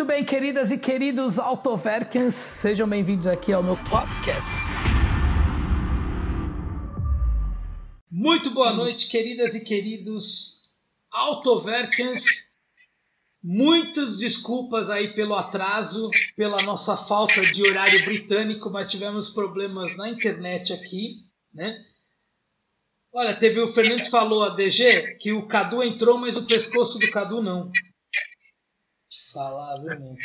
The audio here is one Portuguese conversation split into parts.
Muito bem, queridas e queridos Autoverkens, sejam bem-vindos aqui ao meu podcast. Muito boa noite, queridas e queridos Autoverkens. Muitas desculpas aí pelo atraso, pela nossa falta de horário britânico, mas tivemos problemas na internet aqui, né? Olha, teve o Fernandes falou a DG que o Cadu entrou, mas o pescoço do Cadu não. Falar, viu, meu?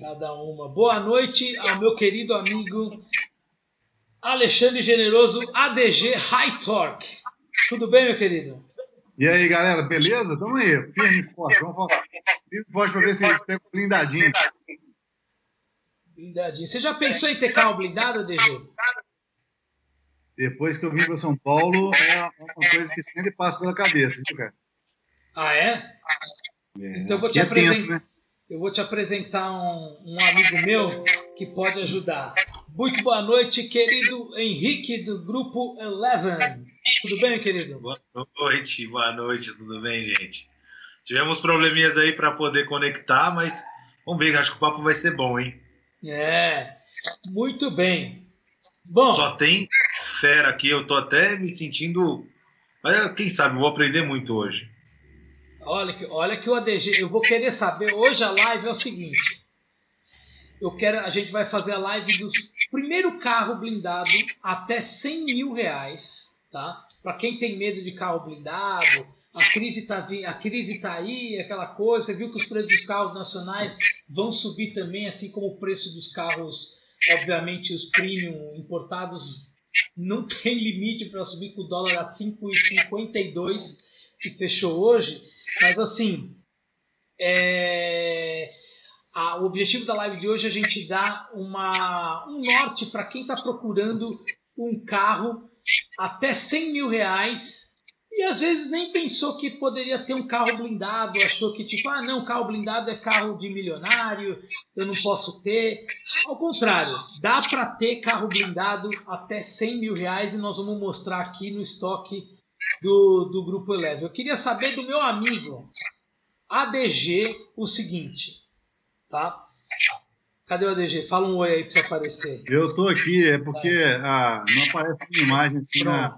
Cada uma. Boa noite ao meu querido amigo Alexandre Generoso, ADG High Torque. Tudo bem, meu querido? E aí, galera, beleza? Tamo aí, firme e forte. Vamos falar. Firme e forte pra ver se eles pegam blindadinho. Blindadinho. Você já pensou em ter carro blindado, ADG? Depois que eu vim para São Paulo, é uma coisa que sempre passa pela cabeça, viu, cara? Ah, é? É, Então eu vou te é tenso, né? Eu vou te apresentar um, um amigo meu que pode ajudar. Muito boa noite, querido Henrique do Grupo Eleven. Tudo bem, querido? Boa noite, boa noite, tudo bem, gente? Tivemos probleminhas aí para poder conectar, mas vamos ver, acho que o papo vai ser bom, hein? É, muito bem. Bom, Só tem fera aqui, eu tô até me sentindo. Mas quem sabe, eu vou aprender muito hoje. Olha que, olha que o ADG, eu vou querer saber. Hoje a live é o seguinte. Eu quero, a gente vai fazer a live do primeiro carro blindado até 100 mil reais, tá? Para quem tem medo de carro blindado, a crise tá a crise tá aí, aquela coisa. Você viu que os preços dos carros nacionais vão subir também, assim como o preço dos carros, obviamente os premium importados não tem limite para subir com o dólar a 5,52 que fechou hoje. Mas assim, é, a- o objetivo da live de hoje é a gente dar uma, um norte para quem está procurando um carro até 100 mil reais e às vezes nem pensou que poderia ter um carro blindado, achou que tipo, ah não, carro blindado é carro de milionário, eu não posso ter. Ao contrário, dá para ter carro blindado até 100 mil reais e nós vamos mostrar aqui no estoque do, do Grupo Eleven. Eu queria saber do meu amigo ADG o seguinte, tá? Cadê o ADG? Fala um oi aí para você aparecer. Eu tô aqui, é porque ah, não aparece uma imagem assim na,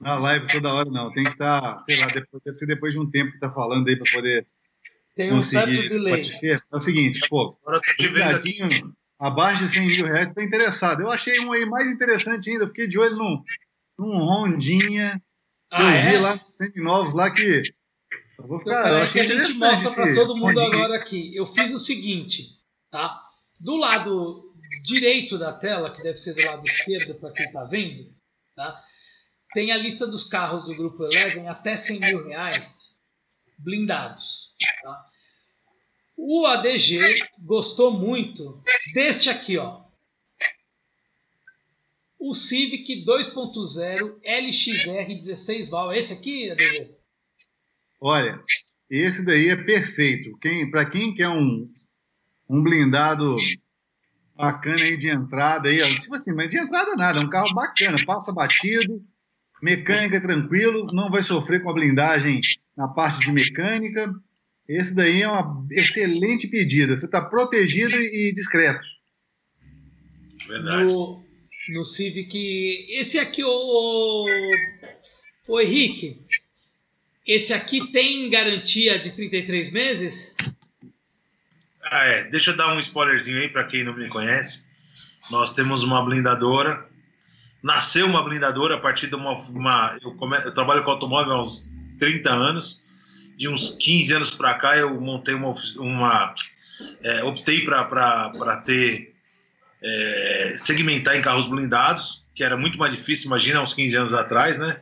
na live toda hora, não. Tem que estar, sei lá, depois, deve ser depois de um tempo que tá falando aí para poder Tem um certo delay. aparecer. É o seguinte, pô, blindadinho abaixo de 100 mil reais, tô interessado. Eu achei um aí mais interessante ainda, fiquei de olho num, num Rondinha Ah, eu vi é? lá nos seminovos lá que. Eu vou Então, ficar, eu peraí que achei a gente mostra para todo mundo agora aqui. Eu fiz o seguinte, tá? Do lado direito da tela, que deve ser do lado esquerdo para quem está vendo, tá? Tem a lista dos carros do Grupo Eleven até 100 mil reais blindados. Tá? O ADG gostou muito deste aqui, ó. O Civic 2.0 LXR 16 val. Esse aqui, ADG? Olha, esse daí é perfeito. Quem, para quem quer um, um blindado bacana aí de entrada aí, ó, tipo assim, mas de entrada nada, é um carro bacana, passa batido, mecânica tranquilo, não vai sofrer com a blindagem na parte de mecânica. Esse daí é uma excelente pedida. Você está protegido e discreto. Verdade. no, no Civic. Esse aqui, o, o Henrique, esse aqui tem garantia de 33 meses? Ah, é. Deixa eu dar um spoilerzinho aí para quem não me conhece. Nós temos uma blindadora. Nasceu uma blindadora a partir de uma. uma- eu, eu trabalho com automóvel há uns 30 anos. De uns 15 anos para cá, eu montei uma. uma é, optei para ter. É, segmentar em carros blindados, que era muito mais difícil, imagina, uns 15 anos atrás, né?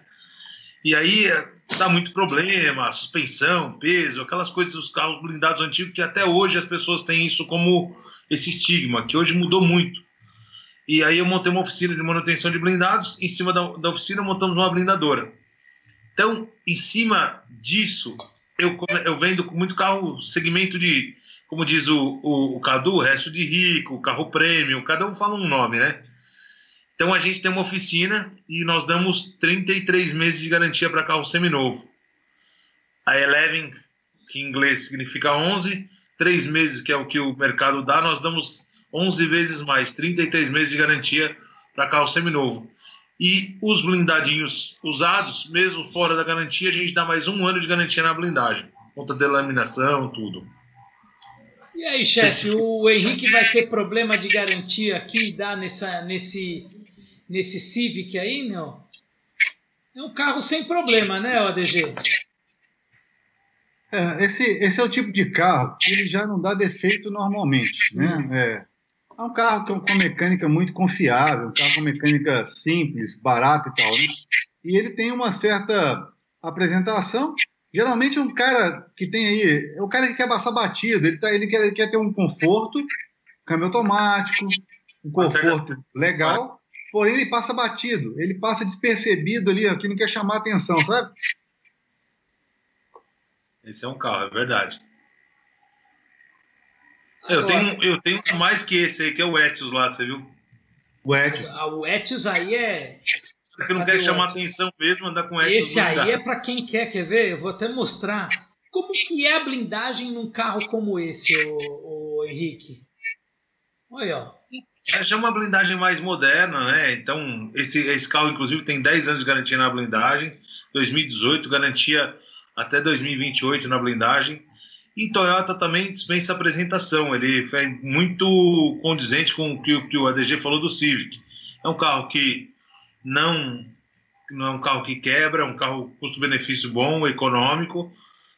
E aí é, dá muito problema, suspensão, peso, aquelas coisas dos carros blindados antigos que até hoje as pessoas têm isso como esse estigma, que hoje mudou muito. E aí eu montei uma oficina de manutenção de blindados, em cima da, da oficina montamos uma blindadora. Então, em cima disso, eu, eu vendo muito carro, segmento de, como diz o, o, o Cadu, resto de rico, carro prêmio, cada um fala um nome, né? Então a gente tem uma oficina e nós damos 33 meses de garantia para carro seminovo. A Eleven, que em inglês significa 11, três meses, que é o que o mercado dá, nós damos 11 vezes mais, 33 meses de garantia para carro seminovo. E os blindadinhos usados, mesmo fora da garantia, a gente dá mais um ano de garantia na blindagem, conta de laminação, tudo. E aí, chefe, o Henrique vai ter problema de garantia aqui, dá nessa, nesse, nesse Civic aí, não? É um carro sem problema, né, ODG? É, esse, esse é o tipo de carro que ele já não dá defeito normalmente, né? É, é um carro com, com mecânica muito confiável, um carro com mecânica simples, barata e tal, né? E ele tem uma certa apresentação. Geralmente é um cara que tem aí, é o cara que quer passar batido, ele, tá, ele, quer, ele quer ter um conforto, câmbio automático, um conforto legal, porém ele passa batido, ele passa despercebido ali, que não quer chamar atenção, sabe? Esse é um carro, é verdade. Eu tenho, eu tenho mais que esse aí, que é o Etios lá, você viu? O Etios. Ah, o Etios aí é. Que não quer chamar atenção mesmo, andar com. Esse aí é para quem quer, quer ver? Eu vou até mostrar. Como que é a blindagem num carro como esse, o, o Henrique? Olha, ó. É uma blindagem mais moderna, né? Então, esse, esse carro, inclusive, tem 10 anos de garantia na blindagem. 2018, garantia até 2028 na blindagem. E Toyota também dispensa apresentação, ele é muito condizente com o que, o que o ADG falou do Civic. É um carro que não, não é um carro que quebra, é um carro custo-benefício bom, econômico,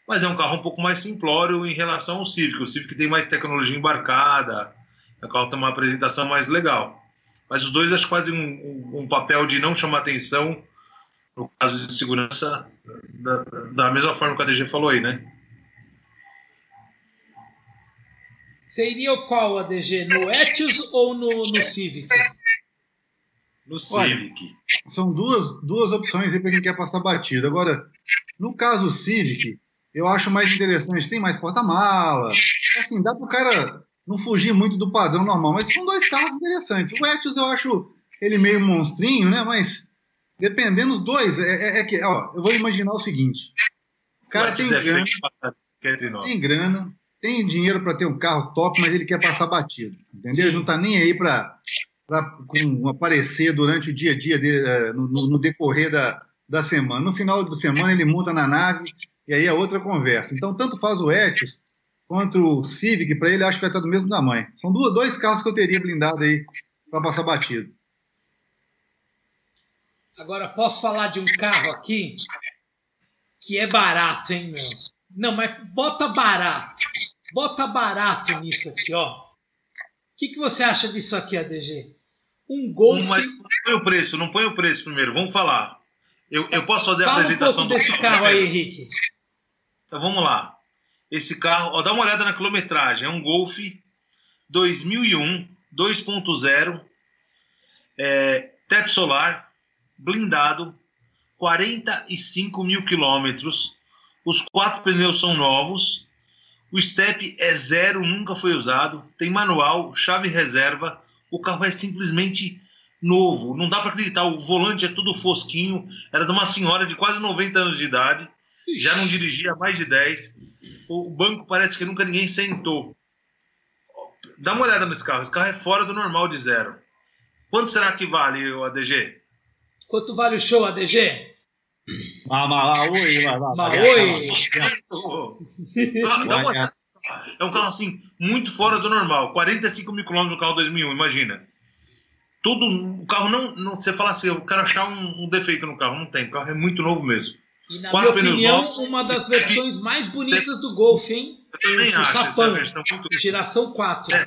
mas é um carro um pouco mais simplório em relação ao Civic. O Civic tem mais tecnologia embarcada, o carro tem uma apresentação mais legal. Mas os dois acho um, um, um papel de não chamar atenção no caso de segurança da, da mesma forma que a DG falou aí, né? Seria o qual, ADG? No Etios ou no, no Civic? No Civic. Olha, são duas, duas opções aí para quem quer passar batido. Agora, no caso Civic, eu acho mais interessante, tem mais porta-mala. Assim, dá para o cara não fugir muito do padrão normal, mas são dois carros interessantes. O Etios eu acho ele meio monstrinho, né? Mas dependendo dos dois, é, é, é, que, ó, eu vou imaginar o seguinte: o cara tem é grana, tem grana, tem dinheiro para ter um carro top, mas ele quer passar batido, entendeu? Ele não está nem aí para aparecer durante o dia a dia, de, uh, no, no, decorrer da, da semana. No final da semana ele monta na nave e aí é outra conversa. Então, tanto faz o Etios quanto o Civic, para ele acho que vai estar do mesmo tamanho. São duas, dois carros que eu teria blindado aí para passar batido. Agora, posso falar de um carro aqui que é barato, hein, meu? Não, mas bota barato. Bota barato nisso aqui, ó. O que, que você acha disso aqui, ADG? Um Golf. Mas não põe o preço, não põe o preço primeiro. Vamos falar. Eu, eu posso fazer Fala a apresentação um pouco desse carro, aí, Henrique. Então vamos lá. Esse carro, ó, dá uma olhada na quilometragem. É um Golf 2001 2.0, é, teto solar, blindado, 45 mil quilômetros os quatro pneus são novos. O step é zero, nunca foi usado. Tem manual, chave reserva. O carro é simplesmente novo. Não dá para acreditar. O volante é tudo fosquinho. Era de uma senhora de quase 90 anos de idade. Já não dirigia há mais de 10. O banco parece que nunca ninguém sentou. Dá uma olhada nesse carro. Esse carro é fora do normal de zero. Quanto será que vale o ADG? Quanto vale o show, ADG? Maui, Maui. É um carro assim, muito fora do normal. 45 mil quilômetros no carro 2001, imagina. Tudo, o carro não, não. Você fala assim, eu quero achar um, um, defeito no carro. Não tem, o carro é muito novo mesmo. E na Quatro minha opinião, novos, uma das versões mais bonitas do Golf, hein? O acho Sapão, essa versão muito... Geração 4. É,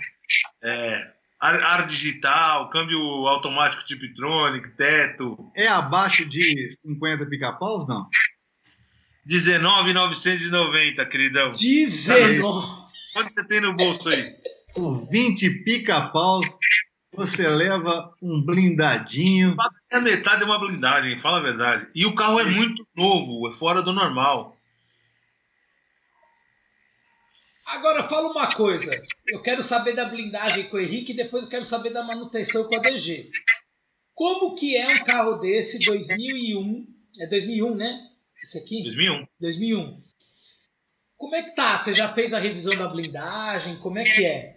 é, ar, ar, digital, câmbio automático Tiptronic, teto. É abaixo de 50 pica-paus, não? 19,990, queridão. 19. Quanto você tem no bolso aí? Por 20 pica-paus, você leva um blindadinho. A metade é uma blindagem, fala a verdade. E o carro é muito novo, é fora do normal. Agora fala uma coisa. Eu quero saber da blindagem com o Henrique e depois eu quero saber da manutenção com a DG. Como que é um carro desse 2001? É 2001, né? Esse aqui? 2001. 2001. Como é que tá? Você já fez a revisão da blindagem? Como é que é?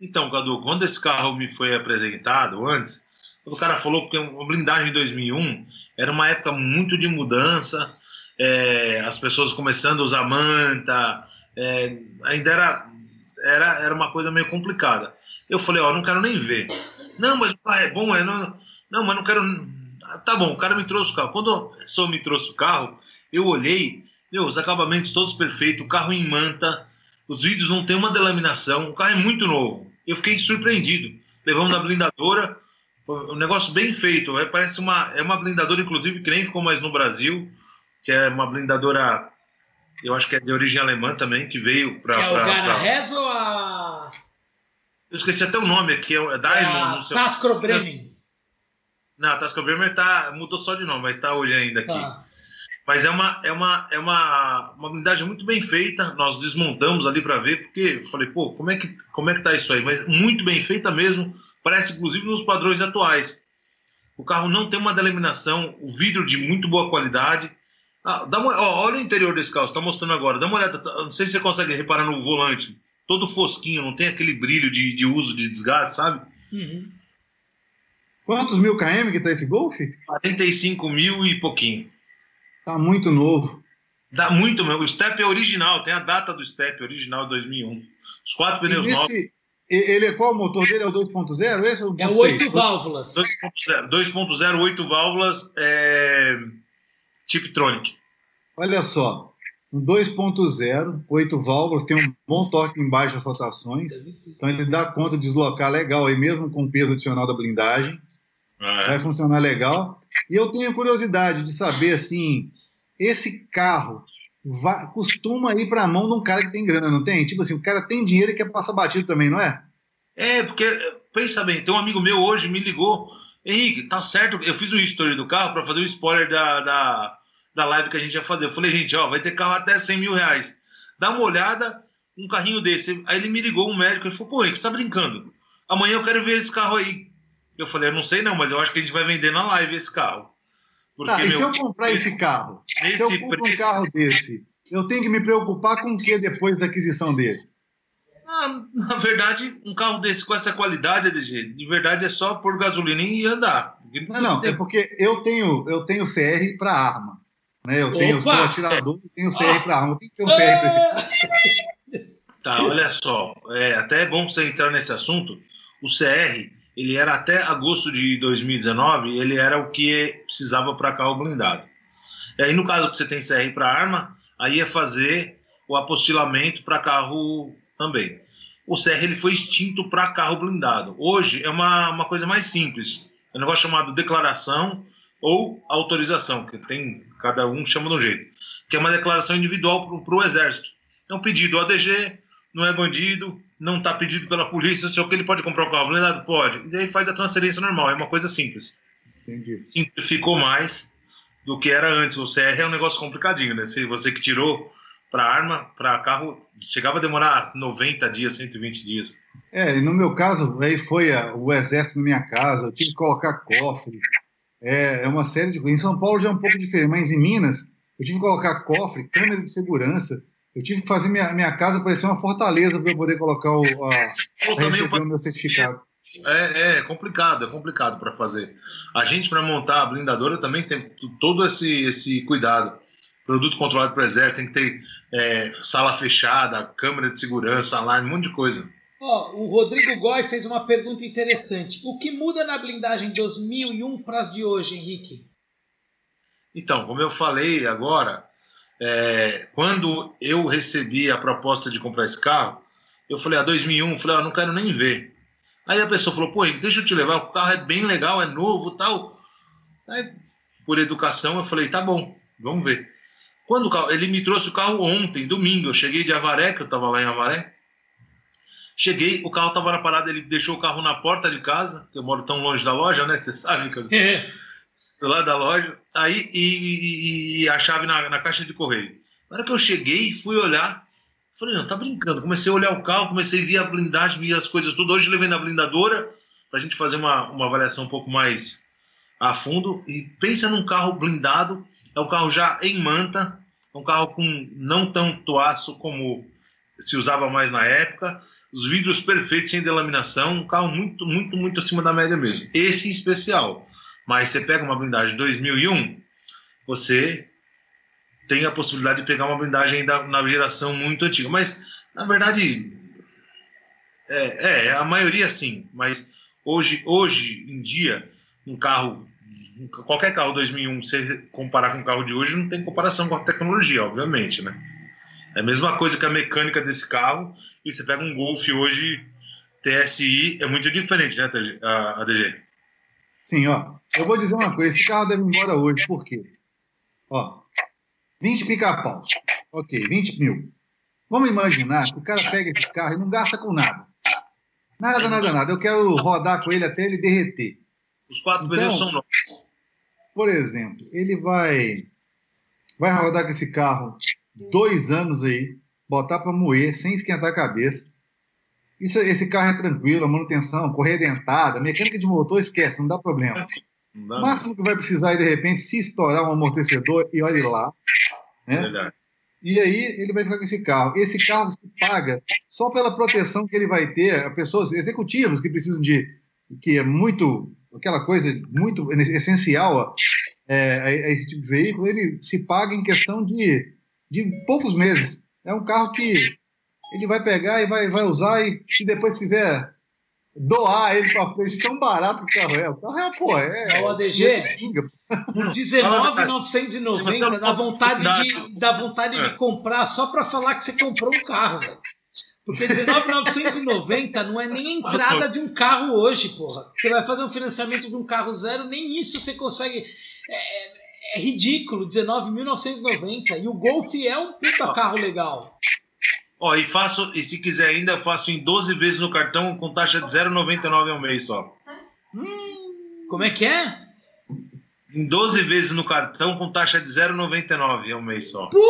Então, Cadu, quando esse carro me foi apresentado antes, o cara falou que a blindagem de 2001 era uma época muito de mudança, é, as pessoas começando a usar manta, é, ainda era, era, era uma coisa meio complicada. Eu falei, ó, não quero nem ver. Não, mas o carro é bom, é, não, não, mas não quero. Tá bom, o cara me trouxe o carro. Quando a pessoa me trouxe o carro, eu olhei, meu, os acabamentos todos perfeitos, o carro em manta, os vidros não tem uma delaminação, o carro é muito novo. Eu fiquei surpreendido. Levamos na blindadora, um negócio bem feito. É, parece uma, é uma blindadora, inclusive, que nem ficou mais no Brasil, que é uma blindadora, eu acho que é de origem alemã também, que veio para. É o Garahess pra... ou a. Eu esqueci até o nome aqui, é Diamond. É Tasco Bremen. Não, a Tasco Bremen tá, mudou só de nome, mas está hoje ainda aqui. Ah. Mas é uma, é uma, é uma, uma blindagem muito bem feita. Nós desmontamos ali para ver, porque eu falei, pô, como é, que, como é que tá isso aí? Mas muito bem feita mesmo, parece inclusive nos padrões atuais. O carro não tem uma delaminação, o vidro de muito boa qualidade. Ah, dá uma, ó, olha o interior desse carro, está mostrando agora. Dá uma olhada, tá, não sei se você consegue reparar no volante, todo fosquinho, não tem aquele brilho de, de uso, de desgaste, sabe? Uhum. Quantos mil km que tá esse Golf? 45 mil e pouquinho. Tá muito novo. Dá muito mesmo. O step é original, tem a data do step original de 2001. Os quatro pneus nesse, novos. Ele é qual o motor dele? É o 2.0? Esse é o 1.6? É o 8 válvulas. 2.0, 8 válvulas, é... Tiptronic. Olha só, um 2.0, 8 válvulas, tem um bom torque em baixas rotações, então ele dá conta de deslocar legal aí mesmo com o peso adicional da blindagem. É. Vai funcionar legal. E eu tenho curiosidade de saber, assim, esse carro vai, costuma ir para a mão de um cara que tem grana, não tem? Tipo assim, o cara tem dinheiro e quer passar batido também, não é? É, porque, pensa bem, tem um amigo meu hoje me ligou, Henrique, tá certo, eu fiz o history do carro para fazer o spoiler da, da, da live que a gente ia fazer. Eu falei, gente, ó, vai ter carro até 100 mil reais. Dá uma olhada, um carrinho desse. Aí ele me ligou, um médico, ele falou, pô, Henrique, você tá brincando? Amanhã eu quero ver esse carro aí. Eu falei, eu não sei não, mas eu acho que a gente vai vender na live esse carro. Porque, tá, e meu, se eu comprar esse carro? se eu comprar preço... um carro desse, eu tenho que me preocupar com o que depois da aquisição dele? Ah, na verdade, um carro desse com essa qualidade, DG, de verdade é só por gasolina e andar. Não, não, é porque eu tenho, eu tenho CR para arma. Né? Eu tenho, sou atirador, tenho CR ah. para arma. Eu tenho que ter um CR para esse carro. Tá, olha só. É até é bom você entrar nesse assunto. O CR, ele era até agosto de 2019, ele era o que precisava para carro blindado. E aí, no caso que você tem CR para arma, aí é fazer o apostilamento para carro também. O CR ele foi extinto para carro blindado. Hoje é uma, uma coisa mais simples. É um negócio chamado declaração ou autorização, que tem cada um chama de um jeito, que é uma declaração individual para o Exército. É um pedido, o ADG não é bandido, não está pedido pela polícia, se que ele pode comprar um carro blindado? Pode. E aí faz a transferência normal, é uma coisa simples. Entendi. Simplificou mais do que era antes. O CR é um negócio complicadinho, né? Se você que tirou para arma, para carro, chegava a demorar 90 dias, 120 dias. É, e no meu caso, aí foi a, o exército na minha casa, eu tive que colocar cofre. É, é uma série de coisas. Em São Paulo já é um pouco diferente, mas em Minas, eu tive que colocar cofre, câmera de segurança. Eu tive que fazer minha, minha casa parecer uma fortaleza para eu poder colocar o, a, receber o meu certificado. É, é complicado, é complicado para fazer. A gente, para montar a blindadora, também tem todo esse, esse cuidado. Produto controlado por exército, tem que ter é, sala fechada, câmera de segurança, alarme, um monte de coisa. oh, o Rodrigo Goy fez uma pergunta interessante. O que muda na blindagem 2001 para as de hoje, Henrique? Então, como eu falei agora, é, quando eu recebi a proposta de comprar esse carro, eu falei, a ah, 2001, eu falei, ah, não quero nem ver. Aí a pessoa falou, pô, deixa eu te levar, o carro é bem legal, é novo tal. Aí, por educação, eu falei, tá bom, vamos ver. Quando carro, ele me trouxe o carro ontem, domingo, eu cheguei de Avaré, que eu estava lá em Avaré. Cheguei, o carro estava na parada, ele deixou o carro na porta de casa, que eu moro tão longe da loja, né? Você sabe que eu... lado da loja, aí e, e, e a chave na, na, caixa de correio. Na hora que eu cheguei, fui olhar, falei, não, tá brincando. Comecei a olhar o carro, comecei a ver a blindagem, ver as coisas tudo. Hoje levei na blindadora para a gente fazer uma, uma avaliação um pouco mais a fundo. E pensa num carro blindado, é um carro já em manta, um carro com não tanto aço como se usava mais na época. Os vidros perfeitos sem delaminação, um carro muito, muito, muito acima da média mesmo. Esse em especial. Mas você pega uma blindagem 2001, você tem a possibilidade de pegar uma blindagem ainda na geração muito antiga. Mas, na verdade, é, é, a maioria sim. Mas hoje, hoje em dia, um carro, qualquer carro 2001, se comparar com o carro de hoje, não tem comparação com a tecnologia, obviamente, né? É a mesma coisa que a mecânica desse carro. E você pega um Golf hoje, TSI, é muito diferente, né, ADG? Sim, ó. Eu vou dizer uma coisa: esse carro deve ir embora hoje, por quê? Ó, 20 pica-paus. Ok, 20 mil. Vamos imaginar que o cara pega esse carro e não gasta com nada. Nada, nada, nada. Eu quero rodar com ele até ele derreter. Os quatro então, pneus são novos. Por exemplo, ele vai vai rodar com esse carro dois anos aí, botar para moer sem esquentar a cabeça. Isso, esse carro é tranquilo, a manutenção, correia dentada, mecânica de motor, esquece, não dá problema. O máximo que vai precisar é, de repente, se estourar um amortecedor e olhe lá. Né? Verdade. E aí ele vai ficar com esse carro. Esse carro se paga só pela proteção que ele vai ter. Pessoas executivas que precisam de. que é muito. aquela coisa muito essencial a, é, a esse tipo de veículo, ele se paga em questão de, de poucos meses. É um carro que ele vai pegar e vai, vai usar, e se depois quiser doar ele para frente, tão barato que o carro é. O carro é, pô, é. é o ADG, por 19,990 dá vontade de, dá vontade de é. comprar só para falar que você comprou um carro, velho. Porque 19,990 não é nem a entrada de um carro hoje, porra. Você vai fazer um financiamento de um carro zero, nem isso você consegue. É, é ridículo, 19.990. E o Golf é um puta carro legal. Ó, e faço, e se quiser ainda, faço em 12 vezes no cartão com taxa de 0,99 ao mês só. Hum, como é que é? Em 12 vezes no cartão com taxa de 0,99 ao mês só. Puta!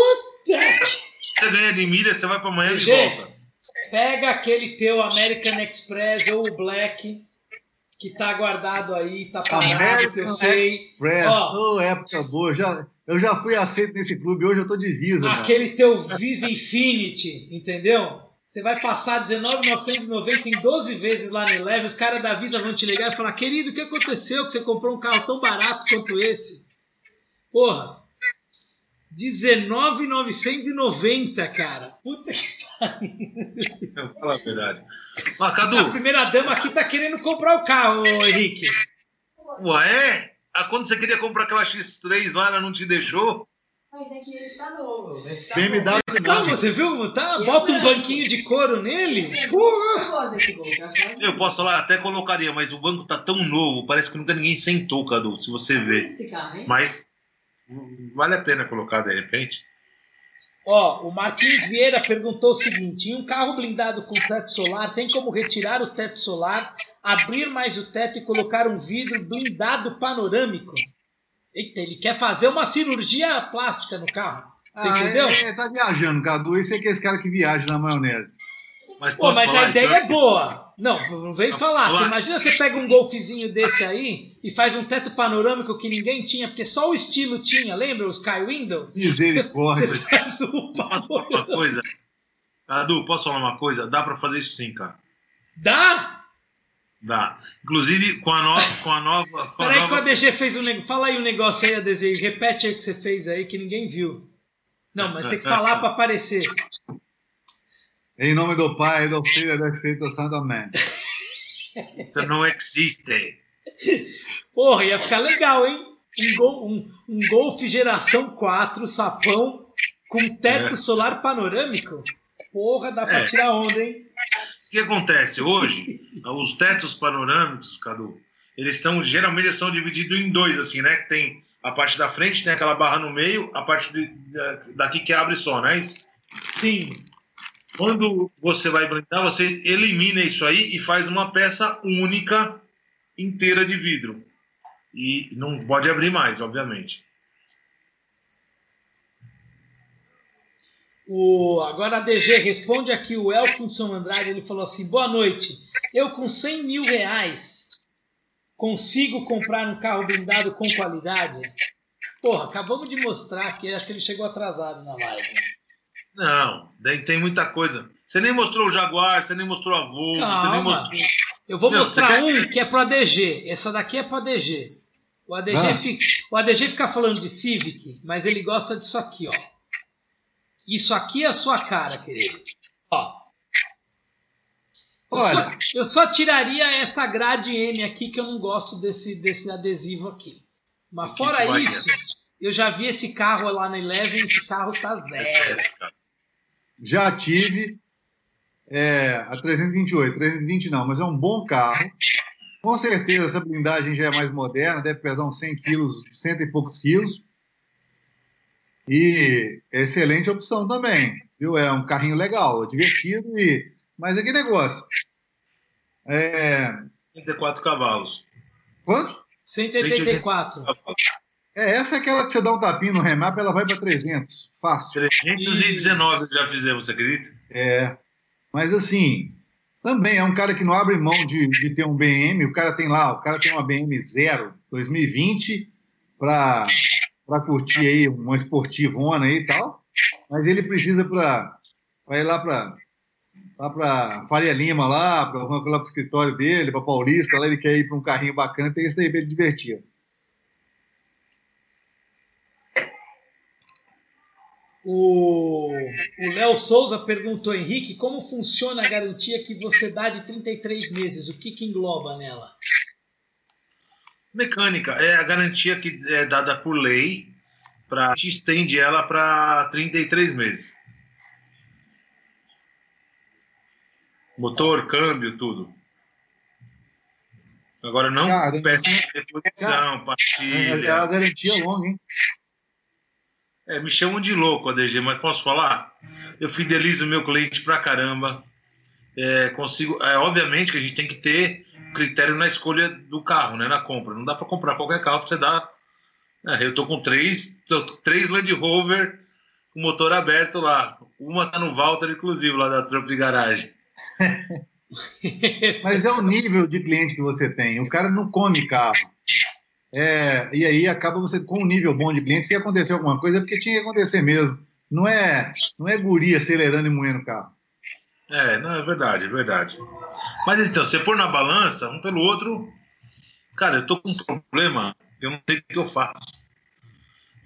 Você ganha de milha, você vai para amanhã de volta. Pega aquele teu American Express ou o Black que tá guardado aí, tá parado, que eu sei. Express, Ó, oh, época boa, já eu já fui aceito nesse clube, hoje eu tô de Visa. Aquele mano. teu Visa Infinity, entendeu? Você vai passar 19,990 em 12 vezes lá no Eleve, os caras da Visa vão te ligar e falar: querido, o que aconteceu que você comprou um carro tão barato quanto esse? Porra, 19,990, cara. Puta que pariu. Fala a verdade. Mas, Cadu, a primeira dama aqui tá querendo comprar o carro, Henrique. Ué? Ah, quando você queria comprar aquela X3 lá, ela não te deixou? Mas é que ele tá novo. Tá BMW não, você viu? Tá, bota um banquinho de couro nele. Porra! Eu posso falar, até colocaria, mas o banco tá tão novo, parece que nunca ninguém sentou, Cadu, se você ver. Mas vale a pena colocar de repente. Ó, o Marquinhos Vieira perguntou o seguinte: em um carro blindado com teto solar, tem como retirar o teto solar, abrir mais o teto e colocar um vidro blindado panorâmico? Eita, ele quer fazer uma cirurgia plástica no carro. Você ah, entendeu? É, é, tá viajando, Cadu. Esse é aquele cara que viaja na maionese. Mas, Pô, mas a ideia é boa. Não, não vem falar. Você imagina você pega um golfezinho desse aí e faz um teto panorâmico que ninguém tinha, porque só o estilo tinha, lembra? O Sky Window? Misericórdia. Você faz um uma coisa. Adu, posso falar uma coisa? Dá para fazer isso sim, cara. Dá? Dá. Inclusive com a nova. Com a nova com Peraí, nova... que o ADG fez um negócio. Fala aí um negócio aí, ADG. Repete aí o que você fez aí que ninguém viu. Não, mas tem que falar para aparecer. Em nome do Pai, do Filho e do Espírito Santo. Amém. Isso não existe. Porra, ia ficar legal, hein? Um, gol, um, um Golf geração 4, sapão, com teto é. solar panorâmico. Porra, dá pra é. tirar onda, hein? O que acontece? Hoje, os tetos panorâmicos, Cadu, eles estão, geralmente são divididos em dois, assim, né? Tem a parte da frente, tem aquela barra no meio, a parte de, de, daqui que abre só, não é isso? Sim. Quando você vai blindar, você elimina isso aí e faz uma peça única inteira de vidro. E não pode abrir mais, obviamente. O, agora a DG responde aqui o Elkinson Andrade, ele falou assim, boa noite, eu com 100 mil reais consigo comprar um carro blindado com qualidade? Porra, acabamos de mostrar aqui, acho que ele chegou atrasado na live. Não, daí tem muita coisa. Você nem mostrou o Jaguar, você nem mostrou a Volvo, você nem Calma. mostrou. Eu vou Não, mostrar quer- um que é pro ADG. Essa daqui é pro ADG. O ADG, Ah. fica, o ADG fica falando de Civic, mas ele gosta disso aqui, ó. Isso aqui é a sua cara, querido. Ó. Eu Olha. só, eu só tiraria essa grade M aqui, que eu não gosto desse, desse adesivo aqui. Mas fora isso, eu já vi esse carro lá na Eleven, esse carro tá zero. Já tive é, a 328, 320 não, mas é um bom carro. Com certeza essa blindagem já é mais moderna, deve pesar uns 100 quilos, cento e poucos quilos. E é excelente opção também, viu? É um carrinho legal, é divertido e mas é que negócio. É, 34 cavalos. quanto? 184. É, essa é aquela que você dá um tapinho no remap, ela vai para 300, fácil. 319 já fizemos, você acredita? É, mas assim, também é um cara que não abre mão de, de ter um BM. O cara tem lá, o cara tem uma BM zero 2020 para curtir aí uma esportivona aí e tal. Mas ele precisa para ir lá para lá para Faria Lima lá, para pro escritório dele, para Paulista, lá ele quer ir para um carrinho bacana, tem esse daí para ele divertir. O Léo Souza perguntou, Henrique, como funciona a garantia que você dá de 33 meses? O que, que engloba nela? Mecânica é a garantia que é dada por lei para te estende ela para 33 meses. Motor, câmbio, tudo. Agora não peça de reposição, É, é pastilha. a garantia longa, hein? É, me chamam de louco, ADG, mas posso falar? Eu fidelizo o meu cliente pra caramba. É, consigo, é, obviamente que a gente tem que ter critério na escolha do carro, né, na compra. Não dá para comprar qualquer carro para você dar. É, eu tô com três, tô três Land Rover com motor aberto lá. Uma tá no Walter, inclusive, lá da Trump de garagem. Mas é o nível de cliente que você tem. O cara não come carro. É, e aí acaba você com um nível bom de cliente. Se acontecer alguma coisa, é porque tinha que acontecer mesmo. Não é, não é guri acelerando e moendo o carro. É, não, é verdade, é verdade. Mas então, você pôr na balança, um pelo outro, cara, eu tô com um problema, eu não sei o que eu faço.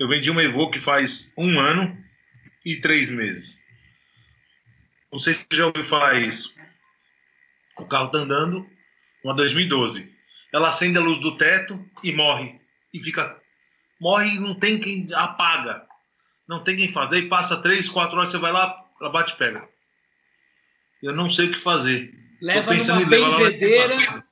Eu vendi uma Evoque faz um ano e três meses. Não sei se você já ouviu falar isso. O carro tá andando, uma 2012. Ela acende a luz do teto e morre. E fica. Morre e não tem quem apaga. Não tem quem fazer. E passa três, quatro horas, você vai lá, ela bate e pega. Eu não sei o que fazer. Leva pensando numa benzedeira,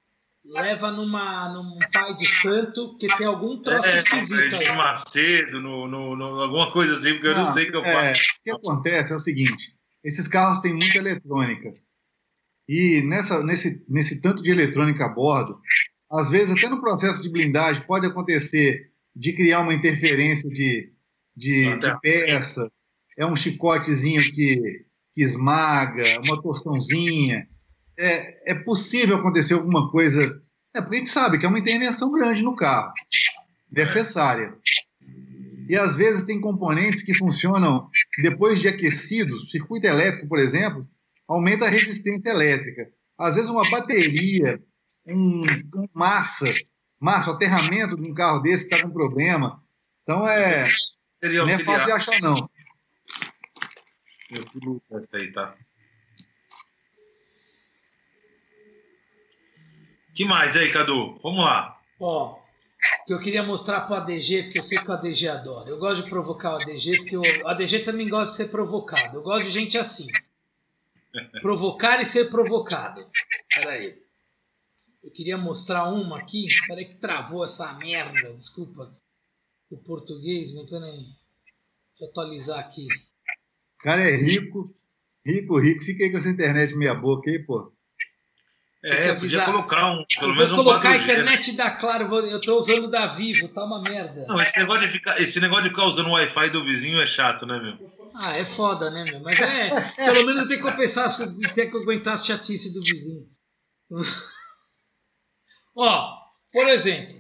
leva numa, num pai de santo, que tem algum troço É, esquisito de aí. Macedo, no, no, no- alguma coisa assim, porque eu não, sei o que eu é, faço. O que acontece é o seguinte: esses carros têm muita eletrônica. E nessa, nesse, nesse tanto de eletrônica a bordo, às vezes, até no processo de blindagem, pode acontecer de criar uma interferência de, de, de peça, é um chicotezinho que, que esmaga, uma torçãozinha. É, é possível acontecer alguma coisa. É porque a gente sabe que é uma intervenção grande no carro, necessária. E às vezes tem componentes que funcionam depois de aquecidos. Circuito elétrico, por exemplo, aumenta a resistência elétrica. Às vezes uma bateria, um, um massa, massa, o aterramento de um carro desse está com problema. Então é, Seria não é fácil de achar, não. Eu essa aí, tá? que mais aí, Cadu? Vamos lá. Ó, que eu queria mostrar pro ADG, porque eu sei que o ADG adora. Eu gosto de provocar o ADG, porque o ADG também gosta de ser provocado. Eu gosto de gente assim. Provocar e ser provocado. Peraí. Eu queria mostrar uma aqui. Peraí que travou essa merda. Desculpa. O português, mas peraí. Deixa eu atualizar aqui. O cara é rico, rico, rico. Fica aí com essa internet meia boca aí, pô. É, podia colocar um, pelo Eu menos vou um colocar a 4G, internet da Claro. Eu tô usando da Vivo. Tá uma merda. Não, esse negócio, de ficar, esse negócio de ficar usando o Wi-Fi do vizinho é chato, né, meu? Ah, é foda, né, meu? Mas é, pelo menos tem que compensar, tem que aguentar as chatice do vizinho. Ó, por exemplo,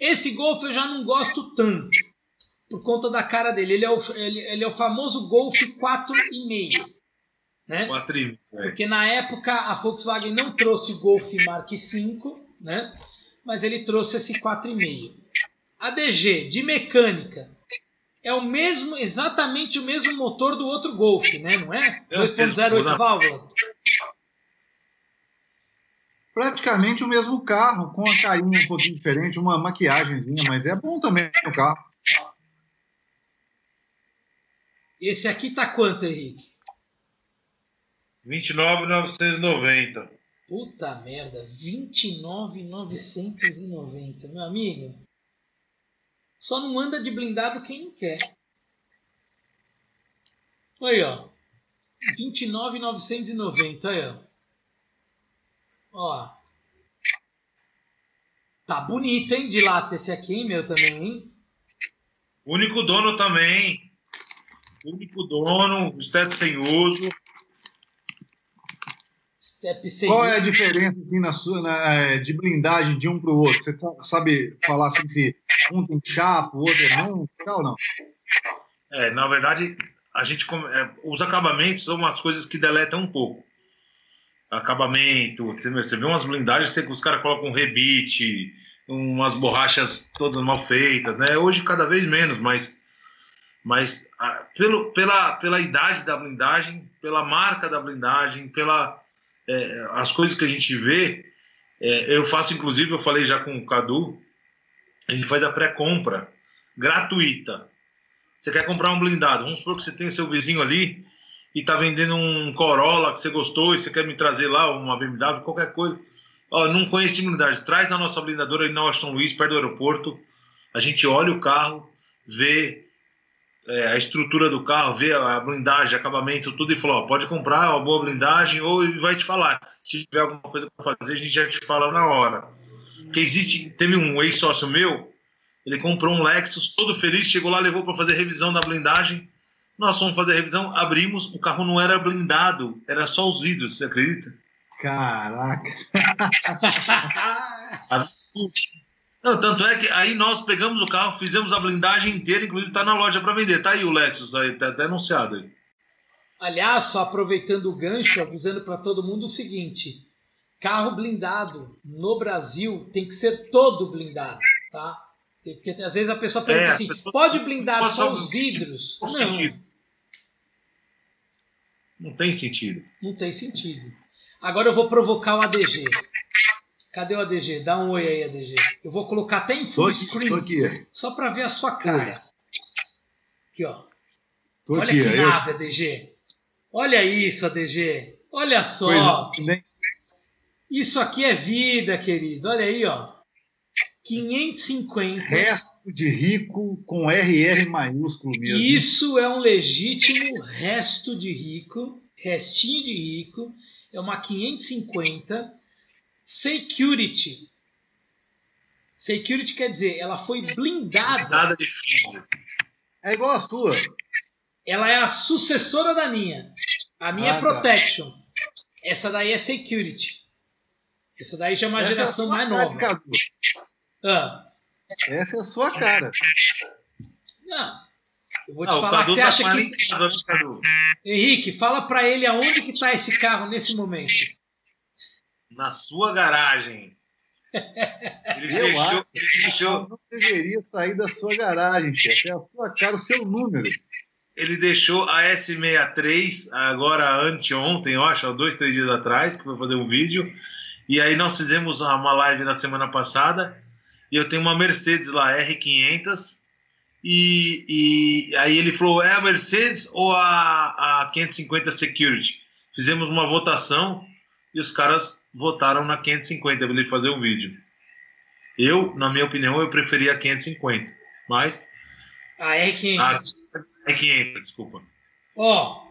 Esse Golf eu já não gosto tanto, por conta da cara dele. Ele é o, ele, ele é o famoso Golf 4,5. Né? 4,5. É. Porque na época a Volkswagen não trouxe o Golf Mark V, né? mas ele trouxe esse 4,5. A DG de mecânica é o mesmo, exatamente o mesmo motor do outro Golf, né? Não é? É o 2.08 mesmo, válvula. Praticamente o mesmo carro, com a carinha um pouquinho diferente, uma maquiagemzinha, mas é bom também o carro. Esse aqui tá quanto, Henrique? 29,990. Puta merda, 29,990, meu amigo. Só não anda de blindado quem não quer. Aí, ó. 29,990, aí, ó. Ó. Tá bonito, hein, de lata esse aqui, hein, meu, também, hein? Único dono também. Único dono, step sem uso. Step sem Qual é a diferença assim, na sua, na, é, de blindagem de um para o outro? Você tá- sabe falar assim, se um tem chapa, o outro é não? Tal, não? É, na verdade, a gente é, os acabamentos são umas coisas que deletam um pouco. Acabamento, você vê umas blindagens que os caras colocam um rebite, umas borrachas todas mal feitas, né? Hoje cada vez menos, mas mas ah, pelo, pela, pela idade da blindagem, pela marca da blindagem, pela é, as coisas que a gente vê, é, eu faço inclusive, eu falei já com o Cadu, a gente faz a pré-compra gratuita. Você quer comprar um blindado? Vamos supor que você tem seu vizinho ali e tá vendendo um Corolla que você gostou e você quer me trazer lá uma BMW, qualquer coisa. Ó, não conheço de blindagem. Traz na nossa blindadora ali na Washington Luiz, perto do aeroporto. A gente olha o carro, vê é, a estrutura do carro, vê a blindagem, acabamento, tudo e fala, ó, pode comprar uma boa blindagem ou vai te falar. Se tiver alguma coisa para fazer, a gente já te fala na hora. Porque existe, teve um ex-sócio meu, ele comprou um Lexus, todo feliz, chegou lá, levou para fazer revisão da blindagem. Nós fomos fazer a revisão, abrimos, o carro não era blindado, era só os vidros, você acredita? Caraca. Não, tanto é que aí nós pegamos o carro, fizemos a blindagem inteira, inclusive tá na loja para vender. Tá aí o Lexus, aí, tá até anunciado aí. Aliás, só aproveitando o gancho, avisando para todo mundo o seguinte: carro blindado no Brasil tem que ser todo blindado, tá? Porque às vezes a pessoa pergunta É, assim: pessoa- pode blindar só- os vidros? Não Não, tem sentido. Não tem sentido. Agora eu vou provocar o ADG. Cadê o ADG? Dá um oi aí, ADG. Eu vou colocar até em Tô full aqui, screen, tô aqui. só para ver a sua cara. Aqui, ó. Tô Olha aqui. que eu- nave, ADG. Olha isso, ADG. Olha só. Pois, nem- Isso aqui é vida, querido. Olha aí, ó. 550. Resto de rico com RR maiúsculo mesmo. Isso é um legítimo resto de rico, restinho de rico. É uma 550 Security. Security quer dizer, ela foi blindada. Nada de. É igual a sua. Ela é a sucessora da minha. A minha Ah, é tá. Protection. Essa daí é Security. Essa daí já é uma Essa geração é a sua mais nova. Cadu. Ah, Essa é a sua cara. não. Eu vou te Ah, o falar você tá acha que. casa? Henrique, fala pra ele aonde que tá esse carro nesse momento. Na sua garagem. Ele Eu deixou, acho. ele deixou, Não deveria sair da sua garagem, chefe. É a sua cara, o seu número. ele deixou a S63 agora anteontem, eu acho, há dois, três dias atrás, que foi fazer um vídeo. E aí nós fizemos uma live na semana passada. E eu tenho uma Mercedes lá, R500. E, e aí ele falou: é a Mercedes ou a, a 550 Security? Fizemos uma votação e os caras votaram na 550 para ele fazer um vídeo. Eu, na minha opinião, eu preferia a 550. Mas. Ah, é que. A R500, desculpa. Ó,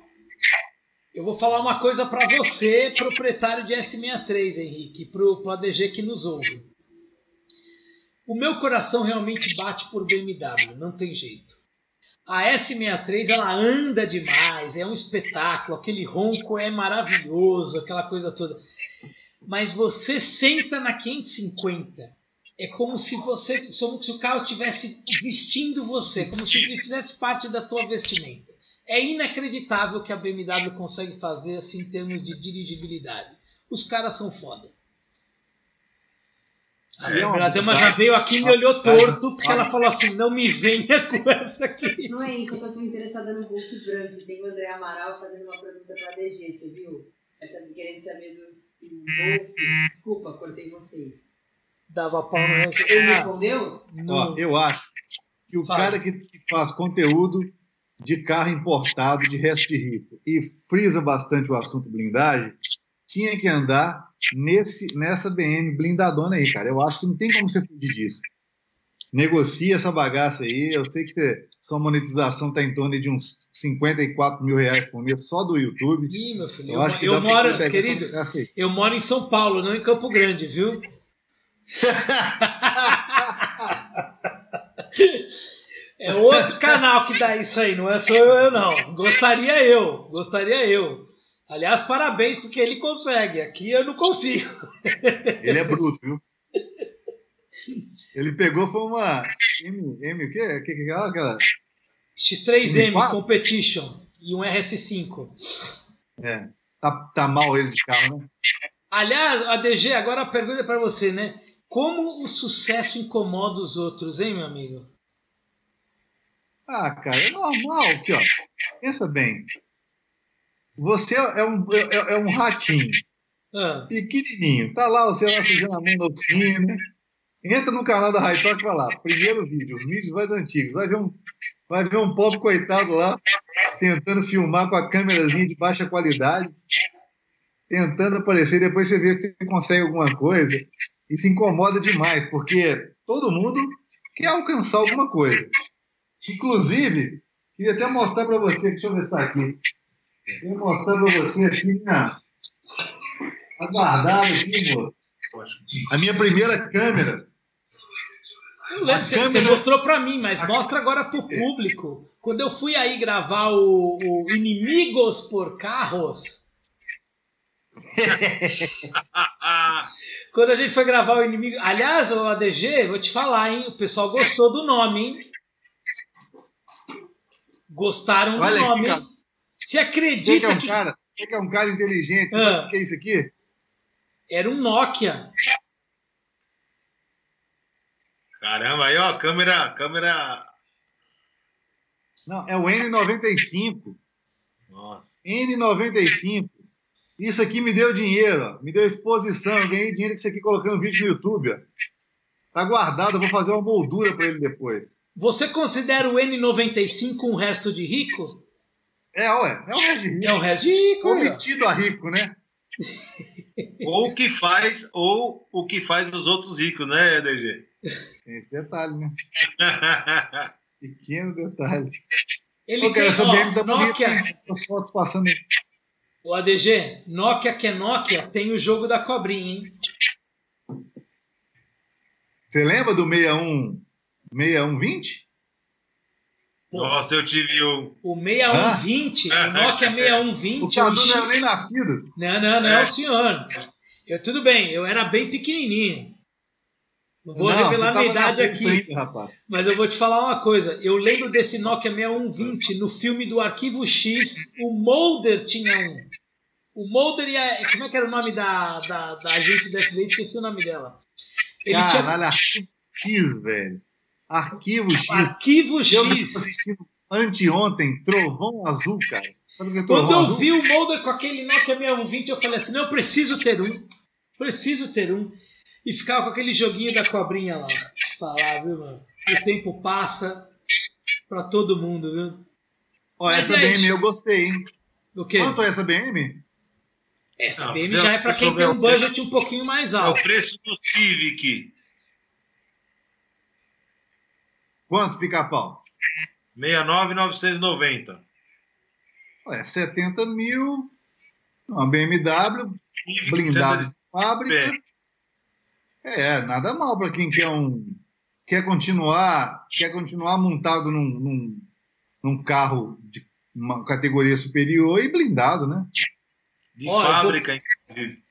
eu vou falar uma coisa pra você, proprietário de S63, Henrique, pro, pro ADG que nos ouve. O meu coração realmente bate por BMW, não tem jeito. A S63 ela anda demais, é um espetáculo, aquele ronco é maravilhoso, aquela coisa toda. Mas você senta na 550, é como se você, como se o carro estivesse vestindo você, como se ele fizesse parte da tua vestimenta. É inacreditável que a BMW consegue fazer assim em termos de dirigibilidade. Os caras são foda. A É, é, dama já veio aqui e me olhou torto, porque ela falou assim: não me venha com essa aqui. Não é isso, eu tô interessada no Hulk branco. Tem o André Amaral fazendo uma pergunta pra DG, você viu? Essa querendo saber do. Desculpa, cortei vocês. Dava pau no Ele respondeu? Ó, eu acho que o Fala. cara que, que faz conteúdo de carro importado de resto de rico e frisa bastante o assunto blindagem, tinha que andar nesse, nessa BM blindadona aí, cara. Eu acho que não tem como você fugir disso. Negocia essa bagaça aí. Eu sei que você- sua monetização está em torno de uns 54 mil reais por mês só do YouTube. Ih, meu filho, Eu, eu, acho que eu moro, querido, eu moro em São Paulo, não em Campo Grande, viu? É outro canal que dá isso aí, não é só eu, não. Gostaria eu, gostaria eu. Aliás, parabéns, porque ele consegue. Aqui eu não consigo. Ele é bruto, viu? Ele pegou, foi uma M, M o quê? Que, que, aquela, aquela- X3M Quatro? Competition e um RS5. É, tá, tá mal ele de carro, né? Aliás, ADG, agora a pergunta é para você, né? Como o sucesso incomoda os outros, hein, meu amigo? Ah, cara, é normal aqui, ó. Pensa bem. Você é um, é, é um ratinho, Ah, pequenininho. Tá lá, você lá sujando a mão da oficina. Entra no canal da High Talk e vai lá. Primeiro vídeo, os vídeos mais antigos. Vai ver um, vai ver um pobre coitado lá, tentando filmar com a câmerazinha de baixa qualidade, tentando aparecer. Depois você vê que você consegue alguma coisa e se incomoda demais, porque todo mundo quer alcançar alguma coisa. Inclusive, queria até mostrar para você, deixa eu ver se está aqui. Queria mostrar para você aqui, minha, guardado aqui, moço. A minha primeira câmera. eu lembro, A você, câmera- você mostrou para mim, mas mostra agora pro público. Quando eu fui aí gravar o, o Inimigos por Carros, quando a gente foi gravar o Inimigo... Aliás, o ADG, vou te falar, hein? O pessoal gostou do nome, hein? Gostaram do Olha nome. Você Você que é acredita um que cara, você que é um cara inteligente, você Ah. sabe o que é isso aqui? era um Nokia? Caramba, aí ó, câmera, câmera. Não, é o N95. Nossa. N95. Isso aqui me deu dinheiro, ó. me deu exposição. Eu ganhei dinheiro com isso aqui colocando vídeo no YouTube. Ó. Tá guardado, eu vou fazer uma moldura para ele depois. Você considera o N95 um resto de rico? É, ué, é o de É resto de rico, Ou meu. metido a rico, né? Ou o que faz, ou o que faz os outros ricos, né, DG? Tem esse detalhe, né? Pequeno detalhe. Ele Pô, cara, tem, ó, tá Nokia, hein? As fotos passando. o ADG, Nokia que é Nokia, tem o jogo da cobrinha, hein? Você lembra do 61, 6120? Nossa, eu tive um. o 6120, o Nokia O 6120, eu Cadu não era nem nascido. Não, não, não, É. senhor. Eu, tudo bem, eu era bem pequenininho. Não vou não, revelar minha idade aqui. Ainda. Mas eu vou te falar uma coisa. Eu lembro desse Nokia 6120 no filme do Arquivo X. O Mulder tinha um. O Mulder e a. Como é que era o nome da, da, da agente da FBI? Esqueci o nome dela. Ele Caralho, Arquivo X, velho. Arquivo X. Arquivo Eu X. tava assistindo anteontem, Trovão Azul, cara. Sabe é Quando eu Azul? vi o Mulder com aquele Nokia 6120, eu falei assim: não, eu preciso ter um. Preciso ter um. E ficava com aquele joguinho da cobrinha lá. Falar, viu, mano? O tempo passa pra todo mundo, viu? Ó, Mas essa? BM eu gostei, hein? O quê? Quanto é essa BM? Essa Não, BM já- já é pra quem já tem um o preço. budget um pouquinho mais É o alto. preço do Civic. Quanto, pica-pau? 69,990. Ué, 70 mil. Uma BMW, blindado de fábrica. É, nada mal para quem quer um. Quer continuar, quer continuar montado num, num, num carro de uma categoria superior e blindado, né? De Ó, eu fábrica, inclusive.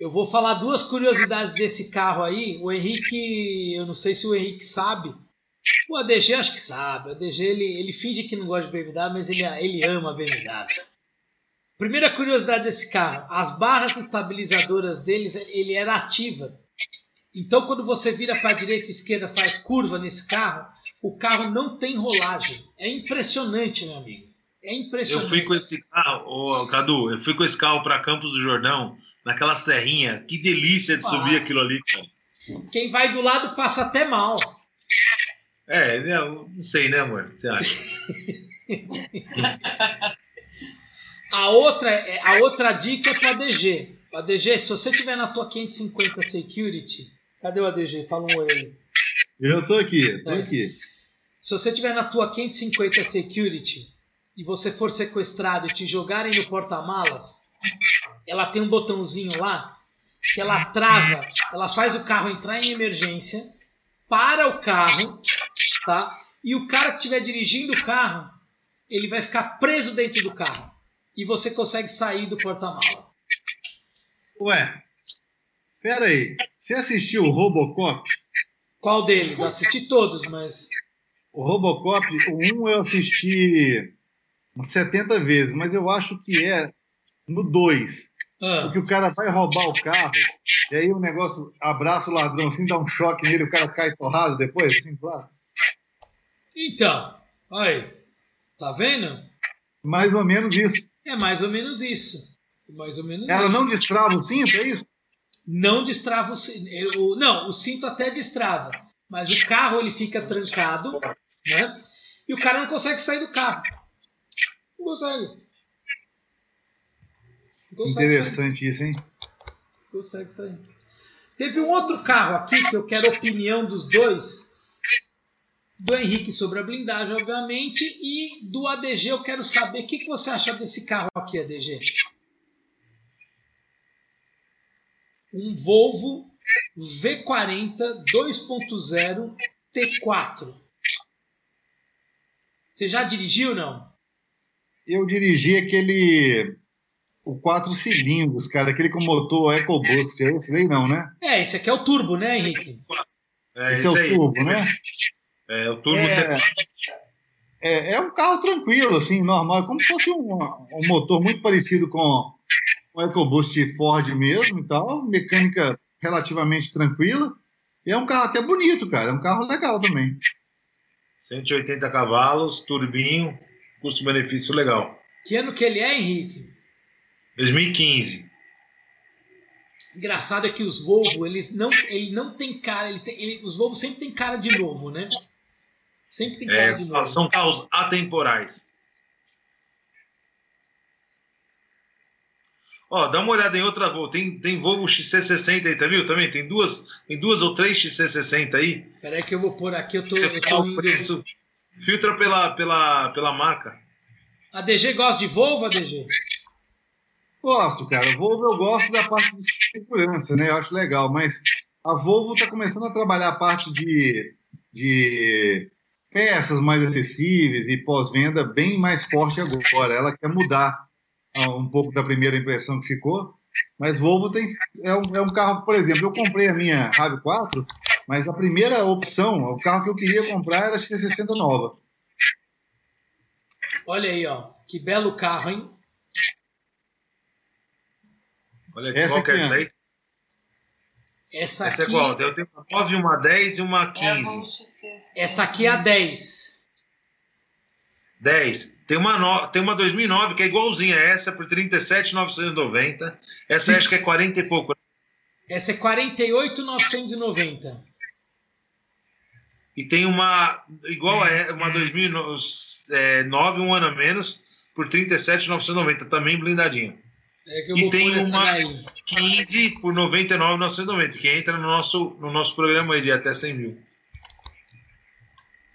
Eu vou falar duas curiosidades desse carro aí. O Henrique, eu não sei se o Henrique sabe. O ADG acho que sabe. O ADG ele, ele finge que não gosta de BMW, mas ele, ele ama BMW. Primeira curiosidade desse carro: as barras estabilizadoras deles, ele era ativa. Então, quando você vira para a direita e esquerda, faz curva nesse carro, o carro não tem rolagem. É impressionante, meu amigo. É impressionante. Eu fui com esse carro, ô, Cadu, eu fui com esse carro para Campos do Jordão, naquela serrinha. Que delícia de ah. subir aquilo ali, cara. Quem vai do lado passa até mal. É, né, não sei, né, amor? Você acha? a, outra, é, a outra dica é para DG. A DG, se você tiver na tua 550 Security, cadê o ADG? Fala um oi aí. Eu tô aqui, tô é. aqui. Se você tiver na tua 550 Security e você for sequestrado e te jogarem no porta-malas, ela tem um botãozinho lá que ela trava, ela faz o carro entrar em emergência, para o carro, tá? E o cara que estiver dirigindo o carro, ele vai ficar preso dentro do carro. E você consegue sair do porta-mala. Ué, pera aí. Você assistiu o Robocop? Qual deles? Assisti todos, mas... O Robocop, o 1 eu assisti 70 vezes, mas eu acho que é no 2. Ah. Porque o cara vai roubar o carro, e aí o negócio abraça o ladrão assim, dá um choque nele, o cara cai torrado depois, assim, claro. Então, aí, tá vendo? Mais ou menos isso. É mais ou menos isso. Mais ou menos Ela isso. não destrava o cinto, é isso? Não destrava o cinto. Não, o cinto até destrava. Mas o carro ele fica trancado, né? E o cara não consegue sair do carro. Não consegue. Interessante sair. isso, hein? Consegue sair. Teve um outro carro aqui que eu quero a opinião dos dois. Do Henrique sobre a blindagem, obviamente, e do ADG eu quero saber o que, que você acha desse carro aqui, ADG. Um Volvo V40 2.0 T4. Você já dirigiu não? Eu dirigi aquele o quatro cilindros, cara, aquele com motor EcoBoost. É esse aí não, né? É, esse aqui é o turbo, né, Henrique? É, esse, esse é o aí. turbo, né? É, o turbo. É, é, é, um carro tranquilo, assim, normal, como se fosse um, um motor muito parecido com o EcoBoost Ford mesmo e tal, mecânica relativamente tranquila. E é um carro até bonito, cara, é um carro legal também. 180 cavalos, turbinho, custo-benefício legal. Que ano que ele é, Henrique? 2015. Engraçado é que os Volvo, eles não, ele não tem cara, ele tem, ele, os Volvo sempre tem cara de novo, né? Sempre tem cara é, de novo. São carros atemporais. Ó, dá uma olhada em outra Volvo. Tem, tem Volvo XC60 aí, tá viu? Também tem duas, tem duas ou três XC60 aí. Peraí que eu vou pôr aqui, eu tô, Você eu tô o preço. Filtra pela, pela, pela marca. A DG gosta de Volvo, ADG? Gosto, cara. Volvo eu gosto da parte de segurança, né? Eu acho legal, mas a Volvo está começando a trabalhar a parte de, de peças mais acessíveis e pós-venda bem mais forte agora. Ela quer mudar ah, um pouco da primeira impressão que ficou, mas Volvo tem, é, um, é um carro, por exemplo, eu comprei a minha RAV4, mas a primeira opção, o carro que eu queria comprar era a X60 nova. Olha aí, ó, que belo carro, hein? Olha aqui, essa qual que é essa aí? Essa, essa é aqui... é qual? Eu tenho uma 9, uma 10 e uma 15. É essa aqui é a 10. 10. Tem uma, no... tem uma 2009 que é igualzinha a essa por 37,990. Essa acho que é 40 e pouco. Essa é 48,990. E tem uma igual a uma 2009, um ano a menos, por 37,990, também blindadinha. É e tem uma 15 por 99,990, que entra no nosso, no nosso programa aí de até 100 mil. O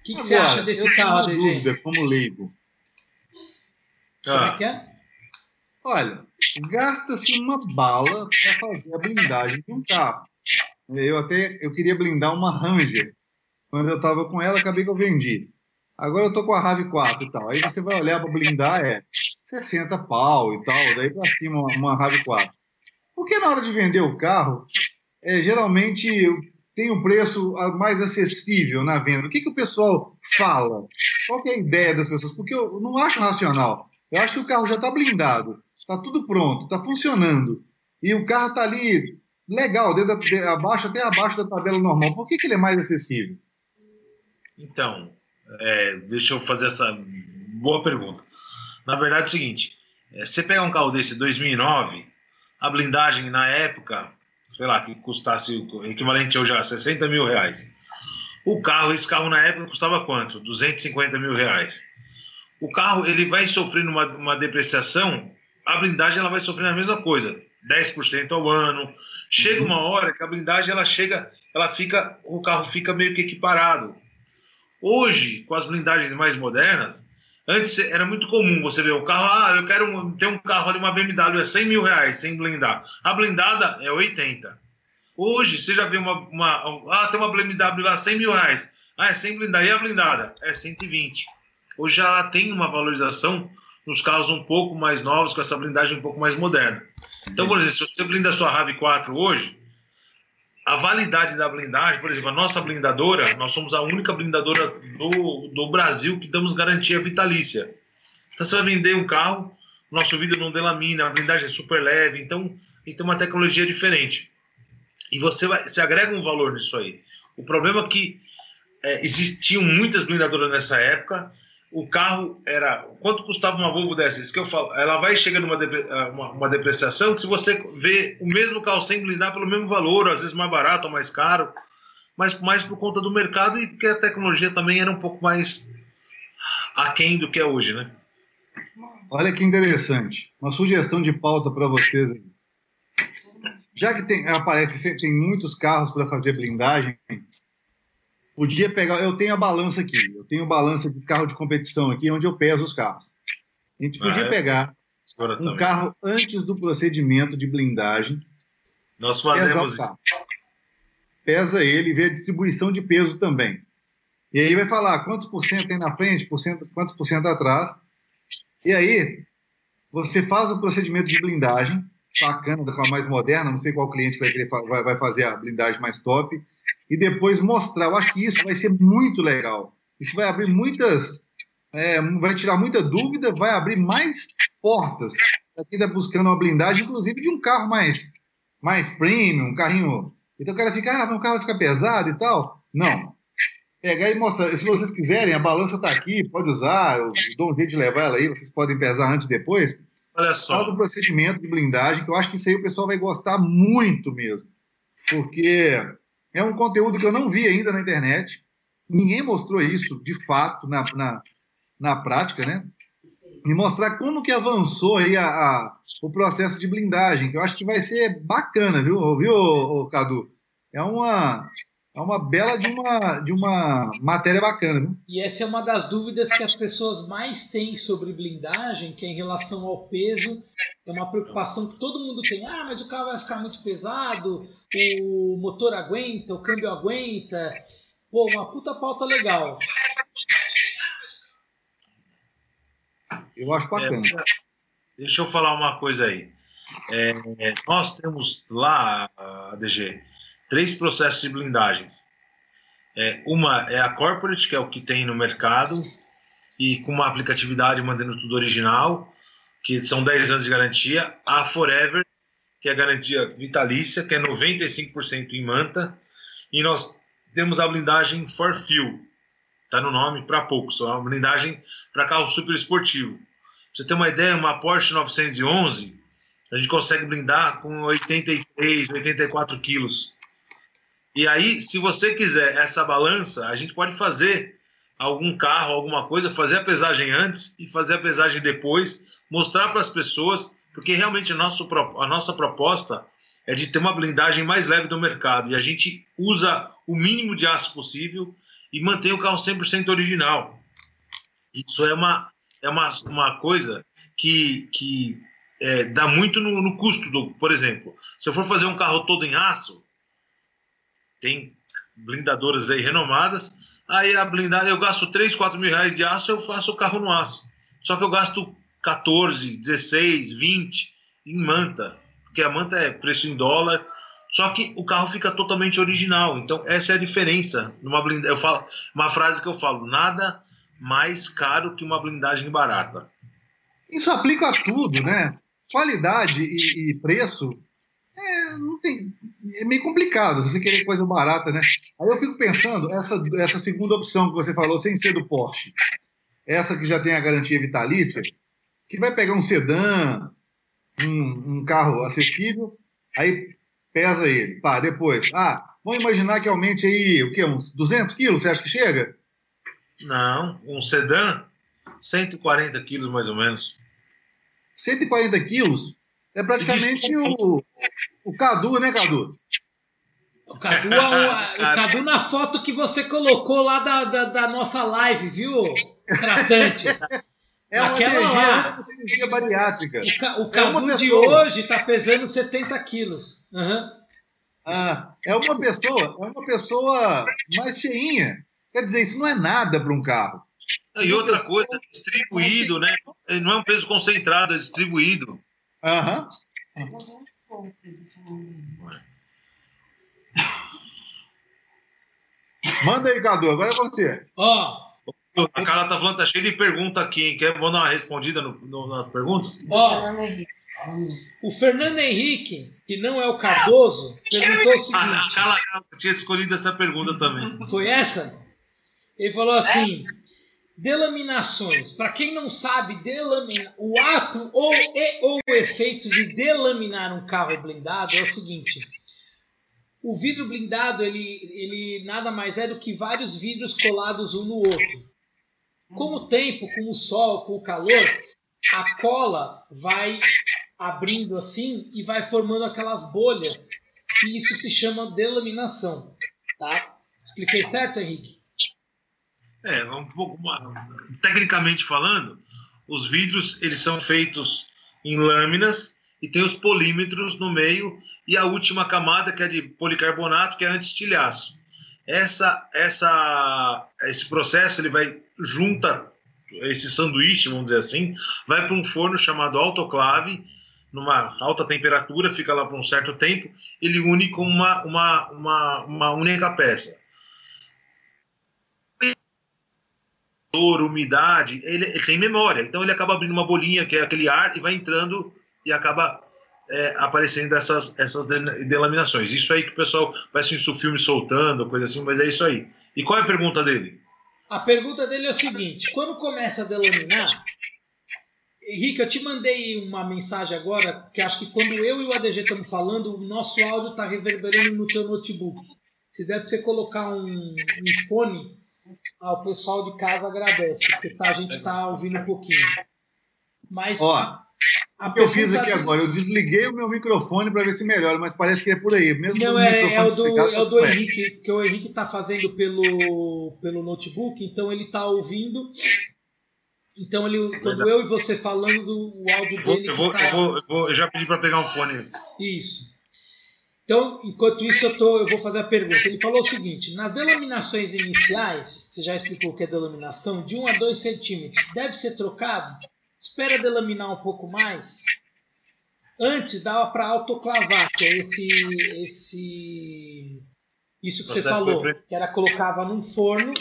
que, que você acha desse eu carro, tenho dúvida, como leigo. Como é que é? Olha, gasta-se uma bala para fazer a blindagem de um carro. Eu até eu queria blindar uma Ranger. Quando eu estava com ela, acabei que eu vendi. Agora eu tô com a RAV4 e tal. Aí você vai olhar para blindar, é 60 pau e tal, daí para cima uma, uma RAV4. Porque na hora de vender o carro, é, geralmente tem um preço mais acessível na venda. O que, que o pessoal fala? Qual é a ideia das pessoas? Porque eu não acho racional. Eu acho que o carro já está blindado, está tudo pronto, está funcionando. E o carro está ali legal, dentro da, abaixo, até abaixo da tabela normal. Por que, que ele é mais acessível? Então, é, deixa eu fazer essa boa pergunta. Na verdade é o seguinte, é, você pegar um carro desse 2009, a blindagem na época, sei lá, que custasse o equivalente hoje a 60 mil reais. O carro, esse carro na época custava quanto? 250 mil reais. O carro ele vai sofrendo uma, uma depreciação, a blindagem ela vai sofrendo a mesma coisa, 10% ao ano. Chega uma hora que a blindagem ela chega, ela fica, o carro fica meio que equiparado. Hoje, com as blindagens mais modernas, antes era muito comum você ver o carro, ah, eu quero ter um carro ali, uma BMW, é 100 mil reais sem blindar. A blindada é 80. Hoje, você já vê uma, uma ah, tem uma BMW lá, 100 mil reais. Ah, é sem blindar. E a blindada? É 120. Hoje ela tem uma valorização nos carros um pouco mais novos, com essa blindagem um pouco mais moderna. Então, por exemplo, se você blinda a sua RAV4 hoje, a validade da blindagem, por exemplo, a nossa blindadora, nós somos a única blindadora do, do Brasil que damos garantia vitalícia. Então, você vai vender um carro, nosso vidro não delamina, a blindagem é super leve, então tem uma tecnologia diferente. E você, vai, você agrega um valor nisso aí. O problema é que é, existiam muitas blindadoras nessa época, o carro era. Quanto custava uma Volvo dessa? Isso que eu falo. Ela vai chegando uma, depre, uma, uma, depreciação que se você vê o mesmo carro sem blindar pelo mesmo valor, às vezes mais barato ou mais caro, mas mais por conta do mercado e porque a tecnologia também era um pouco mais aquém do que é hoje, né? Olha que interessante. Uma sugestão de pauta para vocês. Já que tem, aparece, tem muitos carros para fazer blindagem, podia pegar. Eu tenho a balança aqui, eu tenho balança de carro de competição aqui, onde eu peso os carros. A gente podia ah, é? pegar Agora um também. carro antes do procedimento de blindagem. Nós fazemos Pesa ele e vê a distribuição de peso também. E aí vai falar quantos por cento tem na frente, por cento, quantos por cento atrás. E aí você faz o procedimento de blindagem, bacana, com a mais moderna, não sei qual cliente vai, querer, vai, vai fazer a blindagem mais top e depois mostrar. Eu acho que isso vai ser muito legal. Isso vai abrir muitas. É, vai tirar muita dúvida, vai abrir mais portas para quem está buscando uma blindagem, inclusive de um carro mais, mais premium, um carrinho. Então o cara fica, ah, meu carro fica pesado e tal. Não. Pegar e mostrar. Se vocês quiserem, a balança está aqui, pode usar, eu dou um jeito de levar ela aí, vocês podem pesar antes e depois. Olha só. Fala do procedimento de blindagem, que eu acho que isso aí o pessoal vai gostar muito mesmo. Porque é um conteúdo que eu não vi ainda na internet. Ninguém mostrou isso de fato na, na, na prática, né? E mostrar como que avançou aí a, a, o processo de blindagem, que eu acho que vai ser bacana, viu, viu Cadu? É uma, é uma bela de uma, de uma matéria bacana. Viu? E essa é uma das dúvidas que as pessoas mais têm sobre blindagem, que é em relação ao peso. É uma preocupação que todo mundo tem. Ah, mas o carro vai ficar muito pesado, o motor aguenta, o câmbio aguenta. Pô, uma puta pauta legal. Eu acho bacana. É, deixa eu falar uma coisa aí. É, nós temos lá, ADG, três processos de blindagens. É, uma é a corporate, que é o que tem no mercado, e com uma aplicatividade mantendo tudo original, que são 10 anos de garantia. A Forever, que é a garantia vitalícia, que é 95% em manta. E nós temos a blindagem For Fuel, está no nome para poucos, é uma blindagem para carro super esportivo. Pra você ter uma ideia, uma Porsche 911, a gente consegue blindar com 83, 84 quilos e aí, se você quiser essa balança, a gente pode fazer algum carro, alguma coisa, fazer a pesagem antes e fazer a pesagem depois, mostrar para as pessoas, porque realmente a nossa, a nossa proposta é de ter uma blindagem mais leve do mercado e a gente usa o mínimo de aço possível e mantém o carro 100% original. Isso é uma, é uma, uma coisa que, que é, dá muito no, no custo do, por exemplo, se eu for fazer um carro todo em aço, tem blindadoras aí renomadas. Aí a blindada, eu gasto 3, 4 mil reais de aço, eu faço o carro no aço. Só que eu gasto 14, 16, 20 em manta. porque a manta é preço em dólar, só que o carro fica totalmente original. Então, essa é a diferença. Numa blindagem, eu falo, uma frase que eu falo: nada mais caro que uma blindagem barata. Isso aplica a tudo, né? Qualidade e, e preço é, não tem, é meio complicado você querer coisa barata, né? Aí eu fico pensando, essa, essa segunda opção que você falou, sem ser do Porsche, essa que já tem a garantia vitalícia, que vai pegar um sedã, um, um carro acessível, aí pesa ele. Pá, depois, ah, vamos imaginar que aumente aí, o quê? Uns 200 quilos, você acha que chega? Não, um sedã, 140 quilos mais ou menos. 140 quilos? É praticamente o, o Cadu, né, Cadu? O Cadu, é o, o Cadu na foto que você colocou lá da, da, da nossa live, viu, tratante? É uma Aquela cirurgia bariátrica. O, ca, o é Cadu é de hoje está pesando 70 quilos. Uhum. Ah, é uma pessoa, é uma pessoa mais cheinha. Quer dizer, isso não é nada para um carro. E outra coisa, distribuído, né? Não é um peso concentrado, é distribuído. Aham. Manda aí, Cadu, agora é você. Ó. Oh. A Carla tá falando, tá cheio de pergunta aqui, hein? Quer vou dar uma respondida no, no, nas perguntas? Ó, oh. o Fernando Henrique, que não é o Cardoso, perguntou o seguinte. Ah, a Carla, tinha escolhido essa pergunta também. Foi essa? Ele falou assim: Delaminações. Para quem não sabe, delaminar, o ato ou, e, ou o efeito de delaminar um carro blindado é o seguinte. O vidro blindado, ele, ele nada mais é do que vários vidros colados um no outro. Com o tempo, com o sol, com o calor, a cola vai abrindo assim e vai formando aquelas bolhas. E isso se chama delaminação. Tá? Expliquei certo, Henrique? É, um pouco tecnicamente falando, os vidros eles são feitos em lâminas e tem os polímetros no meio e a última camada que é de policarbonato que é anti-estilhaço. Essa, essa, esse processo ele vai junta esse sanduíche, vamos dizer assim, vai para um forno chamado autoclave, numa alta temperatura, fica lá por um certo tempo, ele une com uma, uma, uma, uma única peça. Calor, umidade, ele, tem memória. Então ele acaba abrindo uma bolinha, que é aquele ar, e vai entrando e acaba é, aparecendo essas, essas delaminações. Isso aí que o pessoal assistir o filme soltando, coisa assim, mas é isso aí. E qual é a pergunta dele? A pergunta dele é o seguinte: quando começa a delaminar, Henrique, eu te mandei uma mensagem agora, que acho que quando eu e o ADG estamos falando, o nosso áudio está reverberando no teu notebook. Se der para você colocar um, um fone ah, o pessoal de casa agradece, porque tá, a gente está ouvindo um pouquinho. Mas. Ó, o que eu fiz aqui agora? Eu desliguei o meu microfone para ver se melhora, mas parece que é por aí. Mesmo Não, é, é, o do, é o do tá Henrique, que o Henrique está fazendo pelo, pelo notebook, então ele está ouvindo. Então, ele, quando eu e você falamos, o, o áudio dele. Eu, vou, tá... eu, vou, eu, vou, eu já pedi para pegar um fone. Isso. Então, enquanto isso, eu, tô, eu vou fazer a pergunta. Ele falou o seguinte: nas delaminações iniciais, você já explicou o que é delaminação, de 1 a 2 centímetros, deve ser trocado? Espera delaminar um pouco mais? Antes dava para autoclavar, que é esse, esse, isso que você falou, que era colocava num forno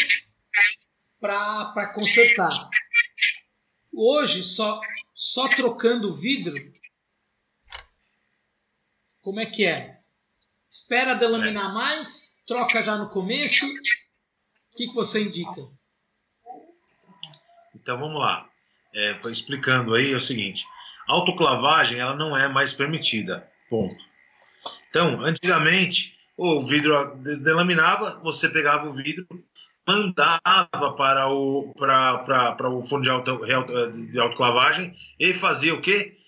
para consertar. Hoje, só, só trocando o vidro, como é que é? Espera delaminar é. mais? Troca já no começo? O que, que você indica? Então vamos lá. É, explicando aí é o seguinte: autoclavagem ela não é mais permitida. Ponto. Então, antigamente, o vidro delaminava, você pegava o vidro, mandava para o, para, para, para o forno de, auto, de autoclavagem e fazia o quê?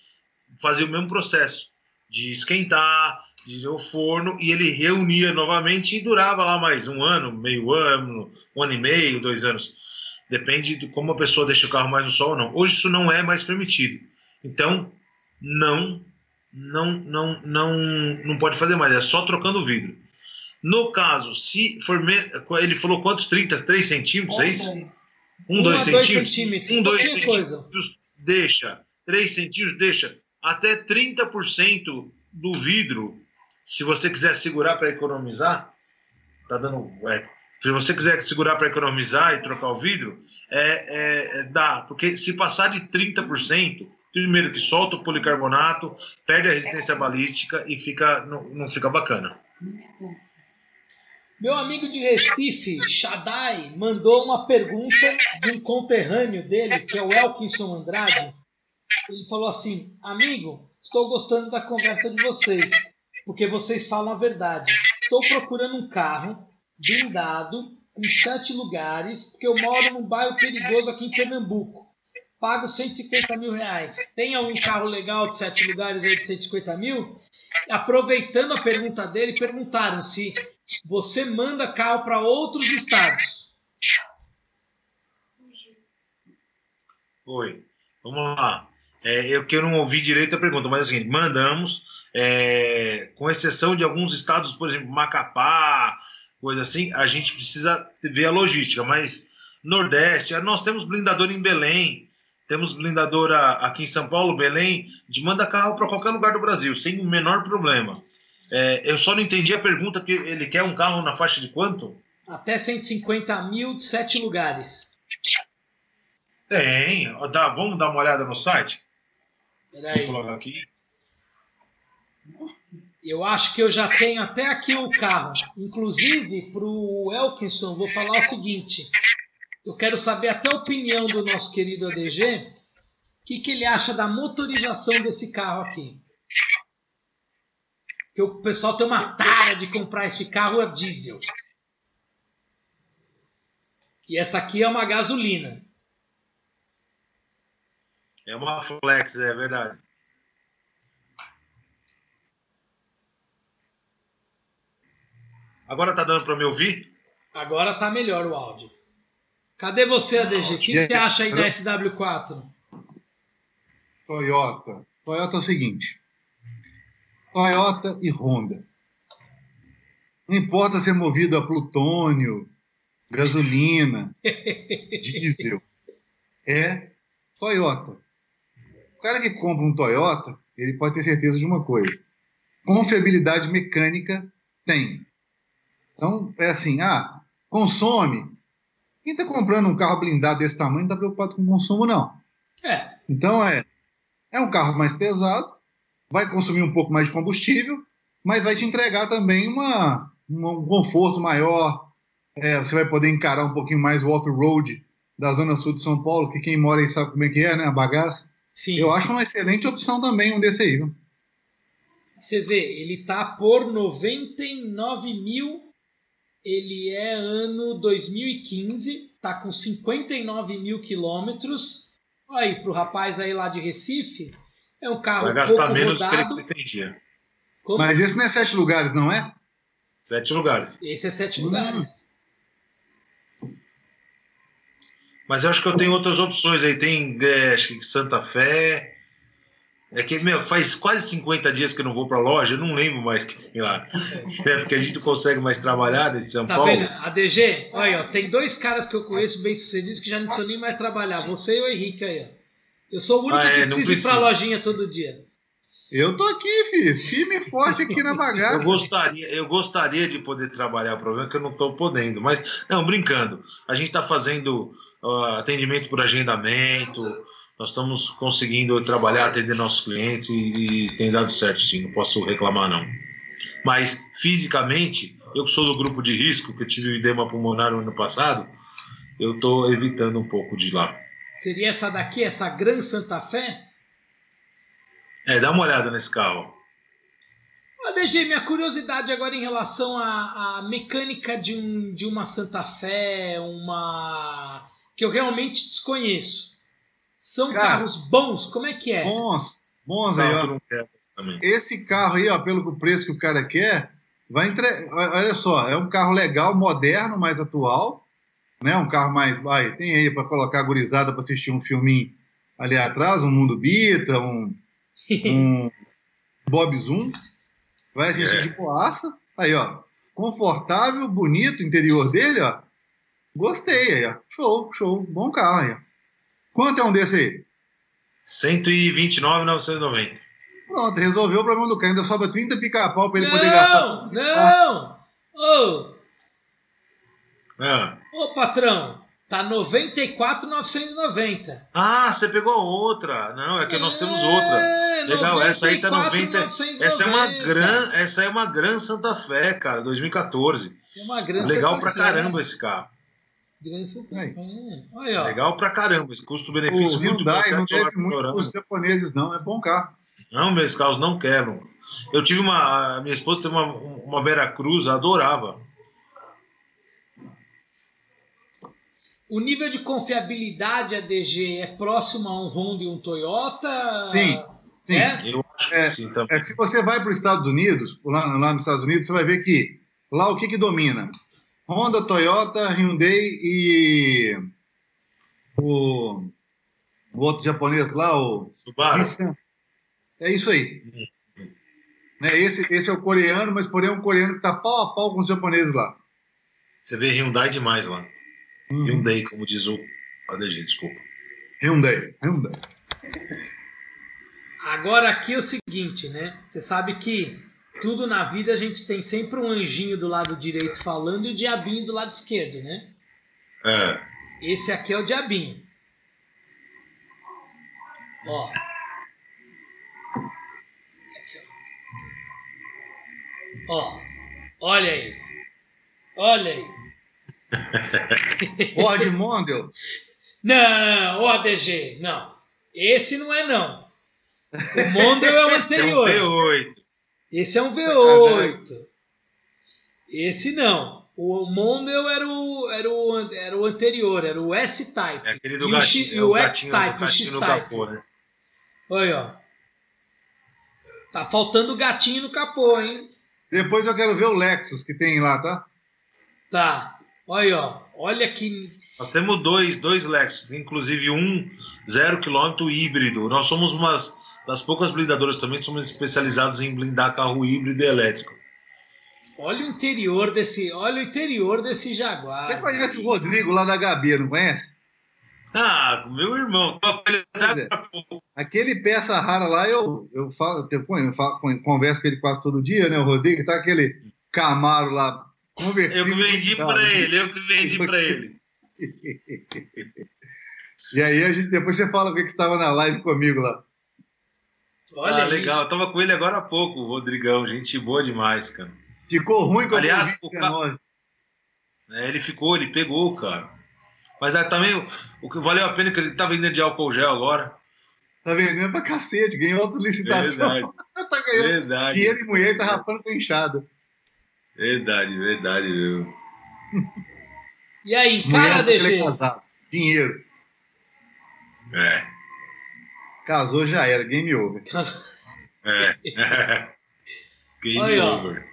Fazia o mesmo processo de esquentar, de o forno e ele reunia novamente e durava lá mais um ano, meio ano, um ano e meio, dois anos. Depende de como a pessoa deixa o carro mais no sol ou não. Hoje isso não é mais permitido. Então, não, não, não, não, não pode fazer mais. É só trocando o vidro. No caso, se for. Ele falou quantos? 30, 3 centímetros, um, é isso? Dois. Um, dois, centímetros? centímetros? Um, dois centímetros. Coisa. Deixa. 3 centímetros, deixa. Até 30% do vidro, se você quiser segurar para economizar, tá dando. É, se você quiser segurar para economizar e trocar o vidro, é, é, é, dá. Porque se passar de 30%, primeiro que solta o policarbonato, perde a resistência balística e fica, não, não fica bacana. Meu amigo de Recife, Shaddai, mandou uma pergunta de um conterrâneo dele, que é o Elkinson Andrade. Ele falou assim: Amigo, estou gostando da conversa de vocês, porque vocês falam a verdade. Estou procurando um carro blindado, com sete lugares, porque eu moro num bairro perigoso aqui em Pernambuco. Pago 150 mil reais. Tem algum carro legal de sete lugares aí de 150 mil? Aproveitando a pergunta dele, perguntaram se você manda carro para outros estados. Oi, vamos lá. É, eu que eu não ouvi direito a pergunta, mas assim, mandamos, é, com exceção de alguns estados, por exemplo, Macapá, coisa assim, a gente precisa ver a logística, mas Nordeste, nós temos blindador em Belém, temos blindadora aqui em São Paulo, Belém, de manda carro para qualquer lugar do Brasil, sem o menor problema. É, eu só não entendi a pergunta que ele quer um carro na faixa de quanto? Até 150 mil de sete lugares. Tem. Dá, vamos dar uma olhada no site? Peraí. Vou colocar aqui. Eu acho que eu já tenho até aqui o carro. Inclusive, para o Elkinson, vou falar o seguinte. Eu quero saber até a opinião do nosso querido ADG. O que, que ele acha da motorização desse carro aqui? que o pessoal tem uma tara de comprar esse carro a diesel. E essa aqui é uma gasolina. É uma flex, é verdade. Agora tá dando para me ouvir? Agora tá melhor o áudio. Cadê você, ADG? O que você acha aí da SW4? Toyota. Toyota é o seguinte. Toyota e Honda. Não importa se é movido a plutônio, gasolina, diesel. É Toyota. O cara que compra um Toyota, ele pode ter certeza de uma coisa. Confiabilidade mecânica tem. Então, é assim, ah, consome. Quem está comprando um carro blindado desse tamanho não está preocupado com o consumo, não. É. Então, é, é um carro mais pesado, vai consumir um pouco mais de combustível, mas vai te entregar também uma, um conforto maior. É, você vai poder encarar um pouquinho mais o off-road da zona sul de São Paulo, que quem mora aí sabe como é que é, né? A bagaça. Sim. Eu acho uma excelente opção também um desse aí. Viu? Você vê, ele tá por 99 mil. Ele é ano 2015, tá com 59 mil quilômetros. Olha aí, pro rapaz aí lá de Recife, é um carro Vai gastar menos rodado. do que ele pretendia. Como? Mas esse não é sete lugares, não é? Sete lugares. Esse é sete hum. lugares. Mas eu acho que eu tenho outras opções aí. Tem é, acho que Santa Fé. É que, meu, faz quase 50 dias que eu não vou pra loja, eu não lembro mais que tem lá. É porque a gente não consegue mais trabalhar nesse São tá Paulo. Vendo? ADG, olha, ó, tem dois caras que eu conheço bem sucedidos que já não precisam nem mais trabalhar. Você e o Henrique aí, ó. Eu sou o único ah, é, que precisa ir pra lojinha todo dia. Eu tô aqui, filho, firme e forte aqui na bagaça. eu gostaria, eu gostaria de poder trabalhar, o problema é que eu não estou podendo. Mas, não, brincando. A gente está fazendo uh, atendimento por agendamento, nós estamos conseguindo trabalhar, atender nossos clientes e, e tem dado certo, sim, não posso reclamar, não. Mas, fisicamente, eu que sou do grupo de risco, que eu tive o edema pulmonar no ano passado, eu estou evitando um pouco de lá. Seria essa daqui, essa Gran Santa Fé? É, dá uma olhada nesse carro. ADG, minha curiosidade agora em relação à, à, mecânica de, um, de uma Santa Fé, uma. que eu realmente desconheço. São Cara, carros bons? Como é que é? Bons, bons aí, ó. Esse carro aí, ó, pelo preço que o cara quer, vai entre... Olha só, é um carro legal, moderno, mais atual né? Um carro mais. Vai, tem aí para colocar a gurizada para assistir um filminho ali atrás, um Mundo Bita, um, um Bob Zoom. Vai assistir é. de boaça. Aí, ó. Confortável, bonito o interior dele, ó. Gostei aí, ó. Show, show. Bom carro aí, ó. Quanto é um desse aí? 129,990. Pronto, resolveu o problema do cara. Ainda sobra 30 pica-pau pra ele poder gastar. Não, não! Ô, Ah. ô patrão, tá 94,990. Ah, você pegou outra. Não, é que nós temos outra. É, Legal, essa aí tá 90. 94,990. Essa é uma gran, essa é uma Gran Santa Fé, cara, 2014. É uma grande Legal pra satisfação. caramba esse carro. Grande satisfação. Aí. Ó. Legal pra caramba. Esse custo-benefício O muito Hyundai não teve muito melhorando. os japoneses, não. É bom carro. Não, meus carros não quebram. Eu tive uma. A minha esposa teve uma, uma Vera Cruz, adorava. O nível de confiabilidade ADG é próximo a um Honda e um Toyota? Sim, sim. É? Eu acho que É, sim também. É, se você vai para os Estados Unidos, lá, lá nos Estados Unidos, você vai ver que lá o que, que domina? Honda, Toyota, Hyundai e o, o outro japonês lá, o Subaru. Nissan. É isso aí. Né, esse, esse é o coreano, mas porém é um coreano que está pau a pau com os japoneses lá. Você vê Hyundai demais lá. Hyundai, como diz o ADG, desculpa. Hyundai, Hyundai. Agora aqui é o seguinte, né? Você sabe que tudo na vida a gente tem sempre um anjinho do lado direito falando e o diabinho do lado esquerdo, né? É. Esse aqui é o diabinho. Ó. Aqui, ó. Ó. Olha aí. Olha aí. Ford Mondeo, Não, o ADG, não. Esse não é não. O Mondeo é o Esse é um anterior. V8. Esse é um V8. Esse não. O Mondeo era o, era o, era o anterior, era o S-Type. É aquele do E o gatinho. e é o X-Type, o X-Type. né? Olha, ó. Tá faltando gatinho no capô, hein? depois eu quero ver o Lexus que tem lá, tá? Tá. Olha, ó. Olha que. Nós temos dois, dois Lexus, inclusive um zero quilômetro híbrido. Nós somos umas das poucas blindadoras também, somos especializados em blindar carro híbrido e elétrico. Olha o interior desse. Olha o interior desse Você Jaguar. conhece o Rodrigo lá da Gabi, não conhece? Ah, meu irmão, é. pouco. Aquele peça rara lá, eu, eu, falo, eu, eu falo- converso com ele quase todo dia, né? O Rodrigo, tá aquele Camaro lá, Eu conversível. que vendi Tá, pra né? ele, eu que vendi pra ele. E aí, a gente, depois você fala o que que estava na live comigo lá. Olha ah, legal. Eu tava com ele agora há pouco, o Rodrigão. Gente boa demais, cara. Ficou ruim com a Aliás, o 2019. É, ele ficou, ele pegou, cara. Mas aí também o, que valeu a pena é que ele tá vendendo de álcool gel agora. Tá vendendo pra cacete, ganhou outra licitação. Verdade. tá ganhando Verdade. dinheiro e mulher e tá rapando com enxada. Verdade, verdade. Viu? E aí, cara, DG? é. Dinheiro. É. Casou já era, game over. É. Game Olha, ó. over.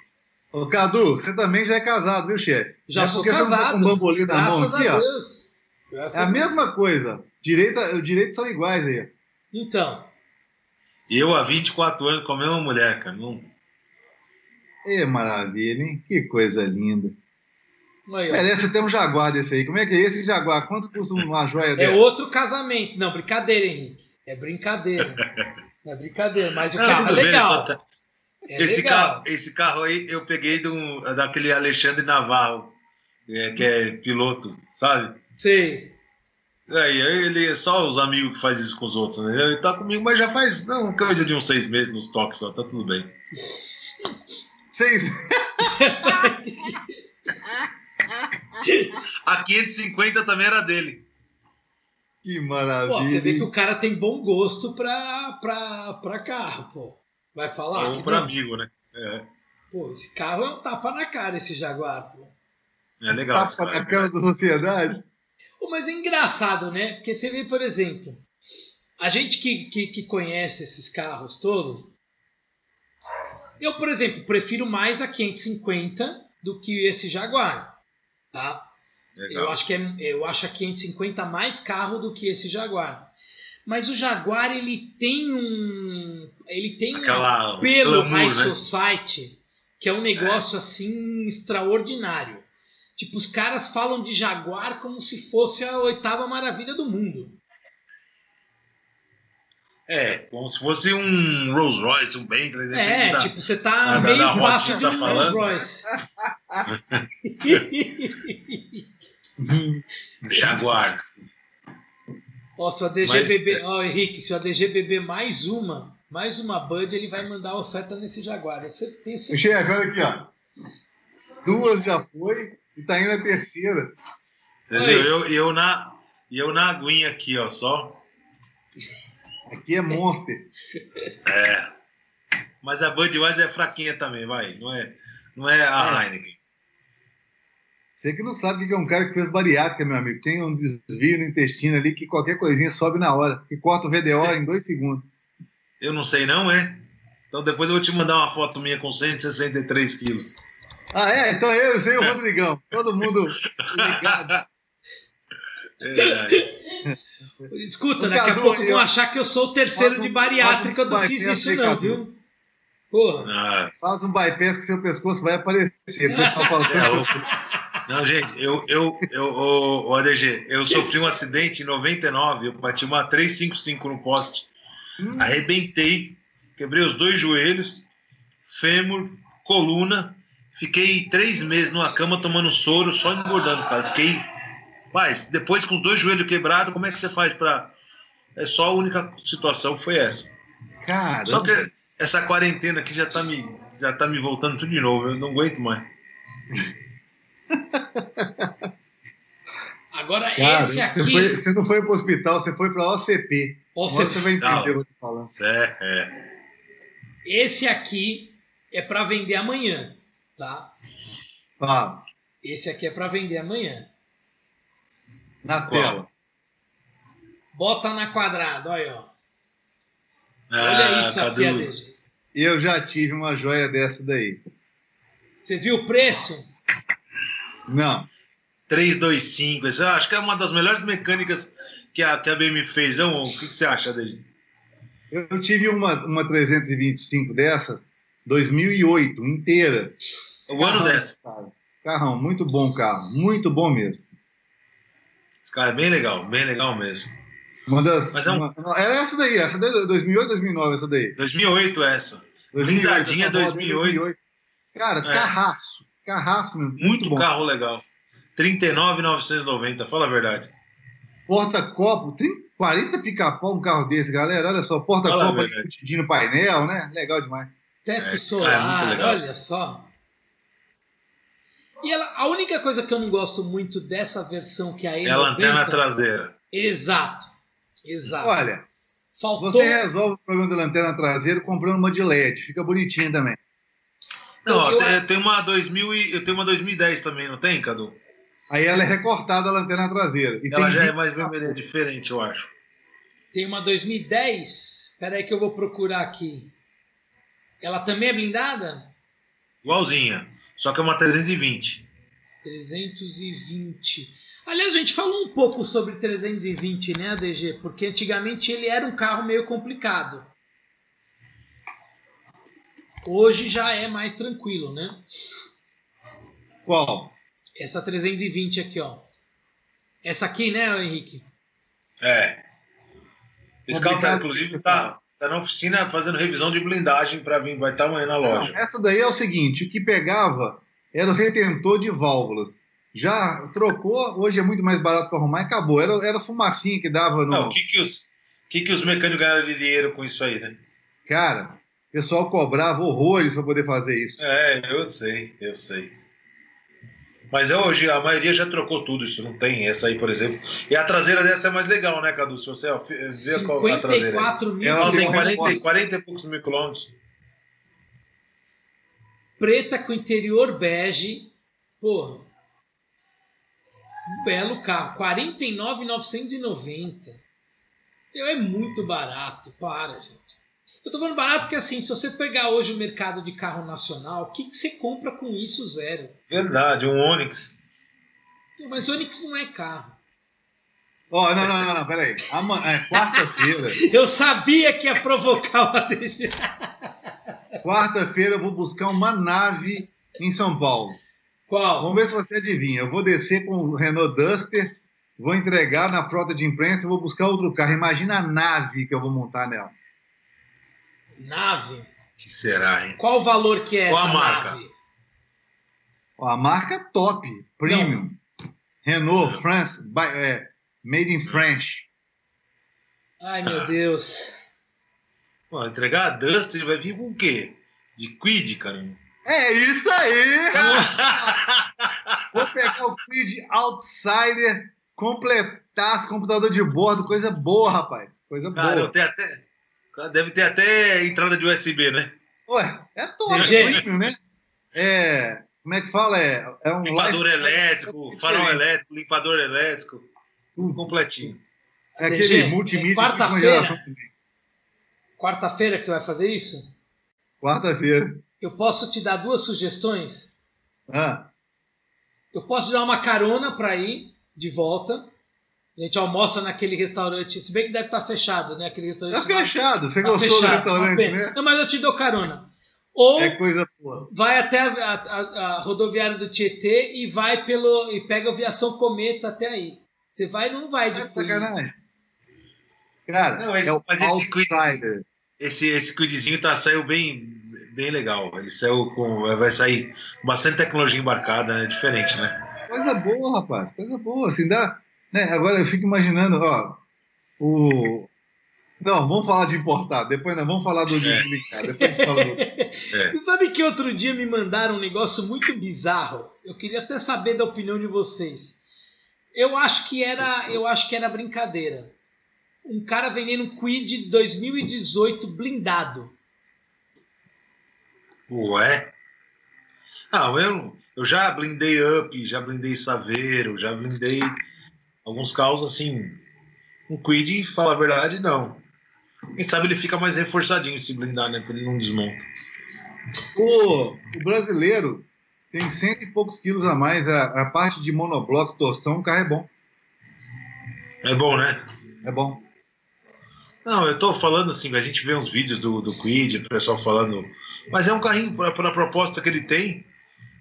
Ô, Cadu, você também já é casado, viu, chefe? Já é sou porque você não tá casado. com um bambolim na mão aqui, a ó. Deus. Graças É a mesma coisa. Direito, os direitos são iguais aí. Então, Eu há 24 anos com a mesma mulher, cara. Não... Ê, maravilha, hein? Que coisa linda. aí, ó. Merece ter um Jaguar desse aí. Como é que é esse Jaguar? Quanto custa uma joia É dessa? outro casamento. Não, brincadeira, Henrique. É brincadeira. É brincadeira, mas o Não, carro é bem, legal. só tá- É esse, legal. carro, esse carro aí eu peguei de um- daquele Alexandre Navarro, é, que é piloto, sabe? Sei. Aí, aí ele só os amigos que faz isso com os outros, né? Ele tá comigo, mas já faz não, coisa de uns seis meses nos toques só, tá tudo bem. Seis. A 550 também era dele. Que Pô, maravilha. você vê hein? que o cara tem bom gosto pra, pra, pra carro, pô. Vai falar? Ou para não? amigo, né? É, Pô, esse carro é um tapa na cara, esse Jaguar, pô. é legal. Tapa cara, na cara da sociedade. Pô, mas é engraçado, né? Porque você vê, por exemplo, a gente que, que, que conhece esses carros todos. Eu, por exemplo, prefiro mais a 550 do que esse Jaguar. Tá? Legal. Eu acho, que é, eu acho a 550 mais carro do que esse Jaguar. Mas o Jaguar ele tem um. Ele tem Aquela um pelo glamour, High né? Society que é um negócio assim extraordinário. Tipo, os caras falam de Jaguar como se fosse a oitava maravilha do mundo. É, como se fosse um Rolls Royce, um Bentley. É, da- tipo, você tá meio que de tá um Rolls falando. Royce. um Jaguar. Ó, se o ADG Mas- beber. Ó, Henrique, se o ADG beber mais uma, mais uma Bud, ele vai mandar a oferta nesse Jaguar. Certeza. Chefe, olha aqui, ó. Duas já foi e tá indo a terceira. Entendeu? Oi. Eu, eu, na, e eu na aguinha aqui, ó, só. Aqui é Monster. É. Mas a Budweiser é fraquinha também, vai. Não é, não é a É. Heineken. Você que não sabe o que é um cara que fez bariátrica, meu amigo. Tem um desvio no intestino ali que qualquer coisinha sobe na hora. E corta o VDO em dois segundos. Eu não sei não, é? Então depois eu vou te mandar uma foto minha com 163 quilos. Ah, é? Então eu sei o Rodrigão. Todo mundo ligado. É, Escuta, O daqui a Cadu, pouco eu- vão achar que eu sou o terceiro um- de bariátrica, eu não um fiz isso não, Cadu. viu? Porra. ah, Faz um bypass que seu pescoço vai aparecer. O pessoal fala É, não, gente, eu, eu, eu, o, o ADG, eu sofri um acidente em 99, eu bati uma 355 no poste, Hum. arrebentei, quebrei os dois joelhos, fêmur, coluna, fiquei três meses numa cama tomando soro, só engordando, cara. Fiquei. Mas depois com os dois joelhos quebrados, como é que você faz pra. É só a única situação foi essa. Cara, Só que essa quarentena aqui já tá me, já tá me voltando tudo de novo, eu não aguento mais. Agora cara esse você, aqui. foi- você não foi pro hospital, você foi pra OCP. Ó, Agora você- você vai entender Não. o que eu tô falando. É, é. Esse aqui é para vender amanhã, tá? Fala, Esse aqui é para vender amanhã. na Qual? tela. Bota na quadrada, olha, ó. Ah, Olha isso aqui. Eu já tive uma joia dessa daí. Você viu o preço? Não. 325. Essa acho que é uma das melhores mecânicas que a, que a BM fez. Não? O que, que você acha, Deji? Eu tive uma, uma 325 dessa, 2008, inteira. O ano dessa. Cara. Carrão, muito bom carro, muito bom mesmo. Esse cara é bem legal, bem legal mesmo. Uma das. Mas é um- uma- era essa daí, essa daí, 2008, 2009, essa daí. 2008 essa. 2008, Blindadinha, essa roda, 2008. Cara, É. carraço, carraço mesmo. Muito, bom. carro legal. 39,990, fala a verdade. Porta-copo, 30, 40 pica-pau um carro desse, galera. Olha só, porta-copo ali, no painel, né? Legal demais. Teto É, solar, cara, é muito legal. olha só. E ela, a única coisa que eu não gosto muito dessa versão que a É a lanterna E90 traseira. Exato. Exato. Olha, Faltou você resolve o problema da lanterna traseira comprando uma de LED. Fica bonitinha também. Não, Eu- tem, tem uma 2000 e, eu tenho uma 2010 também, não tem, Cadu? Aí ela é recortada a lanterna traseira. E Ela tem já é mais vermelha, diferente, eu acho. Tem uma 2010. Espera aí que eu vou procurar aqui. Ela também é blindada? Igualzinha. Só que é uma 320. 320. Aliás, a gente falou um pouco sobre 320, né, ADG? Porque antigamente ele era um carro meio complicado. Hoje já é mais tranquilo, né? Qual? Essa 320 aqui, ó. Essa aqui, né, Henrique? É. Esse carro, tá, inclusive, tá, tá na oficina fazendo revisão de blindagem para vir, vai estar amanhã na loja. Não, essa daí é o seguinte: o que pegava era o retentor de válvulas. Já trocou, hoje é muito mais barato para arrumar e acabou. Era, era fumacinha que dava no. Não, o que que os, que que os mecânicos ganharam de dinheiro com isso aí, né? Cara, pessoal cobrava horrores para poder fazer isso. É, eu sei, eu sei. Mas é hoje, a maioria já trocou tudo, isso não tem essa aí, por exemplo. E a traseira dessa é mais legal, né, Cadu? Se você vê qual a traseira. aí. 54 mil Ela Ela tem tem quilômetros. 40, reforço. 40 e poucos mil quilômetros. Preta com interior bege. Porra. Um belo carro. 49,990. Meu, É muito barato. Para, gente. Eu tô falando barato porque assim, se você pegar hoje o mercado de carro nacional, o que, que você compra com isso? Zero. Verdade, um Onix. Mas Onix não é carro. Ó, não, não, não, não, peraí. Ama- é, Quarta-feira. Eu sabia que ia provocar o ADG. Quarta-feira eu vou buscar uma nave em São Paulo. Qual? Vamos ver se você adivinha. Eu vou descer com o Renault Duster vou entregar na frota de imprensa e vou buscar outro carro. Imagina a nave que eu vou montar nela. Nave? que será, hein? Qual o valor que é Qual a essa marca? nave? A marca top, premium. Renault, France, by- é, made in French. Ai, meu Ah. Deus. Pô, entregar a Duster vai vir com o quê? De Quid, cara. É isso aí! Vou pegar o Creed Outsider, completar esse computador de bordo, coisa boa, rapaz. Coisa Cara, eu boa. tenho até. Deve ter até entrada de USB, né? Ué, é top, Gente. premium, né? É, como é que fala? É, é um Limpador elétrico, é farol elétrico, limpador elétrico. Tudo completinho. É aquele DG, multimídia é quarta-feira. Quarta-feira que você vai fazer isso? Quarta-feira. Eu posso te dar duas sugestões? Ah, Eu posso te dar uma carona para ir de volta. A gente almoça naquele restaurante. Se bem que deve estar fechado, né? Aquele restaurante. tá fechado. Você Tá gostou do fechado, uma restaurante, né? Não, mas eu te dou carona. Ou É coisa boa. vai até a, a- a- rodoviária do Tietê e vai pelo e pega a aviação Cometa até aí. Você vai ou não vai de É sacanagem. Cara, Não, esse- é o mas esse Outsider. Esse, esse Quidzinho tá, saiu bem, bem legal. Ele saiu com. Vai sair com bastante tecnologia embarcada, né? Diferente, né? Coisa boa, rapaz. Coisa boa. Assim, dá, né? Agora eu fico imaginando, ó. O. Não, vamos falar de importado. Depois nós vamos falar do É. desligar. Depois a gente fala do. Você sabe que outro dia me mandaram um negócio muito bizarro? Eu queria até saber da opinião de vocês. Eu acho que era, eu acho que era brincadeira. Um cara vendendo um Quid 2018 blindado. Ué? Ah, eu, eu já blindei Up, já blindei Saveiro, já blindei alguns carros assim. Um Quid, fala a verdade, não. Quem sabe ele fica mais reforçadinho se blindar, né? Porque ele não desmonta. O, o brasileiro tem cento e poucos quilos a mais. A, a parte de monobloco, torção, o carro é bom. É bom, né? É bom. Não, eu tô falando assim, a gente vê uns vídeos do, do Quid, o pessoal falando. Mas é um carrinho, para a proposta que ele tem,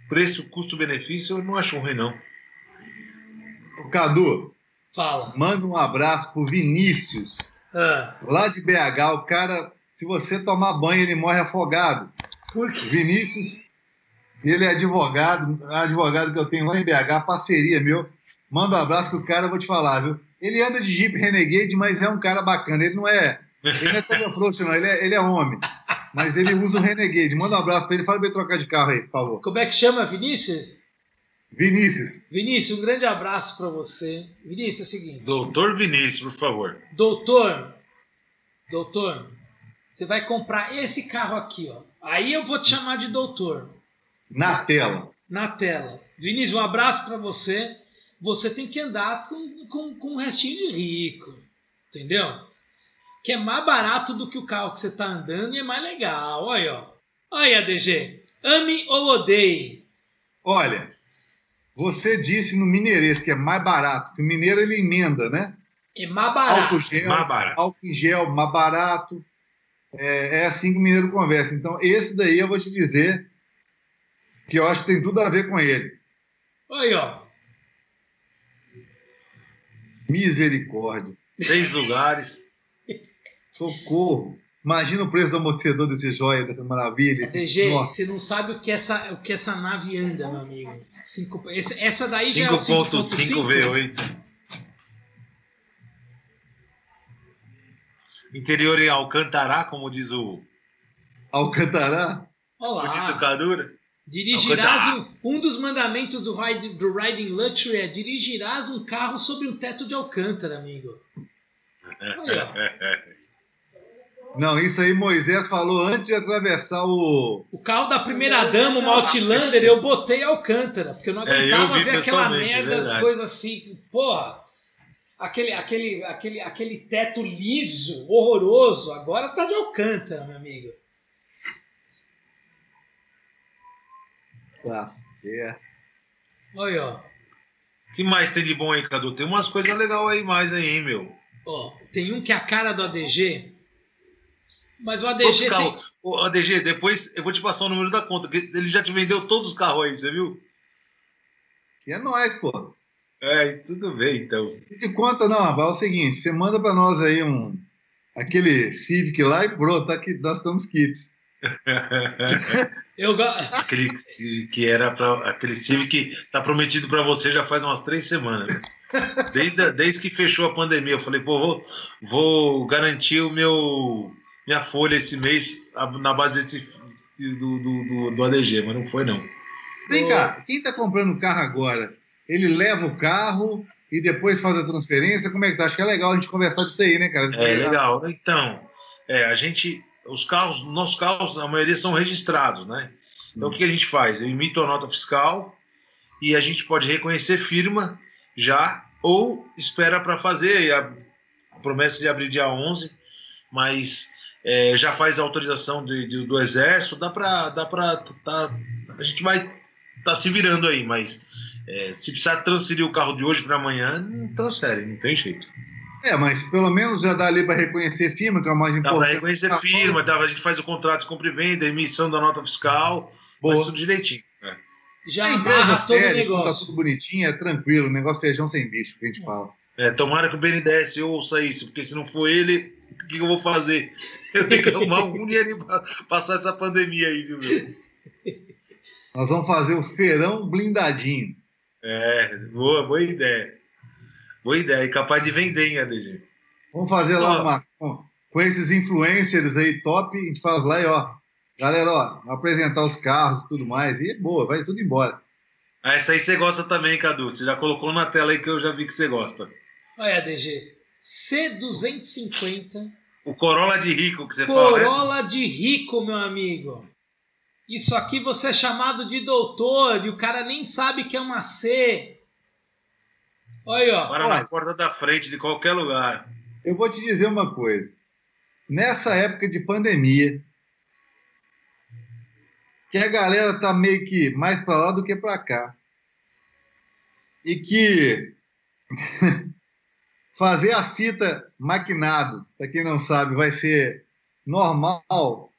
preço, custo-benefício, eu não acho ruim, não. O Cadu, Fala. manda um abraço pro Vinícius, Ah, lá de BH. O cara, se você tomar banho, ele morre afogado. por quê? Vinícius, ele é advogado, advogado que eu tenho lá em BH, parceria meu. Manda um abraço que o cara, eu vou te falar, viu? Ele anda de Jeep Renegade, mas é um cara bacana. Ele não é. Ele não é todo frouxo, não. Ele é, ele é homem. Mas ele usa o Renegade. Manda um abraço pra ele. Fala pra ele trocar de carro aí, por favor. Como é que chama, Vinícius? Vinícius, Vinícius, um grande abraço para você. Vinícius, é o seguinte. Doutor Vinícius, por favor. Doutor, doutor, você vai comprar esse carro aqui, ó. Aí eu vou te chamar de doutor, na tela. na tela. Vinícius, um abraço para você. Você tem que andar com, com, com um restinho de rico, entendeu? Que é mais barato do que o carro que você tá andando e é mais legal. Olha, ó. Olha, DG. Ame ou odeie. Olha, você disse no Mineirês que é mais barato, que o mineiro ele emenda, né? É mais barato. Álcool gel, Mais barato. álcool gel, mais barato. É, é assim que o mineiro conversa. Então, esse daí eu vou te dizer que eu acho que tem tudo a ver com ele. Olha, ó. Misericórdia. Seis lugares. Socorro. Imagina o preço do amortecedor desse joia, dessa maravilha. DG, Nossa. você não sabe o que essa, o que essa nave anda, meu amigo. Cinco, esse- essa daí já é o 5.5 V8. Interior em Alcantará, como diz o, Alcantará? o Olá. dito Cadura. Dirigirás um, um dos mandamentos do, ride, do Riding Luxury é dirigirás um carro sobre um teto de Alcântara, amigo. Olha, ó. Não, isso aí Moisés falou antes de atravessar o. o carro da primeira dama, o Outlander, eu botei Alcântara, porque eu não É, eu aguentava ver aquela é merda, verdade. coisa assim. Porra, aquele, aquele, aquele, aquele teto liso, horroroso, agora tá de Alcântara, meu amigo. Tá certo. Olha, ó. O que mais tem de bom aí, Cadu? Tem umas coisas legais aí mais aí, hein, meu? Ó, tem um que é a cara do ADG, mas o ADG tem... Ô, ADG, depois eu vou te passar o número da conta, que ele já te vendeu todos os carros aí, você viu? E é nóis, pô. É, tudo bem, então. De conta, não, é o seguinte: você manda para nós aí um aquele Civic lá e pronto, tá aqui, nós estamos kits. Eu go... aquele que era para aquele Civic que tá prometido para você já faz umas três semanas. Desde, desde que fechou a pandemia, eu falei, pô, vou, vou garantir o meu minha folha esse mês na base desse do, do, do, do ADG, mas não foi não. Vem cá, quem está comprando o carro agora, ele leva o carro e depois faz a transferência? Como é que tá? Acho que é legal a gente conversar disso aí, né, cara? É legal. Então, é, a gente, os carros, nossos carros, a maioria são registrados, né? Então, hum. o que a gente faz? Eu emito a nota fiscal e a gente pode reconhecer firma já ou espera para fazer a promessa de abrir dia 11, mas é, já faz a autorização de, de, do exército, dá para dá para tá, a gente vai tá se virando aí, mas é, se precisar transferir o carro de hoje para amanhã, não transfere, não tem jeito. É, mas pelo menos já dá ali para reconhecer firma, que é o mais importante. Dá para reconhecer tá firma, dá, a gente faz o contrato de compra e venda, emissão da nota fiscal, Boa. faz tudo direitinho. É. Já a empresa séria, tá tudo bonitinho, é tranquilo, negócio feijão sem bicho, que a gente fala. É, tomara que o BNDES ouça isso, porque se não for ele, o que, que eu vou fazer? Eu tenho que arrumar algum dinheiro para passar essa pandemia aí, viu, meu? Nós vamos fazer o feirão blindadinho. É, boa, boa ideia. Boa ideia. E capaz de vender, hein, ADG? Vamos fazer lá uma. Com, com esses influencers aí top, a gente faz lá e ó. Galera, ó, apresentar os carros e tudo mais. E é boa, vai tudo embora. Ah, essa aí você gosta também, Cadu. Você já colocou na tela aí que eu já vi que você gosta. Olha, DG. C250 o Corolla de rico que você Corolla fala. Corolla né? de rico, meu amigo. Isso aqui você é chamado de doutor e o cara nem sabe que é uma C. Olha aí, ó. Para na porta da frente de qualquer lugar. Eu vou te dizer uma coisa. Nessa época de pandemia, que a galera tá meio que mais para lá do que para cá. E que Fazer a fita maquinado, para quem não sabe, vai ser normal.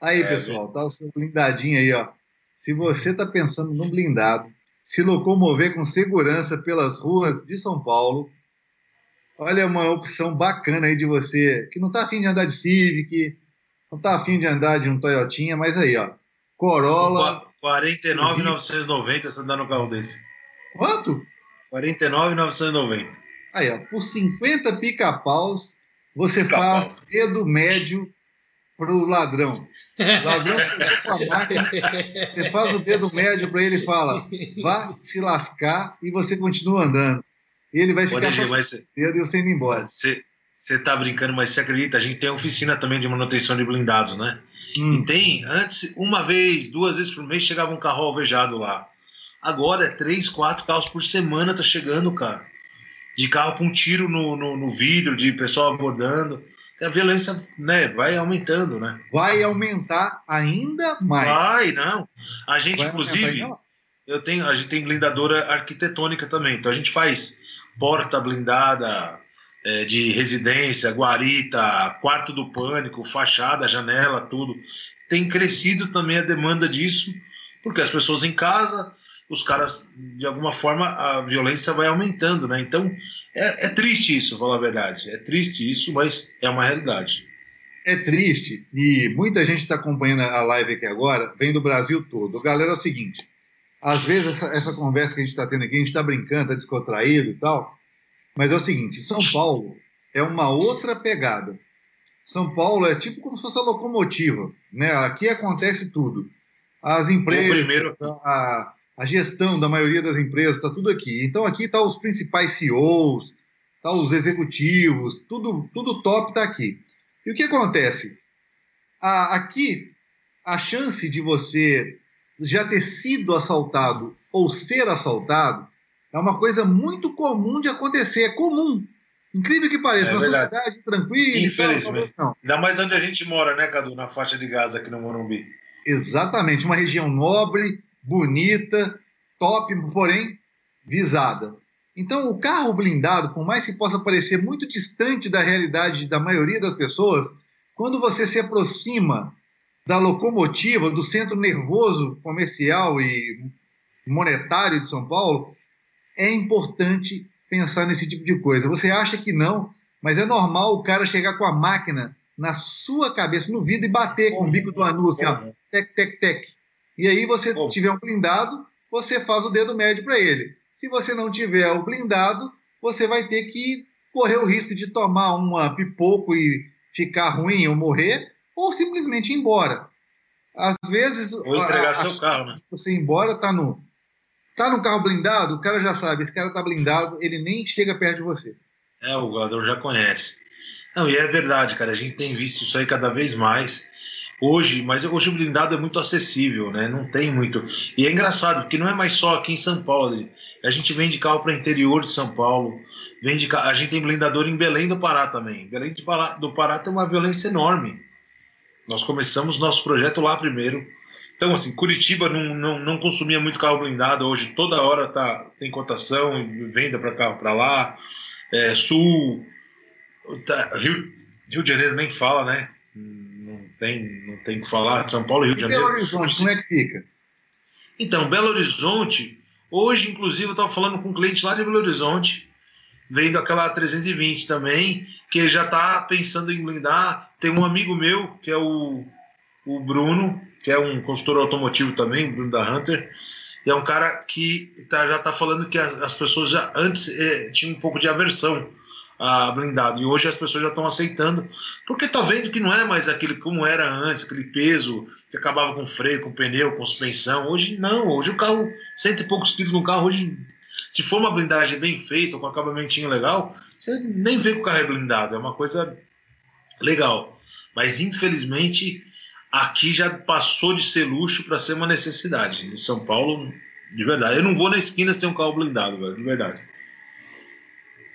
Aí, é, pessoal, tá o seu blindadinho aí, ó. Se você está pensando num blindado, se locomover com segurança pelas ruas de São Paulo, olha uma opção bacana aí de você que não está afim de andar de Civic, não está afim de andar de um Toyotinha, mas aí, ó, Corolla. 49,990 você andar no carro desse. Quanto? 49,990. Aí, ó, por 50 pica-paus, você pica faz dedo médio pro ladrão. O ladrão com a máquina, você faz o dedo médio para ele e fala, vá se lascar e você continua andando. E ele vai ficar com mas... dedo e você indo embora. Você, você tá brincando, mas você acredita? A gente tem oficina também de manutenção de blindados, né? Hum. E tem, antes, uma vez, duas vezes por mês, chegava um carro alvejado lá. Agora é três, quatro carros por semana tá chegando, cara de carro com um tiro no, no, no vidro, de pessoal abordando. A violência né, vai aumentando, né? Vai aumentar ainda mais. Vai, não. A gente, vai inclusive, eu tenho, a gente tem blindadora arquitetônica também. Então a gente faz porta blindada é, de residência, guarita, quarto do pânico, fachada, janela, tudo. Tem crescido também a demanda disso, porque as pessoas em casa os caras, de alguma forma, a violência vai aumentando, né? Então, é, é triste isso, falar a verdade. É triste isso, mas é uma realidade. É triste, e muita gente está acompanhando a live aqui agora, vem do Brasil todo. Galera, é o seguinte, às vezes essa, essa conversa que a gente está tendo aqui, a gente está brincando, está descontraído e tal, mas é o seguinte, São Paulo é uma outra pegada. São Paulo é tipo como se fosse a locomotiva, né? Aqui acontece tudo. As empresas, a, a gestão da maioria das empresas, está tudo aqui. Então aqui estão tá os principais CEOs, tá os executivos, tudo, tudo top está aqui. E o que acontece? A, aqui, a chance de você já ter sido assaltado ou ser assaltado é uma coisa muito comum de acontecer. É comum. Incrível que pareça, é, uma verdade. sociedade tranquila. Infelizmente. Tal, Ainda mais onde a gente mora, né, Cadu? Na faixa de Gaza aqui no Morumbi. Exatamente, uma região nobre, bonita, top, porém visada. Então, o carro blindado, por mais que possa parecer muito distante da realidade da maioria das pessoas, quando você se aproxima da locomotiva, do centro nervoso comercial e monetário de São Paulo, é importante pensar nesse tipo de coisa. Você acha que não, mas é normal o cara chegar com a máquina na sua cabeça, no vidro, e bater com o bico do assim, ó, tec, tec, tec. E aí você tiver um blindado, você faz o dedo médio para ele. Se você não tiver o blindado, você vai ter que correr o risco de tomar uma pipoco e ficar ruim ou morrer, ou simplesmente ir embora. Às vezes. Ou entregar a, seu carro, né? Você ir embora, tá no, tá no carro blindado, o cara já sabe, esse cara tá blindado, ele nem chega perto de você. É, o jogador já conhece. Não, e é verdade, cara, a gente tem visto isso aí cada vez mais. Hoje, mas hoje o blindado é muito acessível, né? Não tem muito. E é engraçado, porque não é mais só aqui em São Paulo. A gente vende carro para o interior de São Paulo. Vende, a gente tem blindador em Belém do Pará também. Belém do Pará, do Pará tem uma violência enorme. Nós começamos nosso projeto lá primeiro. Então, assim, Curitiba não, não, não consumia muito carro blindado. Hoje, toda hora tá, tem cotação e venda para cá, para lá. É, Sul, tá, Rio, Rio de Janeiro nem fala, né? Não tem, não tem que falar. São Paulo e Rio de Janeiro. Belo Horizonte, como é que fica? Então, Belo Horizonte, hoje, inclusive, eu estava falando com um cliente lá de Belo Horizonte vendo aquela 320 também, que já está pensando em blindar. Tem um amigo meu, que é o, o Bruno, que é um consultor automotivo também, Bruno da Hunter, e é um cara que tá, já está falando que as pessoas já antes é, tinham um pouco de aversão a blindado, e hoje as pessoas já estão aceitando, porque tá vendo que não é mais aquele como era antes, aquele peso que acabava com freio, com pneu, com suspensão. Hoje não, hoje o carro, cento e poucos quilos no carro, hoje se for uma blindagem bem feita, com acabamentinho legal, você nem vê que o carro é blindado, é uma coisa legal. Mas infelizmente aqui já passou de ser luxo para ser uma necessidade. Em São Paulo, de verdade. Eu não vou na esquina se tem um carro blindado, velho, de verdade.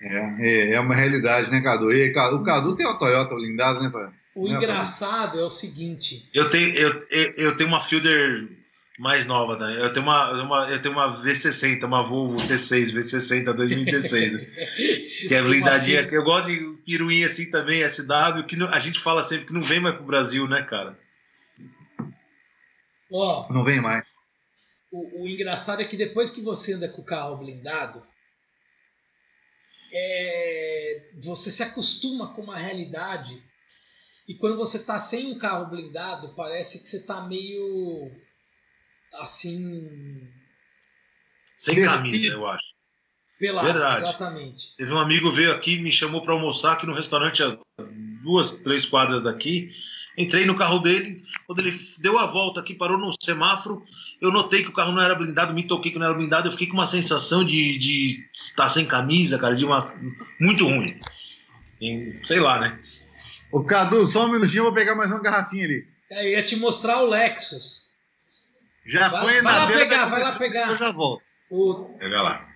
É, é, é uma realidade, né, Cadu? E, o Cadu tem uma Toyota blindada, né, pai? O né, engraçado é o seguinte. Eu tenho, eu, eu, eu tenho uma Fielder mais nova, né? Eu tenho uma, uma, eu tenho uma V60, uma Volvo T6 V60 2016, que é blindadinha. Que eu gosto de piruinha assim também, SW, que a gente fala sempre que não vem mais pro Brasil, né, cara? Ó, não vem mais. O, o, engraçado é que depois que você anda com o carro blindado, é, você se acostuma com uma realidade. E quando você tá sem um carro blindado, parece que você tá meio assim. Sem camisa, eu acho. Pelado, Verdade. exatamente. Teve um amigo veio aqui, me chamou para almoçar aqui no restaurante a duas, três quadras daqui. Entrei no carro dele, quando ele deu a volta aqui, parou no semáforo, eu notei que o carro não era blindado, me toquei que não era blindado, eu fiquei com uma sensação de, de estar sem camisa, cara, de uma muito ruim. E, sei lá, né? Ô Cadu, só um minutinho, eu vou pegar mais uma garrafinha ali. É, eu ia te mostrar o Lexus. Já vai, põe vai na lá pegar, vai lá pegar. Eu já volto. O, Pega lá.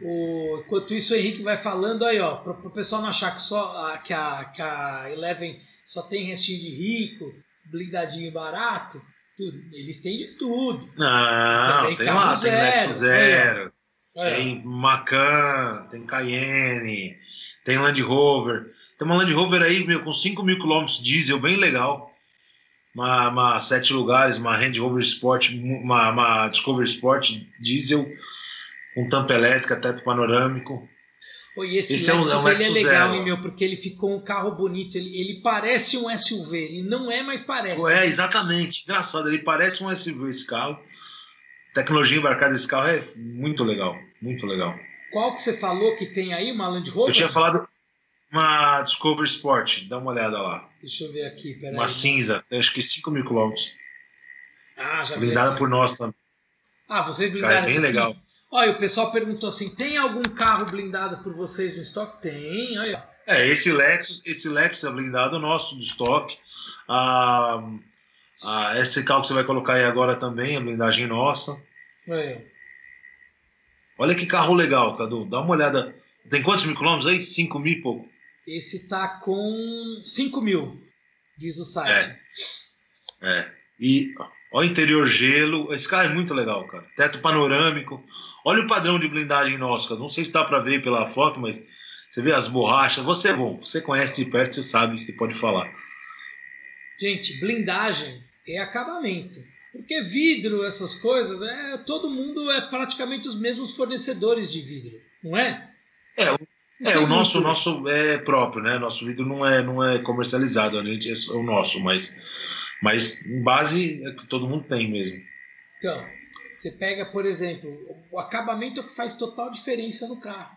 O, enquanto isso, o Henrique vai falando aí, ó, para o pessoal não achar que, só, a, que, a, que a Eleven só tem restinho de rico, blindadinho barato. Tudo. Eles têm de tudo. Não, tem, tem lá, zero, tem Lexus Zero, aí, tem Macan, tem Cayenne, tem Land Rover. Tem uma Land Rover aí, meu, com 5 mil quilômetros diesel, bem legal uma, uma sete lugares, uma Range Rover Sport, uma, uma Discovery Sport diesel com tampa elétrica, teto panorâmico. Esse, esse é um, é um ele é legal, hein, meu, porque ele ficou um carro bonito. Ele, ele parece um SUV, ele não é, mas parece. É, exatamente. Engraçado, ele parece um SUV esse carro. A tecnologia embarcada desse carro é muito legal, muito legal. Qual que você falou que tem aí, uma Land Rover? Eu tinha falado uma Discovery Sport, dá uma olhada lá. Deixa eu ver aqui, peraí. Uma cinza, tem acho que 5 mil quilômetros. Ah, já Blindada por nós também. Ah, vocês blindaram Cara, é bem legal. Olha, o pessoal perguntou assim: tem algum carro blindado por vocês no estoque? Tem, olha. É, esse Lexus, esse Lexus é blindado nosso de estoque. Ah, ah, esse carro que você vai colocar aí agora também, a blindagem nossa. É. Olha que carro legal, Cadu. Dá uma olhada. Tem quantos mil quilômetros aí? 5 mil e pouco. Esse tá com 5 mil, diz o site. É. é. E olha o interior gelo. Esse carro é muito legal, cara. Teto panorâmico. Olha o padrão de blindagem nosso, cara. Não sei se dá para ver pela foto, mas você vê as borrachas. Você é bom. Você conhece de perto, você sabe, você pode falar. Gente, blindagem é acabamento. Porque vidro, essas coisas, é, todo mundo é praticamente os mesmos fornecedores de vidro, não é? É, o, é, o nosso, nosso é próprio, né? Nosso vidro não é, não é comercializado, a gente é o nosso, mas, mas em base é que todo mundo tem mesmo. Então, você pega, por exemplo, o acabamento que faz total diferença no carro.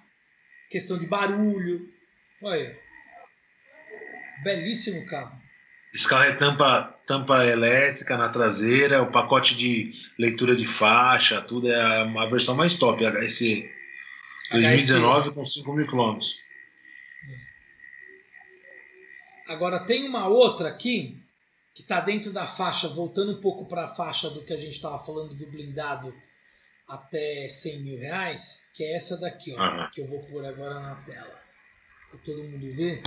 Questão de barulho. Olha. Belíssimo carro. Esse carro é tampa, tampa elétrica na traseira, o pacote de leitura de faixa, tudo é a versão mais top, HSE. 2019 com 5 mil quilômetros. Agora tem uma outra aqui que está dentro da faixa, voltando um pouco para a faixa do que a gente estava falando do blindado até 100 mil reais, que é essa daqui, ó, uhum. que eu vou pôr agora na tela, para todo mundo ver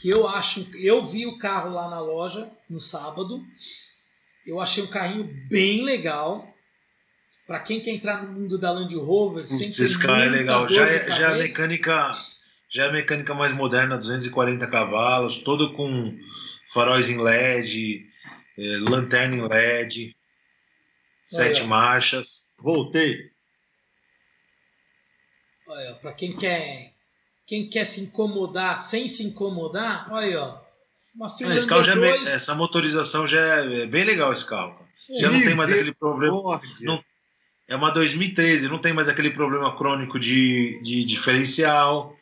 que eu acho, eu vi o carro lá na loja no sábado, eu achei um carrinho bem legal. Para quem quer entrar no mundo da Land Rover, sem esse carro é legal. Já é, já é a mecânica, já é a mecânica mais moderna, 240 cavalos, todo com faróis em LED, lanterna em LED, sete marchas. Voltei. Olha, para quem quer quem quer se incomodar sem se incomodar, olha ó. Uma ah, esse carro já é, essa motorização já é, é, bem legal esse carro. Já não tem mais aquele problema. Não, é uma 2013, não tem mais aquele problema crônico de, de diferencial.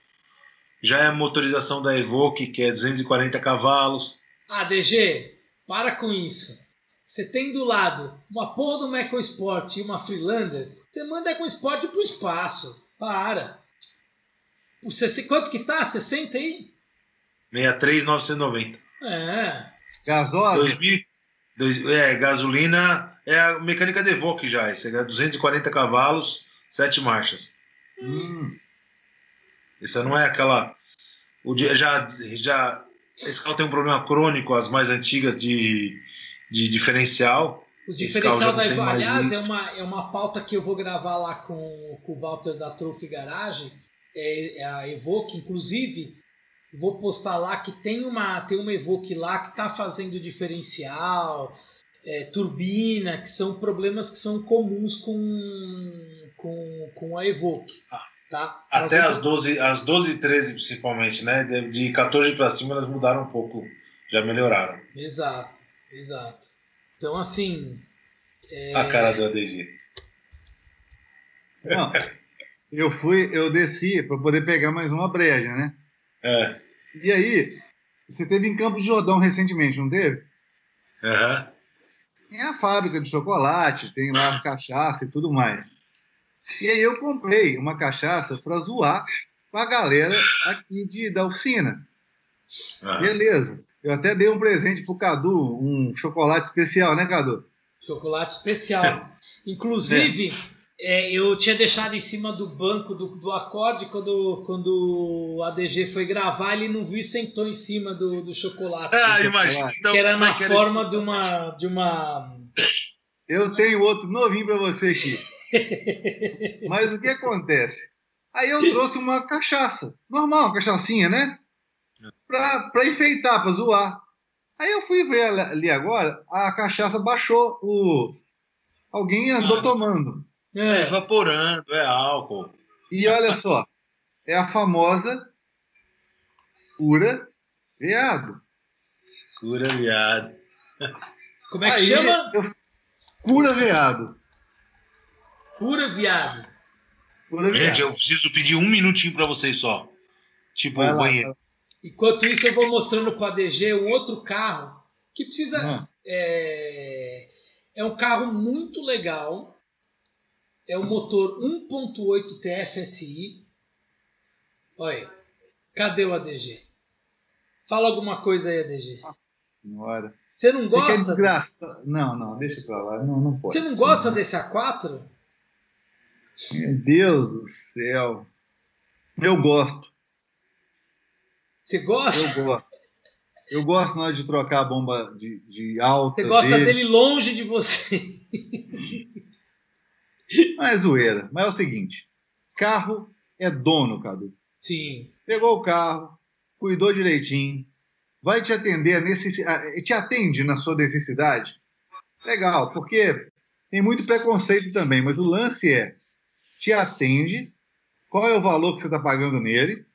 Já é a motorização da Evoque, que é 240 cavalos. Ah, DG, para com isso. Você tem do lado uma porra do EcoSport e uma Freelander, você manda a EcoSport pro espaço. Para. Quanto que tá? 60 aí? 63,990. É. Gasóleo? 2000, dois, é, gasolina é a mecânica de Evoque já. Esse é 240 cavalos, 7 marchas. Hum. Essa não é aquela. O dia já, já. Esse carro tem um problema crônico, as mais antigas de, de diferencial. O diferencial da Evoque, aliás, é uma, é uma pauta que eu vou gravar lá com, com o Walter da Trophy Garage é, é a Evoque, inclusive, vou postar lá que tem uma, tem uma Evoque lá que está fazendo diferencial, é, turbina, que são problemas que são comuns com, com, com a Evoque. Ah, tá? Até as 12, as 12 e 13 principalmente, né? De, de 14 para cima elas mudaram um pouco, já melhoraram. Exato, exato. Então assim. É... A cara do ADG. Não, eu fui, eu desci para poder pegar mais uma breja, né? É. E aí, você teve em Campos de Jordão recentemente, não teve? Uhum. Tem a fábrica de chocolate, tem lá as cachaças e tudo mais. E aí eu comprei uma cachaça para zoar com a galera aqui de, da oficina. Uhum. Beleza. Eu até dei um presente pro Cadu, um chocolate especial, né, Cadu? Chocolate especial. Inclusive, é. É, eu tinha deixado em cima do banco do, do acorde quando, quando o ADG foi gravar, ele não viu e sentou em cima do, do chocolate. Ah, imagina. Então, que era na que forma de uma, de uma. Eu tenho outro novinho para você aqui. Mas o que acontece? Aí eu trouxe uma cachaça, normal, uma cachaçinha, né? Pra, pra enfeitar, pra zoar. Aí eu fui ver ali agora, a cachaça baixou, o alguém andou ah. tomando. É, evaporando, é álcool. E olha só, é a famosa cura veado. Cura veado. Como é que Aí, chama? Eu... Cura veado. Cura veado. Cura veado. Gente, eu preciso pedir um minutinho para vocês só. Tipo, o banheiro. Enquanto isso, eu vou mostrando para a DG um outro carro que precisa. Uhum. É, é um carro muito legal é o motor 1.8 TFSI. Olha, cadê o ADG? Fala alguma coisa aí, ADG. Senhora. Você não gosta? Você quer desgraça? Não, não, deixa pra lá. Não, não pode. Você não gosta desse A4? Meu Deus do céu. Eu gosto. Você gosta? Eu gosto. Eu gosto na hora de trocar a bomba de, de alta. Você gosta dele, dele longe de você. Não é zoeira. Mas é o seguinte: carro é dono, Cadu. Sim. Pegou o carro, cuidou direitinho, vai te atender a necessidade. Te atende na sua necessidade. Legal, porque tem muito preconceito também, mas o lance é: te atende, qual é o valor que você está pagando nele,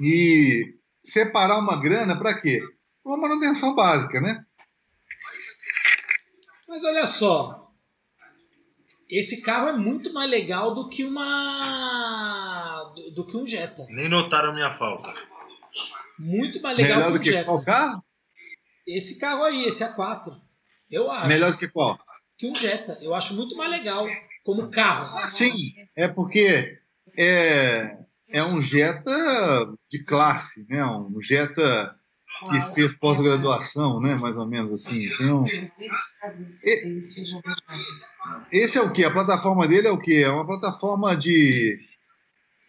e separar uma grana para quê? Uma manutenção básica, né? Mas olha só, esse carro é muito mais legal do que uma do, do que um Jetta. Nem notaram minha falta. Muito mais legal Melhor que do um que Jetta. qual carro? Esse carro aí, esse A4. Eu acho Melhor do que qual? que um Jetta. Eu acho muito mais legal como carro. Ah, sim, é porque é, é um Jetta de classe, né? Um Jetta que fez pós-graduação, né? Mais ou menos assim. Então, esse é o que? A plataforma dele é o que? É uma plataforma de.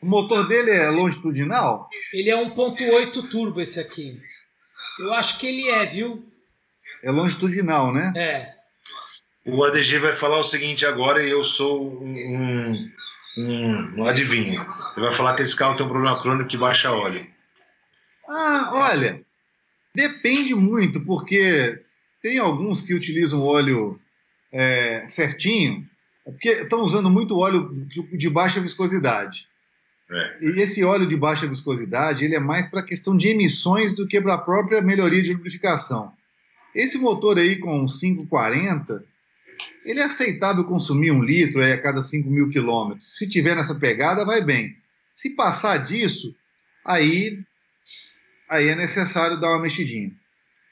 O motor dele é longitudinal? Ele é 1.8 turbo esse aqui. Eu acho que ele é, viu? É longitudinal, né? É. O ADG vai falar o seguinte agora e eu sou um, um, um, adivinho. Ele vai falar que esse carro tem um problema crônico que baixa óleo. Ah, olha, depende muito, porque tem alguns que utilizam óleo é, certinho, porque estão usando muito óleo de, de baixa viscosidade. É. E esse óleo de baixa viscosidade, ele é mais para questão de emissões do que para a própria melhoria de lubrificação. Esse motor aí com 540, ele é aceitável consumir um litro aí a cada 5 mil quilômetros. Se tiver nessa pegada, vai bem. Se passar disso, aí, aí é necessário dar uma mexidinha.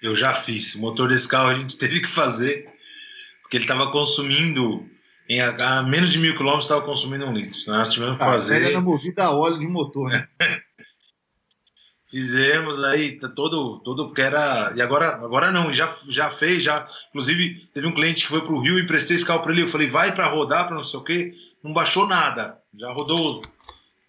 Eu já fiz. O motor desse carro a gente teve que fazer, porque ele estava consumindo, em a, a menos de mil quilômetros, estava consumindo um litro. Nós tivemos que Ah, fazer. pega na movida a óleo de motor, né? Fizemos aí tá todo todo que era e agora agora não já já fez já inclusive teve um cliente que foi para o Rio e prestei esse carro para ele eu falei vai para rodar para não sei o que não baixou nada já rodou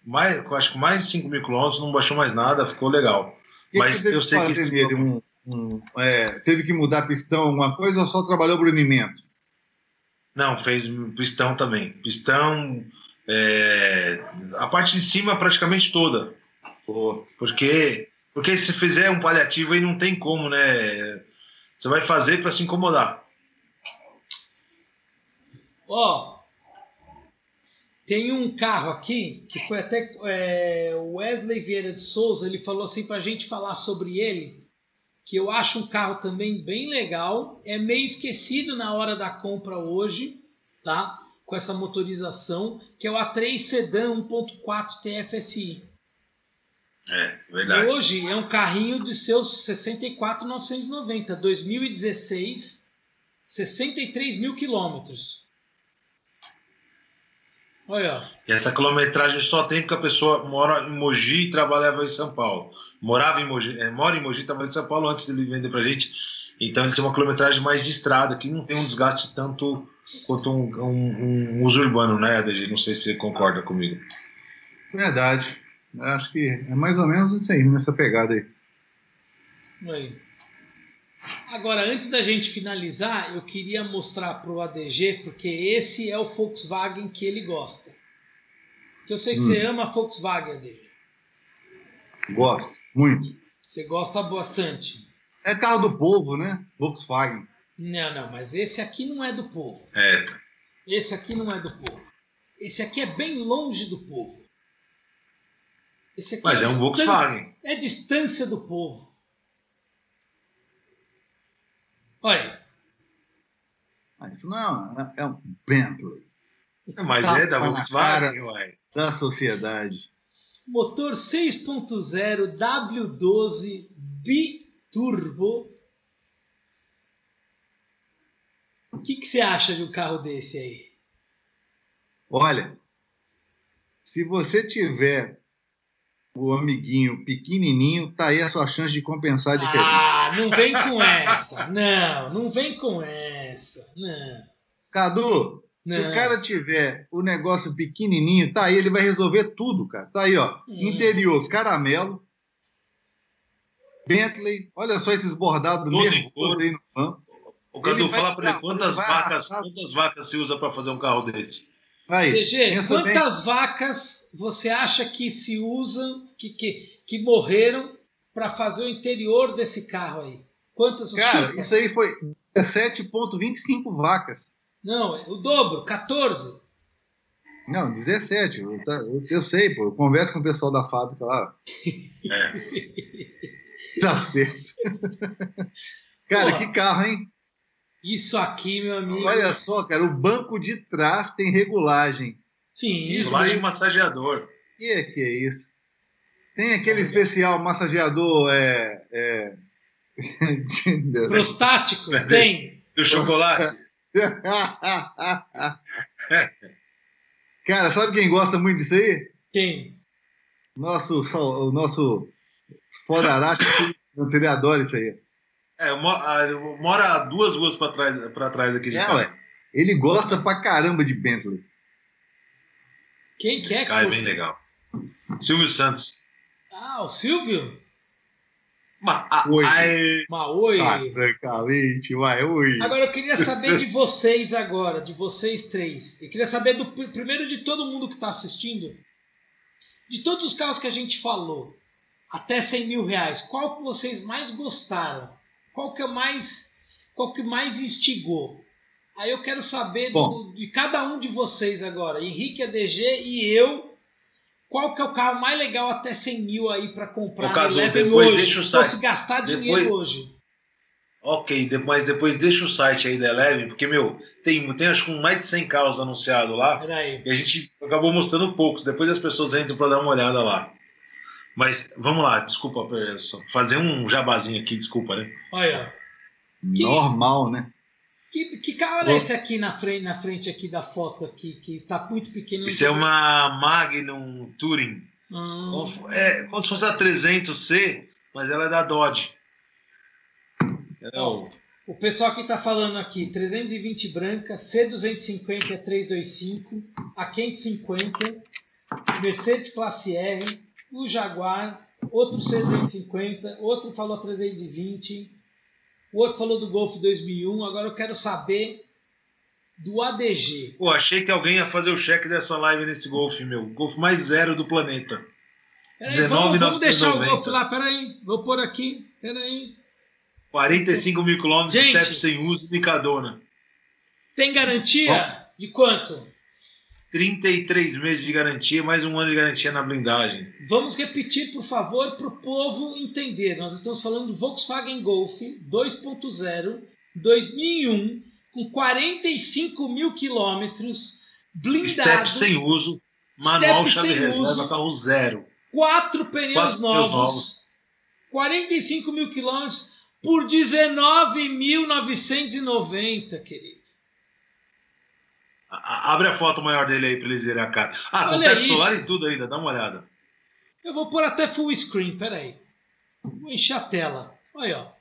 mais acho que mais de 5 mil quilômetros não baixou mais nada ficou legal que Mas que eu sei que esse nele? Um, um, é, teve que mudar pistão, alguma coisa, ou só trabalhou brunimento? não fez pistão também pistão é, a parte de cima praticamente toda Porque, porque se fizer um paliativo aí não tem como, né? Você vai fazer para se incomodar. Ó, tem um carro aqui que foi até é, Wesley Vieira de Souza. Ele falou assim para a gente falar sobre ele, que eu acho um carro também bem legal. É meio esquecido na hora da compra hoje, tá? Com essa motorização, que é o A3 Sedan 1.4 TFSI. É, E verdade. hoje é um carrinho de seus 64,990, 2016, 63 mil quilômetros. Olha. E essa quilometragem só tem porque a pessoa mora em Mogi e trabalhava em São Paulo. Morava em Mogi, é, mora em Mogi e trabalha em São Paulo antes dele vender pra gente. Então ele tem uma quilometragem mais de estrada, que não tem um desgaste tanto quanto um, um- um uso urbano, né, ADG? Não sei se você concorda comigo. verdade. Acho que é mais ou menos isso aí, nessa pegada aí. Aí. Agora, antes da gente finalizar, eu queria mostrar para o ADG, porque esse é o Volkswagen que ele gosta. Que eu sei que Hum. você ama Volkswagen, ADG. Gosto, muito. Você gosta bastante. É carro do povo, né? Volkswagen. Não, não, mas esse aqui não é do povo. É, Esse aqui não é do povo. Esse aqui é bem longe do povo. Esse aqui mas é um distância- Volkswagen. É distância do povo. Olha, Ah, isso não é, é um Bentley Mas Tá é da Volkswagen, uai. da sociedade. motor 6.0 W12 biturbo. O que, que você acha de um carro desse aí? Olha, se você tiver o amiguinho pequenininho, tá aí a sua chance de compensar a diferença. Ah, não vem com essa. Não, não vem com essa. Não. Cadu, se Não. o cara tiver o negócio pequenininho, tá aí, ele vai resolver tudo, cara. Tá aí, ó. Hum. Interior, caramelo. Bentley, olha só esses bordados couro. aí no banco. O Cadu, fala pra ele quantas vacas, quantas vacas se usa para fazer um carro desse? Aí, DG, pensa bem. quantas vacas você acha que se usam, que, que, que morreram para fazer o interior desse carro aí? Quantas você Cara, isso aí foi 17,25 vacas. Não, o dobro, 14. Não, 17. Eu, tá- eu, eu sei, pô. Eu converso com o pessoal da fábrica lá. É. Tá certo. Cara, Porra. que carro, hein? Isso aqui, meu amigo. Olha só, cara, o banco de trás tem regulagem. Sim, isso. Isolagem massageador. Que que é isso? Tem aquele especial massageador é, é... de- Prostático? Tem. Do chocolate. Cara, sabe quem gosta muito disso aí? Tem. Nosso, o nosso foda aracha, ele adora isso aí. É, ah, eu moro a duas ruas pra trás, pra trás aqui de É, casa. ué. Ele gosta pra caramba de Bentley. Quem que é? Cara é bem legal. Silvio Santos. Ah, o Silvio? Ma- Oi. ai- oi. Ah, francamente, vai, ui. Agora eu queria saber de vocês agora, de vocês três. Eu queria saber do pr- primeiro de todo mundo que está assistindo, de todos os carros que a gente falou, até 100 mil reais, qual que vocês mais gostaram? Qual que é mais, qual que mais instigou? Aí eu quero saber do- de cada um de vocês agora, Henrique ADG e eu. Qual que é o carro mais legal até 100 mil aí para comprar Cadu, Eleven depois hoje? deixa o Se site. fosse gastar Depois- dinheiro hoje. Ok, mas depois deixa o site aí da Eleven, porque, meu, tem, tem acho que mais de 100 carros anunciados lá. Peraí. E a gente acabou mostrando poucos. Depois as pessoas entram para dar uma olhada lá. Mas vamos lá, desculpa, só fazer um jabazinho aqui, desculpa, né? Olha, ó. Normal, né? Que, que carro é esse aqui na frente, na frente aqui da foto aqui, que tá muito pequeno? Isso é uma Magnum Touring. Hum, Como- É como se fosse a 300C, mas ela é da Dodge. É o- o pessoal que tá falando aqui, 320 branca, C250 é 325, a 550, Mercedes Classe R, o Jaguar, outro C250, outro falou 320, o outro falou do Golf 2001, agora eu quero saber do ADG. Pô, achei que alguém ia fazer o cheque dessa live nesse Golf, meu. Golf mais zero do planeta. Peraí, vamos, vamos deixar o 19.990. Golf lá, peraí, vou pôr aqui, peraí. 45 mil quilômetros, step sem uso, Nicadona. Tem garantia de quanto? 33 meses de garantia, mais um ano de garantia na blindagem. Vamos repetir, por favor, para o povo entender. Nós estamos falando do Volkswagen Golf 2.0 2001 com 45 mil quilômetros, blindado, Step sem uso, manual chave sem reserva, uso. carro zero. quatro pneus Quatro novos, novos. 45 mil quilômetros por 19.990, querido. Abre a foto maior dele aí pra eles verem a cara. Ah, com Olha teto isso. solar e tudo ainda, dá uma olhada. Eu vou pôr até full screen, peraí. Vou encher a tela. Olha, ó.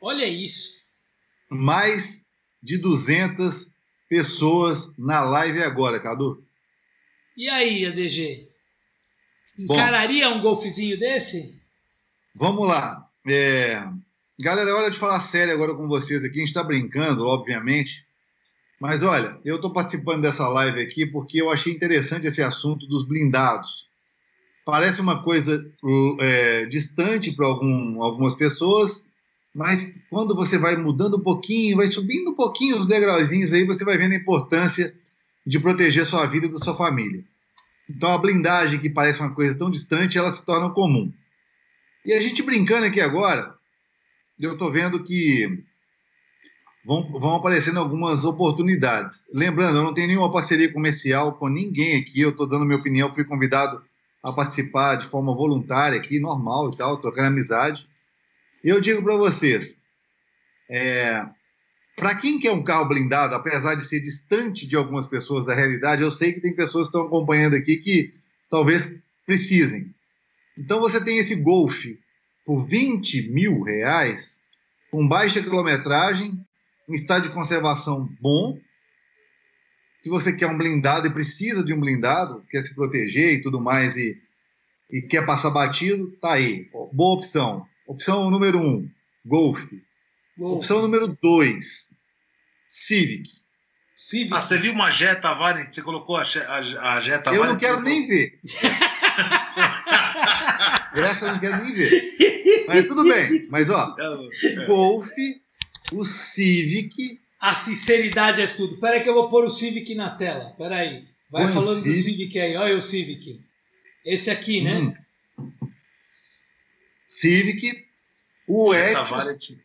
Olha isso. Mais de 200 pessoas na live agora, Cadu. E aí, ADG? Bom. Encararia um golfezinho desse? Vamos lá. É, Galera, é hora de falar sério agora com vocês aqui. A gente está brincando, obviamente. Mas olha, eu estou participando dessa live aqui porque eu achei interessante esse assunto dos blindados. Parece uma coisa é, distante para algum, algumas pessoas, mas quando você vai mudando um pouquinho, vai subindo um pouquinho os degrauzinhos aí, você vai vendo a importância de proteger sua vida e da sua família. Então a blindagem, que parece uma coisa tão distante, ela se torna comum. E a gente brincando aqui agora, eu estou vendo que vão, vão aparecendo algumas oportunidades. Lembrando, eu não tenho nenhuma parceria comercial com ninguém aqui, eu estou dando minha opinião, fui convidado a participar de forma voluntária aqui, normal e tal, trocando amizade. E eu digo para vocês, é, para quem quer um carro blindado, apesar de ser distante de algumas pessoas da realidade, eu sei que tem pessoas que estão acompanhando aqui que talvez precisem. Então você tem esse Golf por 20 mil reais, com baixa quilometragem, um estado de conservação bom. Se você quer um blindado e precisa de um blindado, quer se proteger e tudo mais, e, e quer passar batido, tá aí. Boa opção. Opção número um, Golf. Golf. Opção número dois, Civic. Civic. Ah, você viu uma Jetta Variant? Você colocou a, a, a Jetta Eu não quero nem ver. Essa eu não quero nem ver. Mas tudo bem. Mas, ó, É, o Golf, o Civic. A sinceridade é tudo. Pera aí que eu vou pôr o Civic na tela. Pera aí. Vai Põe falando do Civic. Civic aí. Olha o Civic. Esse aqui, né? hum, Civic, o Essa Etios. Valet-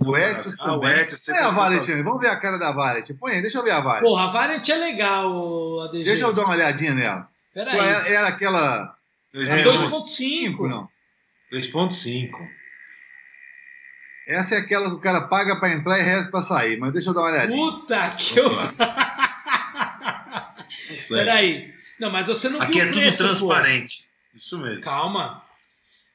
O Etios Ah, o. Etios, você É a Valet, aí. vamos ver a cara da Valet. Põe aí, deixa eu ver a Valet. Porra, a Variant é legal, ADG. Deixa eu dar uma olhadinha nela. Pera Pô, aí. Era, era aquela. É, 2.5. não. 2.5. Essa é aquela que o cara paga pra entrar e resta pra sair. Mas deixa eu dar uma olhadinha. Puta que eu. Vamos Pera aí. Não, mas você não Aqui viu é o tudo preço, pô. transparente. Isso mesmo. Calma.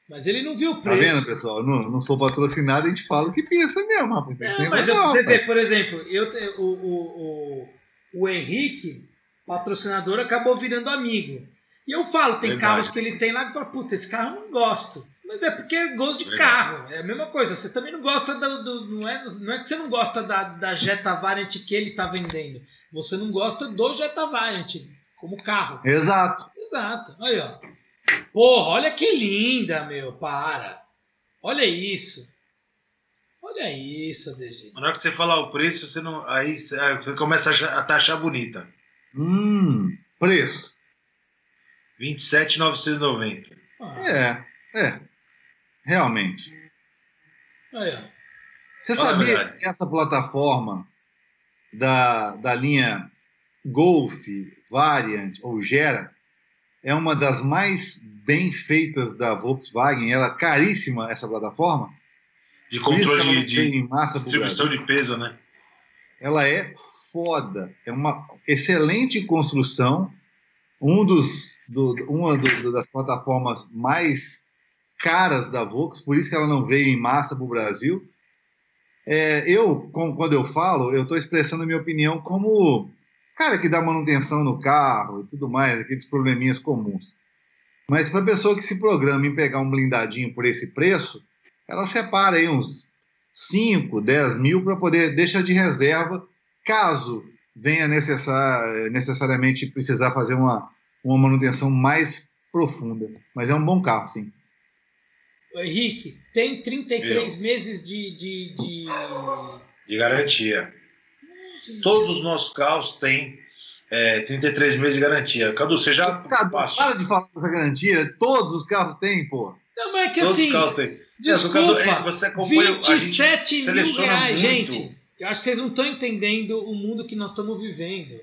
Mas ele não viu o Tá preço. vendo, pessoal? Não, não sou patrocinado, a gente fala o que pensa mesmo, rapaz. Não, mas moral, você vê, por exemplo, eu, o, o, o, o Henrique, patrocinador, acabou virando amigo. E eu falo, tem Verdade. carros que ele tem lá que fala, puta, esse carro eu não gosto. Mas é porque é gosto de carro. É a mesma coisa. Você também não gosta do. do- não, é, não é que você não gosta da, da Jetta Variant que ele está vendendo. Você não gosta do Jetta Variant como carro. Exato. Exato. Aí, ó. Porra, olha que linda, meu. Para. Olha isso. Olha isso, ADG. Na hora que você falar o preço, você não. Aí você começa a achar- a taxar bonita. Hum, preço. 27,990. Ah, É, é. Realmente. Você Fala sabia que essa plataforma da, da linha Golf, Variant ou Gera é uma das mais bem feitas da Volkswagen? Ela é caríssima, essa plataforma? De controle de, de massa distribuição de peso, né? Ela é foda. É uma excelente construção. Um dos, do, uma do- das plataformas mais caras da Volks, por isso que ela não veio em massa para o Brasil. É, eu, quando eu falo, eu estou expressando a minha opinião como cara que dá manutenção no carro e tudo mais, aqueles probleminhas comuns. Mas para a pessoa que se programa em pegar um blindadinho por esse preço, ela separa aí uns 5, 10 mil para poder deixar de reserva caso venha necessar, necessariamente precisar fazer uma, uma manutenção mais profunda. Mas é um bom carro, sim. Henrique, tem 33 meses de. de, de... De garantia. Todos os nossos carros têm é, 33 meses de garantia. Cadu, você já Cadu, passou? para de falar dessa garantia. Todos os carros têm, pô. Não, mas é que Todos assim. os carros têm. Desculpa. É, Cadu, é, você acompanha, a gente 27 mil reais, muito. gente. Eu acho que vocês não estão entendendo o mundo que nós estamos vivendo.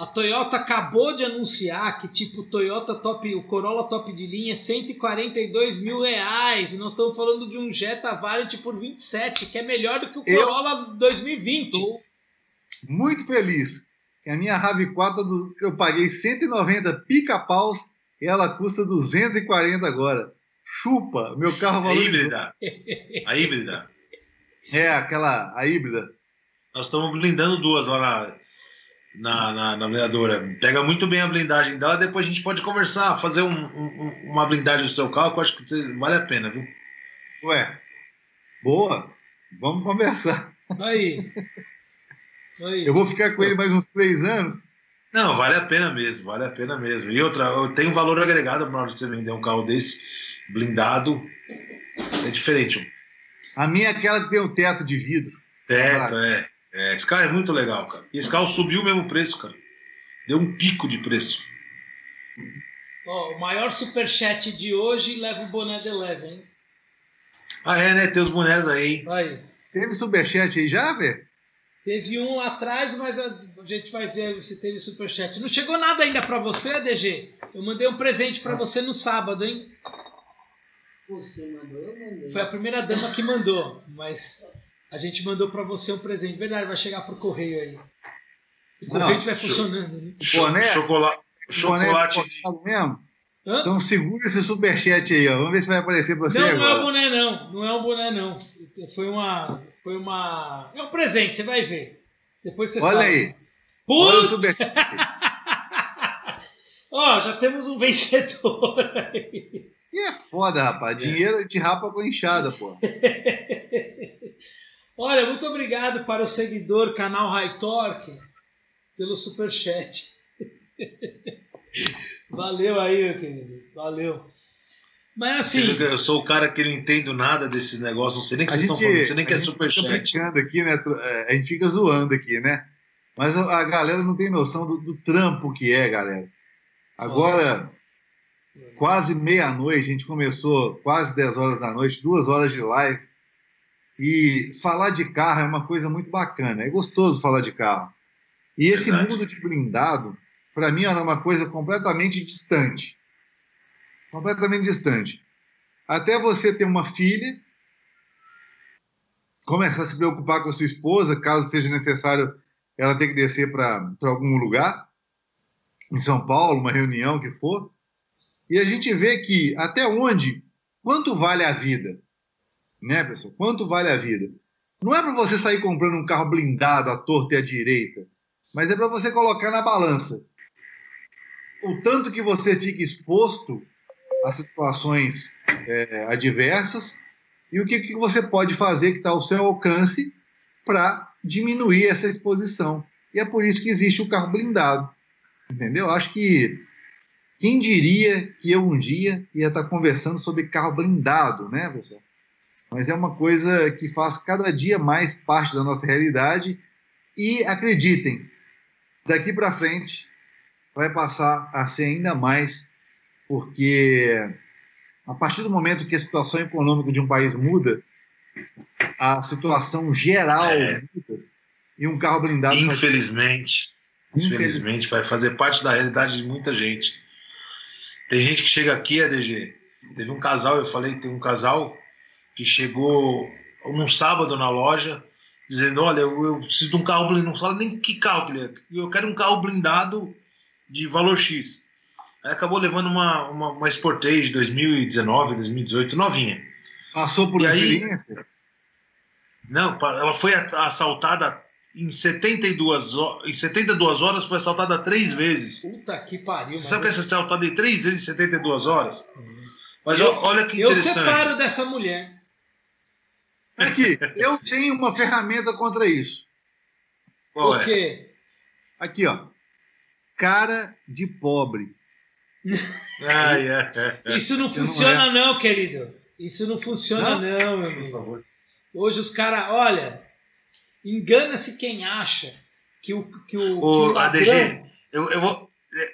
A Toyota acabou de anunciar que, tipo, o Toyota Top, o Corolla Top de linha é 142 mil reais. E nós estamos falando de um Jetta Variant por 27, que é melhor do que o Eu Corolla 2020. Estou muito feliz que a minha RAV4 do- que eu paguei 190 pica-paus e ela custa 240 agora. Chupa, meu carro A valorizou. híbrida. A híbrida. É, aquela, a híbrida. Nós estamos blindando duas lá na, na, na, na blindadora. Pega muito bem a blindagem dela, depois a gente pode conversar, fazer um- um- uma blindagem do seu carro, que eu acho que vale a pena, viu? Ué, boa, vamos conversar. Aí. Aí. Eu vou ficar com ele mais uns três anos. Não, vale a pena mesmo, vale a pena mesmo. E outra, eu tenho valor agregado para você vender um carro desse, blindado. É diferente. A minha é aquela que tem o teto de vidro. Teto, é, é. Esse carro é muito legal, cara. E esse carro subiu o mesmo preço, cara. Deu um pico de preço. Ó, o maior superchat de hoje leva o boné de leve, hein? Ah, é, né? Tem os bonés aí. Aí. Teve superchat aí já, velho? Teve um lá atrás, mas a gente vai ver se teve superchat. Não chegou nada ainda pra você, ADG? Eu mandei um presente pra você no sábado, hein? Você mandou, eu mandei. Foi a primeira dama que mandou, mas a gente mandou pra você um presente. Verdade, vai chegar pro correio aí. O Não, correio show. funcionando, né? Boné? Chocolate, chocolate Boné de... mesmo? Hã? Então segura esse superchat aí, ó. Vamos ver se vai aparecer pra você Não, não é um agora. boné não. Não é um boné não. Foi uma. Foi uma. É um presente, você vai ver. Depois você Olha fala. aí. Olha o Putz! superchat. Ó, já temos um vencedor aí. E é foda, rapaz. Dinheiro a gente rapa com enxada, pô. Olha, muito obrigado para o seguidor canal High Torque pelo superchat. Valeu aí, meu querido. Valeu. Mas assim. Eu sou o cara que não entendo nada desses negócios, não sei nem o que vocês gente, estão falando, não sei nem o que a é gente fica superchat. aqui, né? é, A gente fica zoando aqui, né? Mas a galera não tem noção do, do trampo que é, galera. Agora, quase meia-noite, a gente começou quase 10 horas da noite, duas horas de live. E falar de carro é uma coisa muito bacana. É gostoso falar de carro. E esse Verdade. mundo de blindado, para mim, era uma coisa completamente distante. Completamente distante. Até você ter uma filha, começar a se preocupar com a sua esposa, caso seja necessário ela ter que descer para algum lugar, em São Paulo, uma reunião que for. E a gente vê que até onde, quanto vale a vida? Né, pessoal? Quanto vale a vida? Não é para você sair comprando um carro blindado à torta e à direita, mas é para você colocar na balança o tanto que você fica exposto a situações é, adversas e o que, que você pode fazer que está ao seu alcance para diminuir essa exposição. E é por isso que existe o carro blindado. Entendeu? Acho que quem diria que eu um dia ia estar conversando sobre carro blindado, né, pessoal? Mas é uma coisa que faz cada dia mais parte da nossa realidade e acreditem, daqui para frente vai passar a ser ainda mais, porque a partir do momento que a situação econômica de um país muda, a situação geral É. muda e um carro blindado Infelizmente, infelizmente, vai fazer parte da realidade de muita gente. Tem gente que chega aqui, ADG. Teve um casal, eu falei, tem um casal que chegou num sábado na loja, dizendo: Olha, eu, eu preciso de um carro blindado. Não fala nem que carro que ele é. Eu quero um carro blindado de valor X. Aí acabou levando uma, uma, uma Sportage 2019, 2018, novinha. Passou por E aí-? Não, ela foi assaltada em 72, ho- em 72 horas, foi assaltada três vezes. Puta que pariu. Você sabe que essa assaltada em três vezes em 72 horas? Mas Eu- olha que Eu interessante. separo dessa mulher. Aqui, eu tenho uma ferramenta contra isso. Qual Por é? quê? Aqui, ó. Cara de pobre. É, é. Isso não Você não funciona não, querido. Isso não funciona não, meu Por amigo. favor. Hoje os caras, olha, engana-se quem acha que o que o, Ô, que o ladrão- ADG, Eu, eu, vou,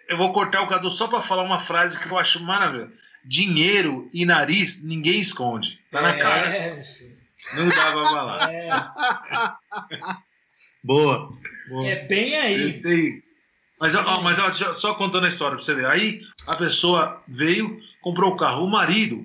eu vou cortar o Cadu só para falar uma frase que eu acho maravilhosa. Dinheiro e nariz ninguém esconde. Tá na é, cara. Não dá pra falar. É, Boa. boa. é bem aí. Tem- Mas, ó, mas ó, só contando a história pra você ver. Aí a pessoa veio, comprou o carro. O marido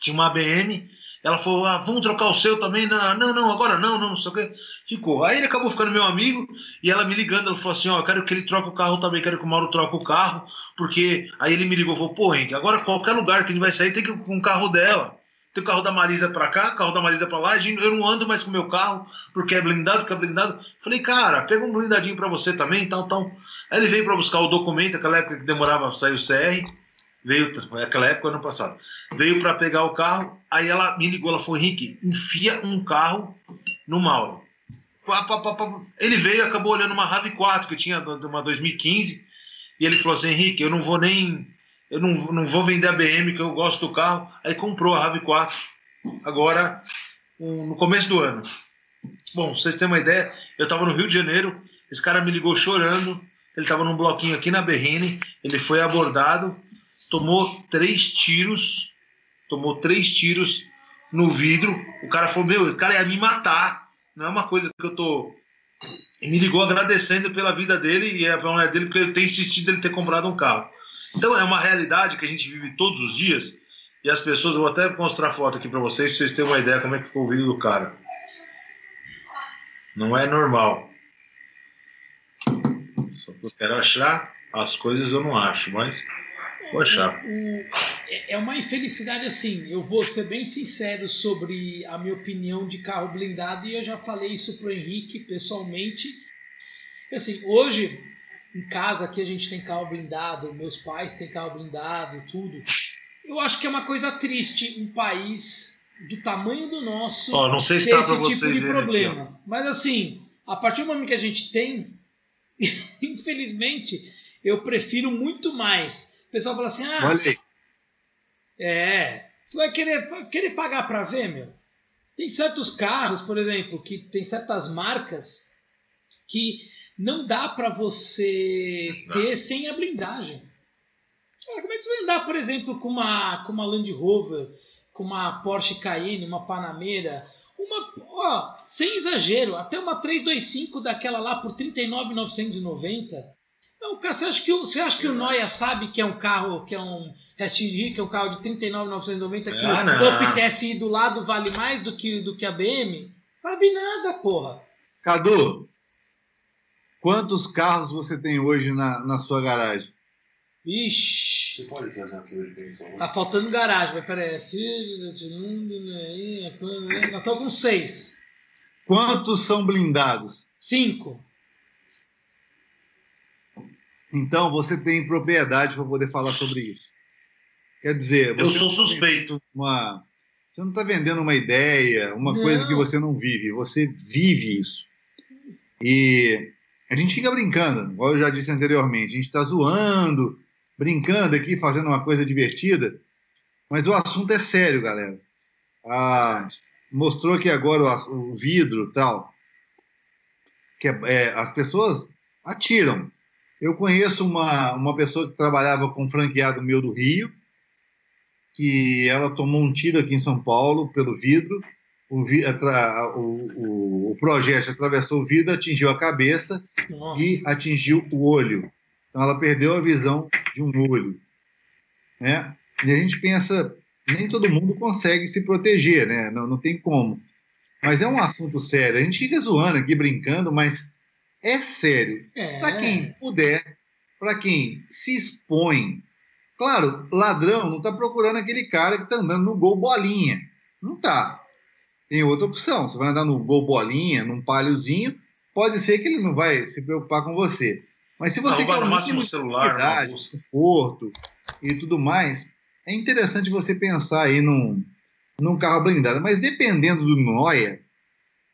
tinha uma BM. Ela falou: ah, vamos trocar o seu também? Não, não, não, agora não, não, não sei o quê. Ficou. Aí ele acabou ficando meu amigo e ela me ligando. Ela falou assim: Ó, eu quero que ele troque o carro também, quero que o Mauro troque o carro. Porque aí ele me ligou falou: Pô, Henrique, agora qualquer lugar que a gente vai sair tem que ir com o carro dela. Tem o carro da Marisa pra cá, carro da Marisa pra lá. Eu não ando mais com meu carro porque é blindado, porque é blindado. Falei, cara, pega um blindadinho pra você também, tal, tal. Aí ele veio pra buscar o documento, aquela época que demorava pra sair o CR. Veio, aquela época, ano passado. Veio pra pegar o carro, aí ela me ligou, ela falou, Henrique, enfia um carro no Mauro. Ele veio acabou olhando uma RAV4 que tinha de uma 2015. E ele falou assim, Henrique, eu não vou nem. Eu não, não vou vender a BM, que eu gosto do carro. Aí comprou a RAV4. Agora, um- no começo do ano. Bom, vocês terem uma ideia, eu estava no Rio de Janeiro, esse cara me ligou chorando, ele estava num bloquinho aqui na Berrine, ele foi abordado, tomou três tiros, tomou três tiros no vidro, o cara falou, meu, o cara ia me matar, não é uma coisa que eu tô... E me ligou agradecendo pela vida dele e a mulher dele, porque eu tenho insistido ele ter comprado um carro. Então é uma realidade que a gente vive todos os dias, e as pessoas, eu vou até mostrar a foto aqui para vocês, pra vocês terem uma ideia como é que ficou o vídeo do cara. Não é normal. Só que eu quero achar as coisas eu não acho, mas vou achar. É- é uma infelicidade assim. Eu vou ser bem sincero sobre a minha opinião de carro blindado e eu já falei isso pro Henrique pessoalmente. Assim, hoje em casa aqui a gente tem carro blindado, meus pais têm carro blindado, tudo. Eu acho que é uma coisa triste um país do tamanho do nosso Ó, não sei se ter esse tipo de problema. aqui, Mas assim, a partir do momento que a gente tem, infelizmente, eu prefiro muito mais. O pessoal fala assim, ah. É. Você vai querer, querer pagar para ver, meu? Tem certos carros, por exemplo, que tem certas marcas que não dá para você Não. ter sem a blindagem. Cara, como é que você vai andar, por exemplo, com uma, com uma Land Rover, com uma Porsche Cayenne, uma Panamera, uma, ó, sem exagero, até uma 325 daquela lá por 39,990. Não, cara, você acha que o, você acha que o Noia sabe que é um carro, que é um SUV, que é um carro de 39,990 que Ah, o não. Up TSI do lado vale mais do que, do que a BM? Sabe nada, porra. Cadu, quantos carros você tem hoje na, na sua garagem? Ixi, Você pode trazer por favor? tá faltando garagem, mas peraí. Filho de mundo, né? Nós estamos com seis. Quantos são blindados? Cinco. Então você tem propriedade para poder falar sobre isso. Quer dizer, Eu sou suspeito. Uma, você não está vendendo uma ideia, uma Não. coisa que você não vive. Você vive isso. E a gente fica brincando, igual eu já disse anteriormente. A gente está zoando, brincando aqui, fazendo uma coisa divertida. Mas o assunto é sério, galera. Ah, mostrou aqui agora o, o vidro tal. Que é- é, as pessoas atiram. Eu conheço uma, uma pessoa que trabalhava com um franqueado meu do Rio, que ela tomou um tiro aqui em São Paulo pelo vidro. O, o, o, o projétil atravessou o vidro, atingiu a cabeça Nossa. e atingiu o olho. Então ela perdeu a visão de um olho. Né? E a gente pensa, nem todo mundo consegue se proteger, né? não, não tem como. Mas é um assunto sério. A gente fica zoando aqui, brincando, mas é sério. É. Para quem puder, para quem se expõe. Claro, ladrão não está procurando aquele cara que está andando no gol bolinha. Não tá. Tem outra opção. Você vai andar no gol bolinha, num palhozinho, pode ser que ele não vai se preocupar com você. Mas se você Roubar quer um máximo celular, conforto e tudo mais, é interessante você pensar aí num, num carro blindado. Mas dependendo do Noia,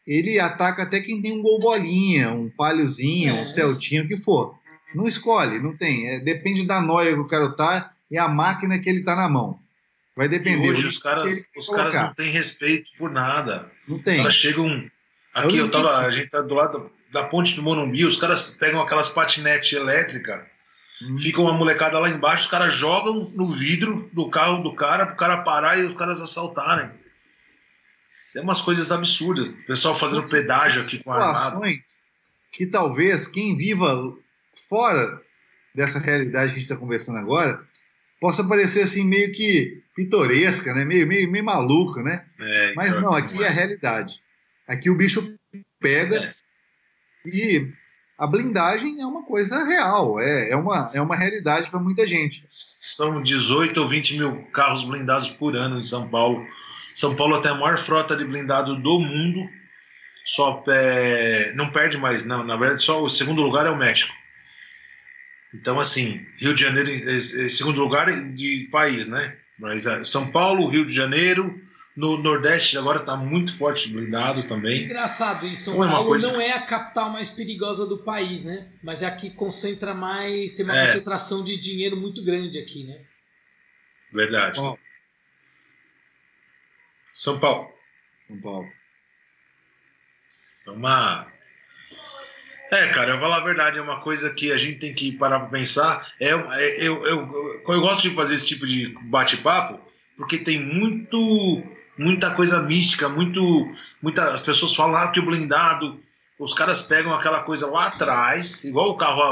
ele ataca até quem tem um gol bolinha, um palhozinho, É. um celtinho, o que for. Não escolhe, não tem. É, depende da noia que o cara tá e a máquina que ele tá na mão. Vai E depender. hoje o os caras, os caras não têm respeito por nada. Não Os tem. caras chegam. É o Aqui eu tava. A gente tá do lado da ponte do Morumbi, os caras pegam aquelas patinetes elétricas, Hum. fica uma molecada lá embaixo, os caras jogam no vidro do carro do cara pro cara parar e os caras assaltarem. É umas coisas absurdas. O pessoal fazendo pedágio aqui com armado. que talvez quem viva fora dessa realidade que a gente está conversando agora possa parecer assim meio que pitoresca, né? Meio, meio, meio maluco, né? É, Mas pior não, aqui é a realidade. Aqui o bicho pega É. e a blindagem é uma coisa real, é, é, uma, é uma realidade para muita gente. São 18 ou 20 mil carros blindados por ano em São Paulo. São Paulo tem a maior frota de blindado do mundo. Só é, não perde mais, não. Na verdade, só o segundo lugar é o México. Então, assim, Rio de Janeiro é, é segundo lugar de país, né? Mas é, São Paulo, Rio de Janeiro, no Nordeste agora está muito forte blindado também. Engraçado, e São Não é Paulo coisa- não é a capital mais perigosa do país, né? Mas é a que concentra mais, tem uma É. concentração de dinheiro muito grande aqui, né? Verdade. Ó. São Paulo. São Paulo. É uma. É, cara, eu vou falar a verdade, é uma coisa que a gente tem que parar para pensar. É, é- eu, eu, eu, eu gosto de fazer esse tipo de bate-papo, porque tem muito, muita coisa mística, muito, muita, as pessoas falam ah, que o blindado, os caras pegam aquela coisa lá atrás, igual o carro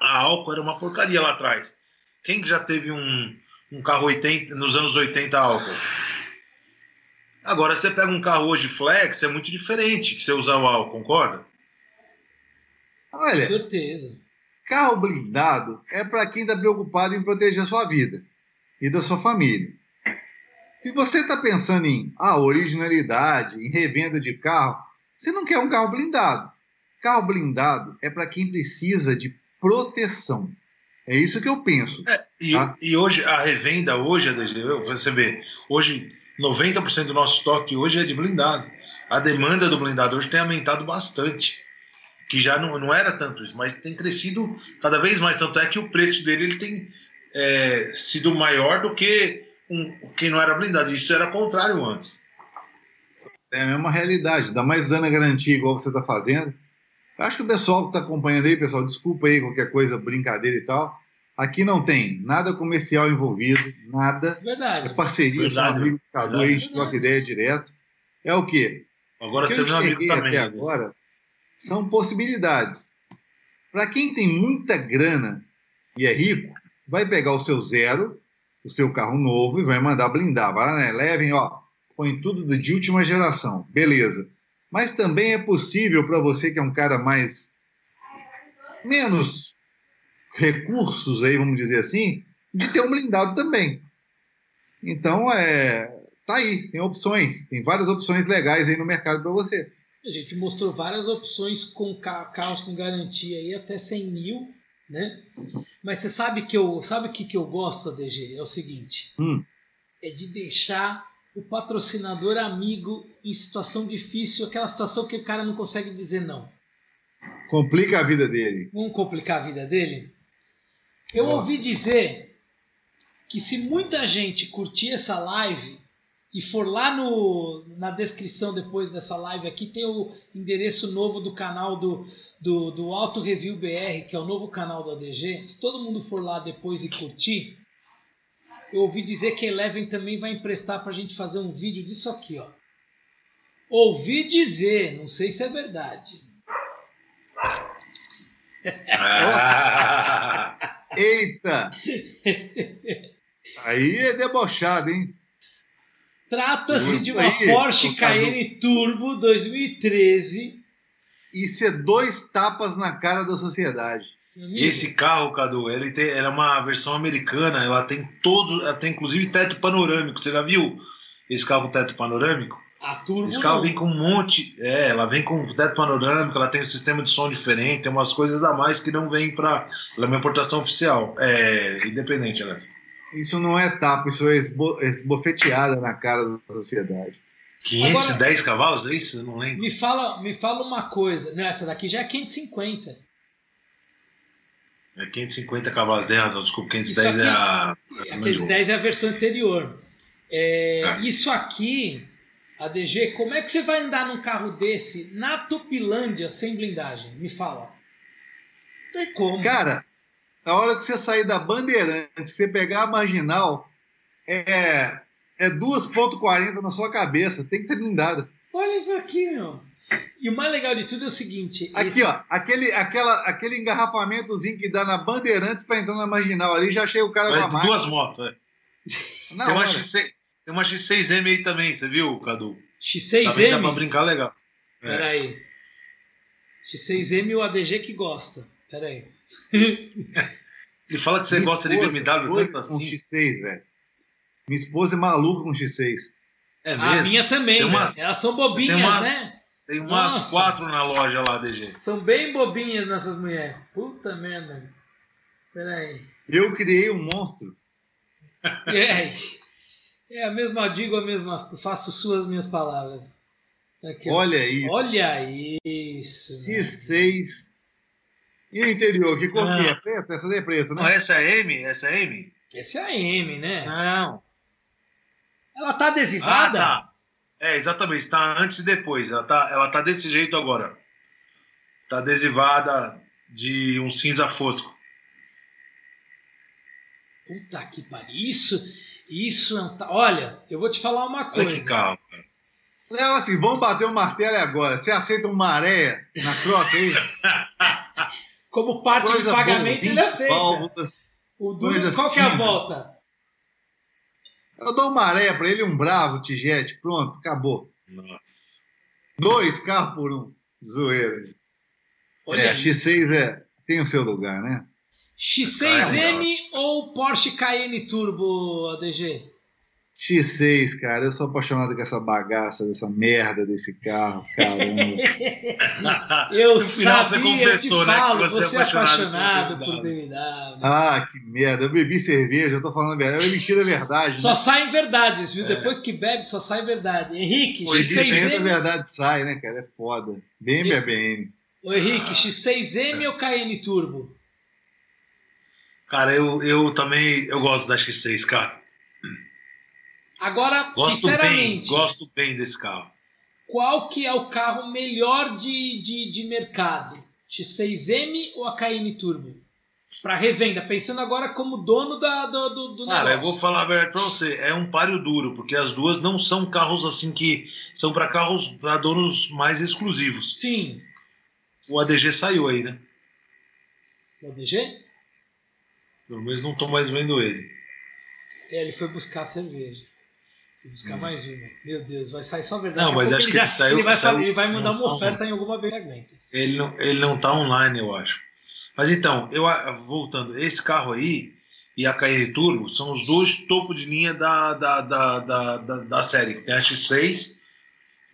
a, a álcool era uma porcaria lá atrás. Quem que já teve um, um carro 80, nos anos 80 a álcool? Agora, você pega um carro hoje flex, é muito diferente que você usar o álcool, concorda? Com Olha, certeza. carro blindado é para quem está preocupado em proteger a sua vida e da sua família. Se você está pensando em ah, originalidade, em revenda de carro, você não quer um carro blindado. Carro blindado é para quem precisa de proteção. É isso que eu penso. E, Ah. e hoje, a revenda hoje, você vê, hoje 90% do nosso estoque hoje é de blindado. A demanda do blindado hoje tem aumentado bastante. Que já não, não era tanto isso, mas tem crescido cada vez mais. Tanto é que o preço dele ele tem é, sido maior do que um, que não era blindado. Isso era contrário antes. É a mesma realidade, ainda mais dando a garantia igual você está fazendo. Acho que o pessoal que está acompanhando aí, pessoal, desculpa aí qualquer coisa, brincadeira e tal. Aqui não tem nada comercial envolvido, nada. Verdade. É parceria, Verdade. sou amigo do Cadu, aí, a gente troca ideia direto. É o quê? Agora O que você é eu meu amigo também. até agora são possibilidades. Para quem tem muita grana e é rico, vai pegar o seu zero, o seu carro novo e vai mandar blindar. Vai lá, né? Levem, ó, põe tudo de última geração. Beleza. Mas também é possível para você que é um cara mais menos recursos aí, vamos dizer assim, de ter um blindado também. Então, é, tá aí, tem opções, tem várias opções legais aí no mercado para você. A gente mostrou várias opções com ca- carros com garantia aí até 100 mil, né? Mas você sabe que eu sabe o que, que eu gosto, ADG? É o seguinte: Hum. é de deixar o patrocinador amigo em situação difícil, aquela situação que o cara não consegue dizer não. Complica a vida dele. Vamos complicar a vida dele? Eu Nossa. ouvi dizer que se muita gente curtir essa live e for lá no, na descrição depois dessa live aqui, tem o endereço novo do canal do, do, do Auto Review BR, que é o novo canal do ADG. Se todo mundo for lá depois e curtir, eu ouvi dizer que a Eleven também vai emprestar para a gente fazer um vídeo disso aqui, ó. Ouvi dizer, não sei se é verdade. Ah, Eita! Aí é debochado, hein? Trata-se de uma aí, Porsche. Cayenne Turbo 2013. Isso é dois tapas na cara da sociedade. Amigo, Esse carro, Cadu, ele tem, ela é uma versão americana, ela tem todo, ela tem inclusive teto panorâmico. Você já viu esse carro com teto panorâmico? a Turbo Esse carro não. vem com um monte, é, ela vem com teto panorâmico, ela tem um sistema de som diferente, tem umas coisas a mais que não vem para, ela é uma importação oficial, é independente, aliás. Isso não é tapa, isso é esbo- esbofeteada na cara da sociedade. 510 cavalos, é isso? Eu não lembro. Me fala, me fala uma coisa. Não, essa daqui já é 550. É 550 cavalos, tem razão, desculpa, 510 Isso é aqui- a. Aqueles 10 é a versão anterior. É, Tá. Isso aqui, ADG, como é que você vai andar num carro desse na Tupilândia sem blindagem? Me fala. Não tem como. Cara, a hora que você sair da Bandeirante, você pegar a marginal, é, é 2,40 na sua cabeça, tem que ser blindada. Olha isso aqui, meu. E o mais legal de tudo é o seguinte. Aqui, esse- ó, aquele, aquela, aquele engarrafamentozinho que dá na Bandeirantes para entrar na marginal ali, já achei o cara com a É, máquina. duas motos, é. Na Tem uma, hora. X6, tem uma X6M aí também, você viu, Cadu? Também X6M. dá pra brincar legal. É. Peraí. X6M e o ADG que gosta. Peraí. Ele fala que você Minha gosta de esposa BMW é doida tanto com assim. X6, velho. Minha esposa é maluca com X6. É A mesmo? minha também, umas- né? Elas são bobinhas, tem umas, né? Tem umas Nossa. quatro na loja lá, DG. São bem bobinhas nossas mulheres. Puta merda. Peraí. Eu criei um monstro. É, é a mesma, digo a mesma, faço suas minhas palavras. Aqui, ó. Olha isso. Olha isso. né? X6. E o interior, que cor que é? Ah. Preto? Essa daí é preta, Não, né? essa é M? Essa é M? Essa é a M, né? Não. Ela tá Ah, adesivada? tá. É, exatamente. Tá antes e depois. Ela tá, ela tá desse jeito agora. Tá adesivada de um cinza fosco. Puta que pariu. Isso, isso é um Olha, eu vou te falar uma Olha que coisa. cara. Léo, assim, vamos bater o martelo agora. Você aceita uma maré na troca aí? Como parte de Coisa boa, pagamento, 20 ele aceita. O coisa qual que é a volta? Eu dou uma maré pra ele, um bravo, Tigete. Pronto, acabou. Nossa. Dois carros por um. Zoeira. Olha é, aí. X6 é, tem o seu lugar, né? X6M ou Porsche Cayenne Turbo, ADG? X6, cara, eu sou apaixonado com essa bagaça, dessa merda desse carro, caramba. Eu No final você sabia, eu te confessou, né, que falo, você é você é apaixonado apaixonado por BMW. Ah, que merda. Eu bebi cerveja, eu tô falando a verdade. Eu elixir da verdade. Só né? saem verdades, viu? É. Depois que bebe, só sai verdade. Henrique, Pô, de dentro a X6M. verdade sai, né, cara? É foda. BM é BM. Ô Henrique, X6M ou Cayenne Turbo? Cara, eu, eu também eu gosto da X6, cara. Agora, Gosto sinceramente, bem, gosto bem desse carro. qual que é o carro melhor de, de, de mercado? X6M ou a Cayenne Turbo? Para revenda, pensando agora como dono da, do, do, do Cara, eu negócio. vou falar a verdade pra você, é um páreo duro, porque as duas não são carros assim que são para carros para donos mais exclusivos. Sim. O ADG saiu aí, né? O DG? Pelo menos não tô mais vendo ele. É, ele foi buscar cerveja. Mais uma. Meu Deus, vai sair só verdade. Não, mas acho que ele saiu- Ele vai, saiu- ele vai mandar uma oferta em alguma vez. Ele não, ele não tá online, eu acho. Mas então, eu voltando, esse carro aí e a Cayenne Turbo são os dois topo de linha da, da, da, da, da, da série. Tem a X6,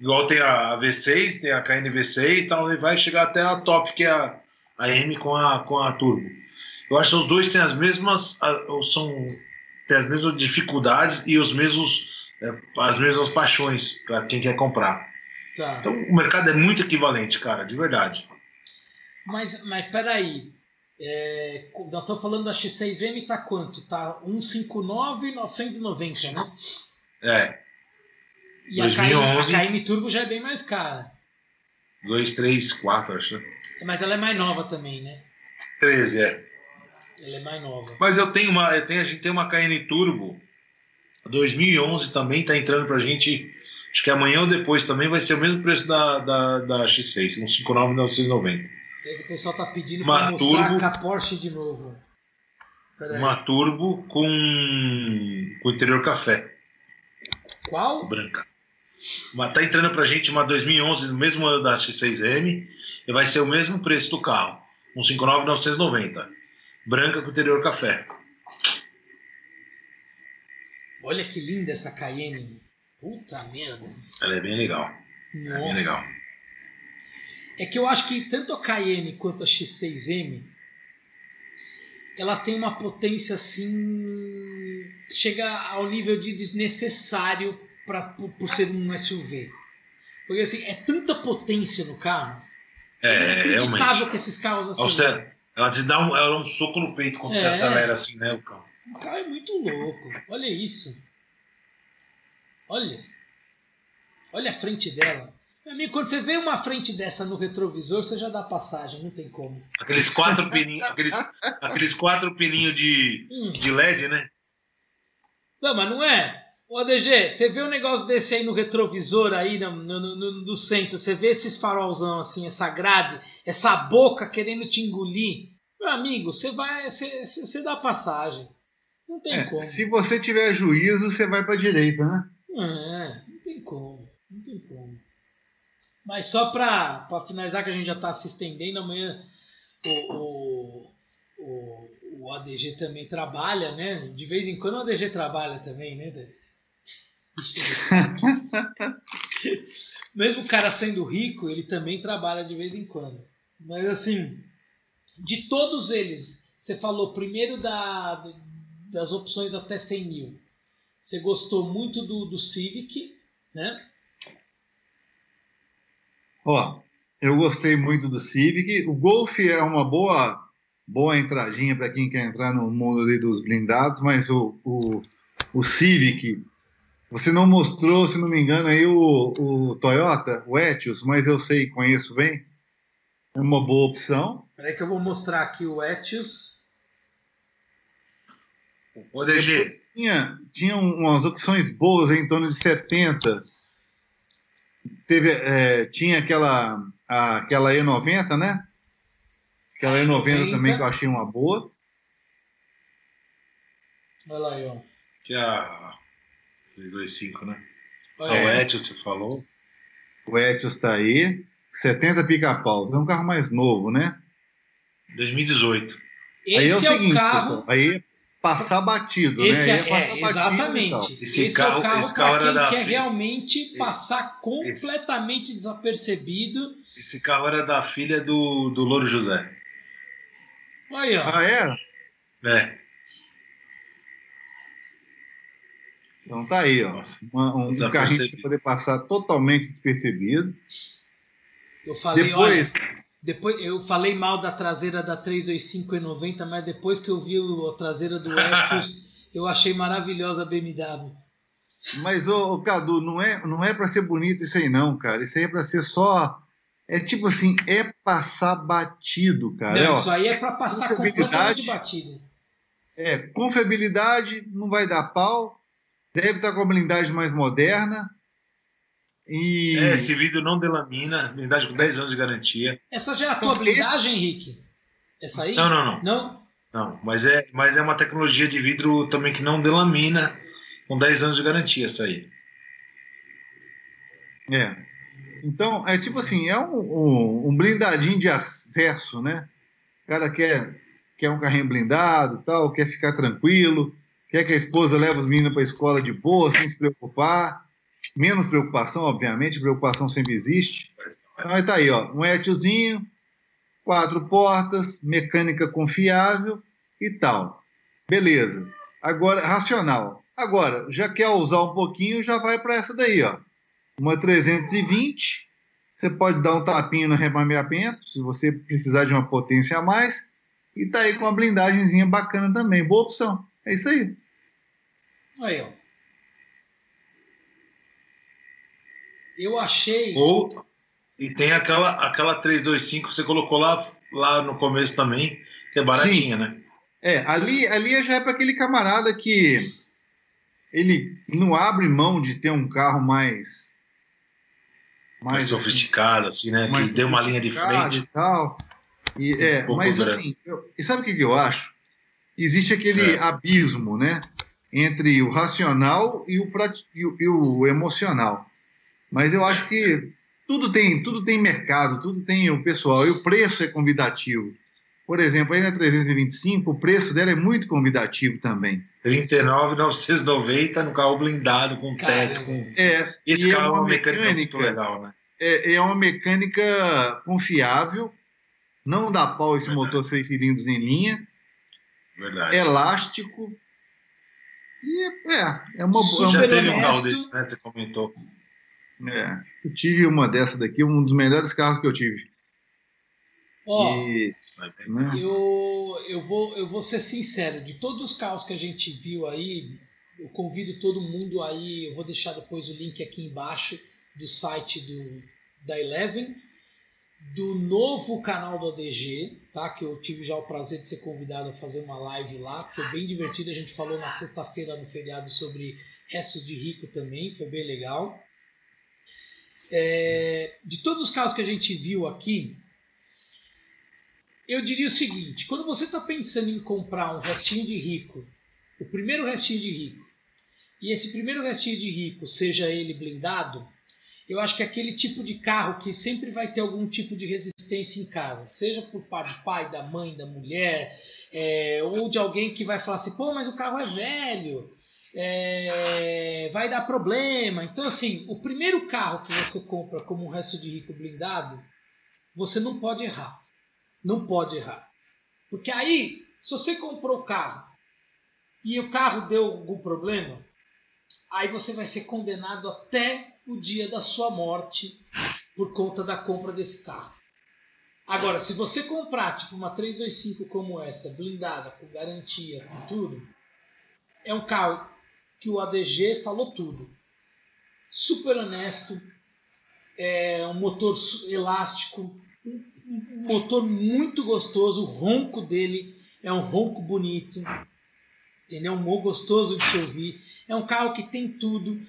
igual tem a V6, tem a Cayenne V6 e tal, e vai chegar até a top, que é a, a M com a, com a Turbo. Eu acho que os dois têm as mesmas, são, têm as mesmas dificuldades e os mesmos, as mesmas paixões para quem quer comprar. Tá. Então o mercado é muito equivalente, cara, de verdade. Mas, mas peraí. É, nós estamos falando da X6M, tá quanto? Tá 159,990, né? É, E a Cayenne, 2011. a Cayenne Turbo já é bem mais cara. 2, 3, 4, acho. né? Mas ela é mais nova também, né? 13, é. Ela é mais nova. Mas eu tenho uma, eu tenho, a gente tem uma Cayenne Turbo 2011 também tá entrando pra gente. Acho que amanhã ou depois também vai ser o mesmo preço da, da, da X6, uns 5.990. E aí o pessoal tá pedindo Uma pra mostrar Turbo. com a Porsche de novo. Peraí. Uma Turbo com, com interior café, Qual? branca. Mas tá entrando pra gente uma 2011, no mesmo ano da X6M, e vai ser o mesmo preço do carro, um 5.990. Branca com interior café. Olha que linda essa Cayenne. Puta merda. Ela é bem legal. É bem Nossa. legal. É que eu acho que tanto a Cayenne quanto a X6M elas têm uma potência assim. chega ao nível de desnecessário pra, por, por ser um SUV. Porque assim, é tanta potência no carro. É, inacreditável realmente. que esses carros assim. ser- ela te dá um, ela dá um soco no peito quando você É. acelera assim, né, o carro. O carro é muito louco. Olha isso. Olha. Olha a frente dela. Meu amigo, quando você vê uma frente dessa no retrovisor, você já dá passagem, não tem como. Aqueles quatro pininhos, aqueles, aqueles quatro pininhos de, Hum. de LED, né? Não, mas não é. Ô ADG, você vê um negócio desse aí no retrovisor aí no, no, no- do centro, você vê esses farolzão assim, essa grade, essa boca querendo te engolir. Meu amigo, você vai. Você, você- você dá passagem. Não tem É, como. se você tiver juízo, você vai para direita, né? É, não tem como. Não tem como. Mas só para finalizar, que a gente já está se estendendo, amanhã o, o, o, o ADG também trabalha, né? De vez em quando o ADG trabalha também, né? Mesmo o cara sendo rico, ele também trabalha de vez em quando. Mas assim, de todos eles, você falou primeiro da, das opções até 100 mil. Você gostou muito do, do Civic, né? Ó, eu gostei muito do Civic. O Golf é uma boa boa entradinha para quem quer entrar no mundo dos blindados, mas o, o, o Civic, você não mostrou, se não me engano, aí o, o Toyota, o Etios, mas eu sei, conheço bem. É uma boa opção. Peraí que eu vou mostrar aqui o Etios. O DG, tinha, tinha umas opções boas em torno de 70. Teve, é, tinha aquela, a- aquela E90, né? Aquela E90 90. também que eu achei uma boa. Olha lá aí, ó. que é a 325, né? Olha É. O Etios, você falou. O Etios está aí. 70 pica-paus. É um carro mais novo, né? 2018. Esse aí é o é seguinte, o carro. pessoal. Aí passar batido, Esse né? é, passar é, batido e tal. exatamente. Esse Esse, é carro- o carro esse para quem da quer realmente passar completamente desapercebido. Esse carro era da filha do, do Louro José. Aí, ó. Ah, era? É. Então tá aí, ó. Uma- um, um Tá carrinho você poder passar totalmente despercebido. Eu falei, olha, Depois, eu falei mal da traseira da 325 E90, mas depois que eu vi a traseira do Ecos, eu achei maravilhosa a BMW. Mas, ô, ô, Cadu, não é, não é para ser bonito isso aí, não, cara. Isso aí é para ser só. É tipo assim, é passar batido, cara. Não, é, isso aí é para passar completamente batido. É, confiabilidade não vai dar pau. Deve estar com a blindagem mais moderna. E... É, esse vidro não delamina, blindagem com 10 anos de garantia. Essa já é a tua então, blindagem, esse... Henrique? Essa aí? Não, não, não. Não? Não, mas é, mas é uma tecnologia de vidro também que não delamina, com 10 anos de garantia essa aí. É. Então, é tipo assim, é um, um, um blindadinho de acesso, né? O cara quer, quer um carrinho blindado, tal, quer ficar tranquilo, quer que a esposa leve os meninos para a escola de boa, sem se preocupar. Menos preocupação, obviamente, preocupação sempre existe. Então, tá aí, ó, um Etiozinho, quatro portas, mecânica confiável e tal. Beleza. Agora, racional. Agora, já quer usar um pouquinho, já vai para essa daí, ó. Uma 320. Você pode dar um tapinha no remameamento, se você precisar de uma potência a mais. E tá aí com uma blindagemzinha bacana também. Boa opção. É isso aí. Aí, ó. Eu achei. Ou e tem aquela aquela 325 que você colocou lá, lá no começo também, que é baratinha, Sim. né? É, ali, ali já é para aquele camarada que ele não abre mão de ter um carro mais mais, mais sofisticado, assim, né? Que dê uma linha de frente e tal. E, é, um mas grande. assim, eu, e sabe o que, que eu acho? Existe aquele é. abismo, né? Entre o racional e o, e o, e o emocional. Mas eu acho que tudo tem, tudo tem mercado, tudo tem o pessoal, e o preço é convidativo. Por exemplo, aí na 325, o preço dela é muito convidativo também. 39,990 no carro blindado, com teto. Com... É, Esse é carro é uma mecânica, mecânica muito legal, né? É, é uma mecânica confiável, não dá pau esse Verdade. motor seis cilindros em linha. Verdade. Elástico. E é, é uma boa. Já teve um carro desse, né? Você comentou. É, eu tive uma dessa daqui, um dos melhores carros que eu tive. Ó, e, né? eu, eu, vou, eu vou ser sincero, de todos os carros que a gente viu aí, eu convido todo mundo aí, eu vou deixar depois o link aqui embaixo do site do, da Eleven, do novo canal do ADG, tá? Que eu tive já o prazer de ser convidado a fazer uma live lá, que foi bem divertido. A gente falou na sexta-feira no feriado sobre restos de rico também, foi bem legal. É, de todos os casos que a gente viu aqui, eu diria o seguinte: quando você está pensando em comprar um restinho de rico, o primeiro restinho de rico, e esse primeiro restinho de rico seja ele blindado, eu acho que é aquele tipo de carro que sempre vai ter algum tipo de resistência em casa, seja por parte do pai, da mãe, da mulher, é, ou de alguém que vai falar assim: pô, mas o carro é velho é, vai dar problema. Então, assim, o primeiro carro que você compra como um resto de rico blindado, você não pode errar. Não pode errar. Porque aí, se você comprou o carro e o carro deu algum problema, aí você vai ser condenado até o dia da sua morte por conta da compra desse carro. Agora, se você comprar tipo uma 325 como essa, blindada, com garantia, com tudo, é um carro que o ADG falou tudo. Super honesto, é um motor elástico, um motor muito gostoso, o ronco dele é um ronco bonito, entendeu? Um gostoso de se ouvir. É um carro que tem tudo. Em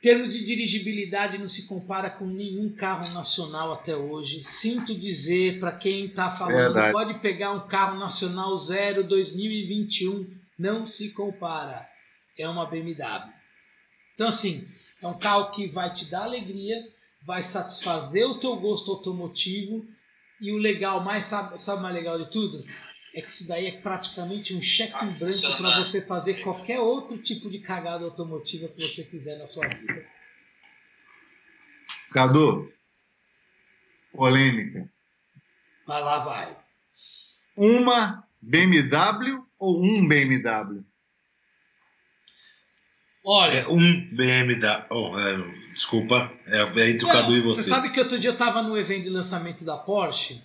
termos de dirigibilidade, não se compara com nenhum carro nacional até hoje. Sinto dizer para quem está falando, Verdade. pode pegar um carro nacional zero 2021, não se compara é uma BMW. Então, assim, é um carro que vai te dar alegria, vai satisfazer o teu gosto automotivo e o legal, mais sabe, sabe mais legal de tudo? É que isso daí é praticamente um cheque em branco para você fazer qualquer outro tipo de cagada automotiva que você quiser na sua vida. Cadu, polêmica. Vai lá, vai. Uma BMW ou um BMW? Olha, É um BMW. Oh, é, desculpa, é, é entre o Cadu e você. Você sabe que outro dia eu estava no evento de lançamento da Porsche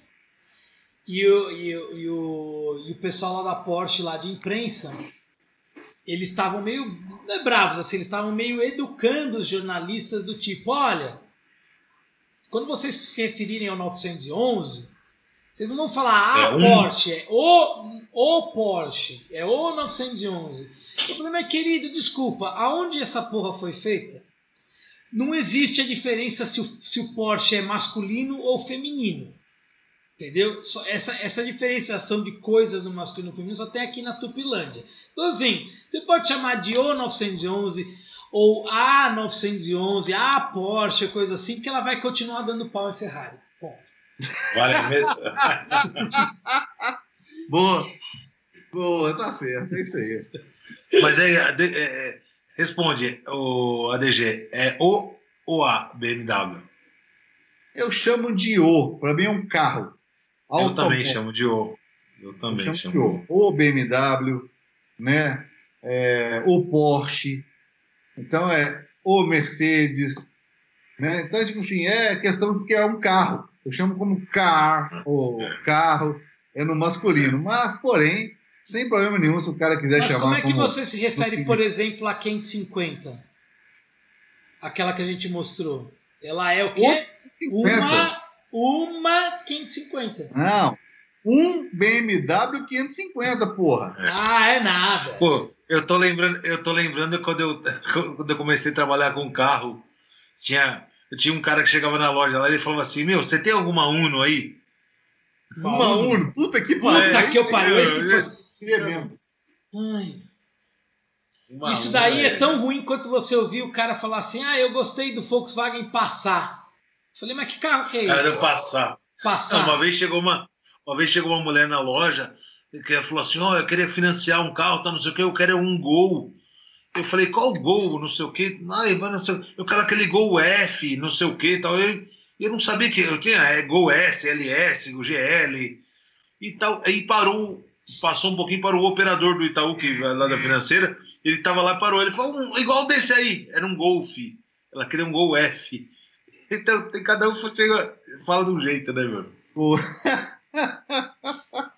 e o, e, o, e, o, e o pessoal lá da Porsche, lá de imprensa, eles estavam meio é bravos, assim, eles estavam meio educando os jornalistas do tipo, olha, quando vocês se referirem ao 911, vocês não vão falar a É um- Porsche, é o, o Porsche, é o 911. Eu falei, mas querido, desculpa, aonde essa porra foi feita? Não existe a diferença se o, se o Porsche é masculino ou feminino. Entendeu? Só essa, essa diferenciação de coisas no masculino e no feminino só tem aqui na Tupilândia. Então, assim, você pode chamar de O 911 ou A 911, A Porsche, coisa assim, que ela vai continuar dando pau em Ferrari. Bom, Vale mesmo? Boa. Boa, tá certo. É isso aí. Mas aí, AD, é, é, responde, o ADG, é O ou A BMW? Eu chamo de O. Para mim é um carro. Eu também chamo de O. Eu Eu também chamo chamo de O. O BMW, né? É, o Porsche. Então é o Mercedes. Né? Então, tipo assim, é questão de que é um carro. Eu chamo como car, ou carro, é no masculino. Mas, porém, sem problema nenhum, se o cara quiser Mas chamar como é que como... você se refere, por exemplo, à 550? Aquela que a gente mostrou. Ela é o quê? 50. Uma, uma 550. Não, um BMW 550, porra. Ah, é nada. Pô, eu tô lembrando, eu tô lembrando quando eu, quando eu comecei a trabalhar com carro, tinha, tinha um cara que chegava na loja lá e ele falava assim, meu, você tem alguma Uno aí? Uma Uno, puta que Puta pariu. que eu pariu. é, Esse é. É mesmo. Ai, Uma Isso daí é tão ruim quanto você ouvir o cara falar assim: ah, eu gostei do Volkswagen passar. Falei, mas que carro que é Cara, isso? eu passar. Não, Passar. uma vez chegou uma, uma vez chegou uma mulher na loja que falou assim, ó, eu queria financiar um carro, tá, não sei o que, eu quero um Gol. Eu falei, qual Gol, não sei o que, Ai, mas não sei, eu quero aquele Gol F, não sei o que, tal. Eu, eu não sabia que eu tinha é, Gol S, LS, o GL e tal. Aí parou, passou um pouquinho para o operador do Itaú, que é lá da financeira, ele tava lá e parou. Ele falou, um, igual desse aí, era um Golf. Ela queria um Gol F. Então, tem, cada um chega, fala de um jeito, né, meu? Tá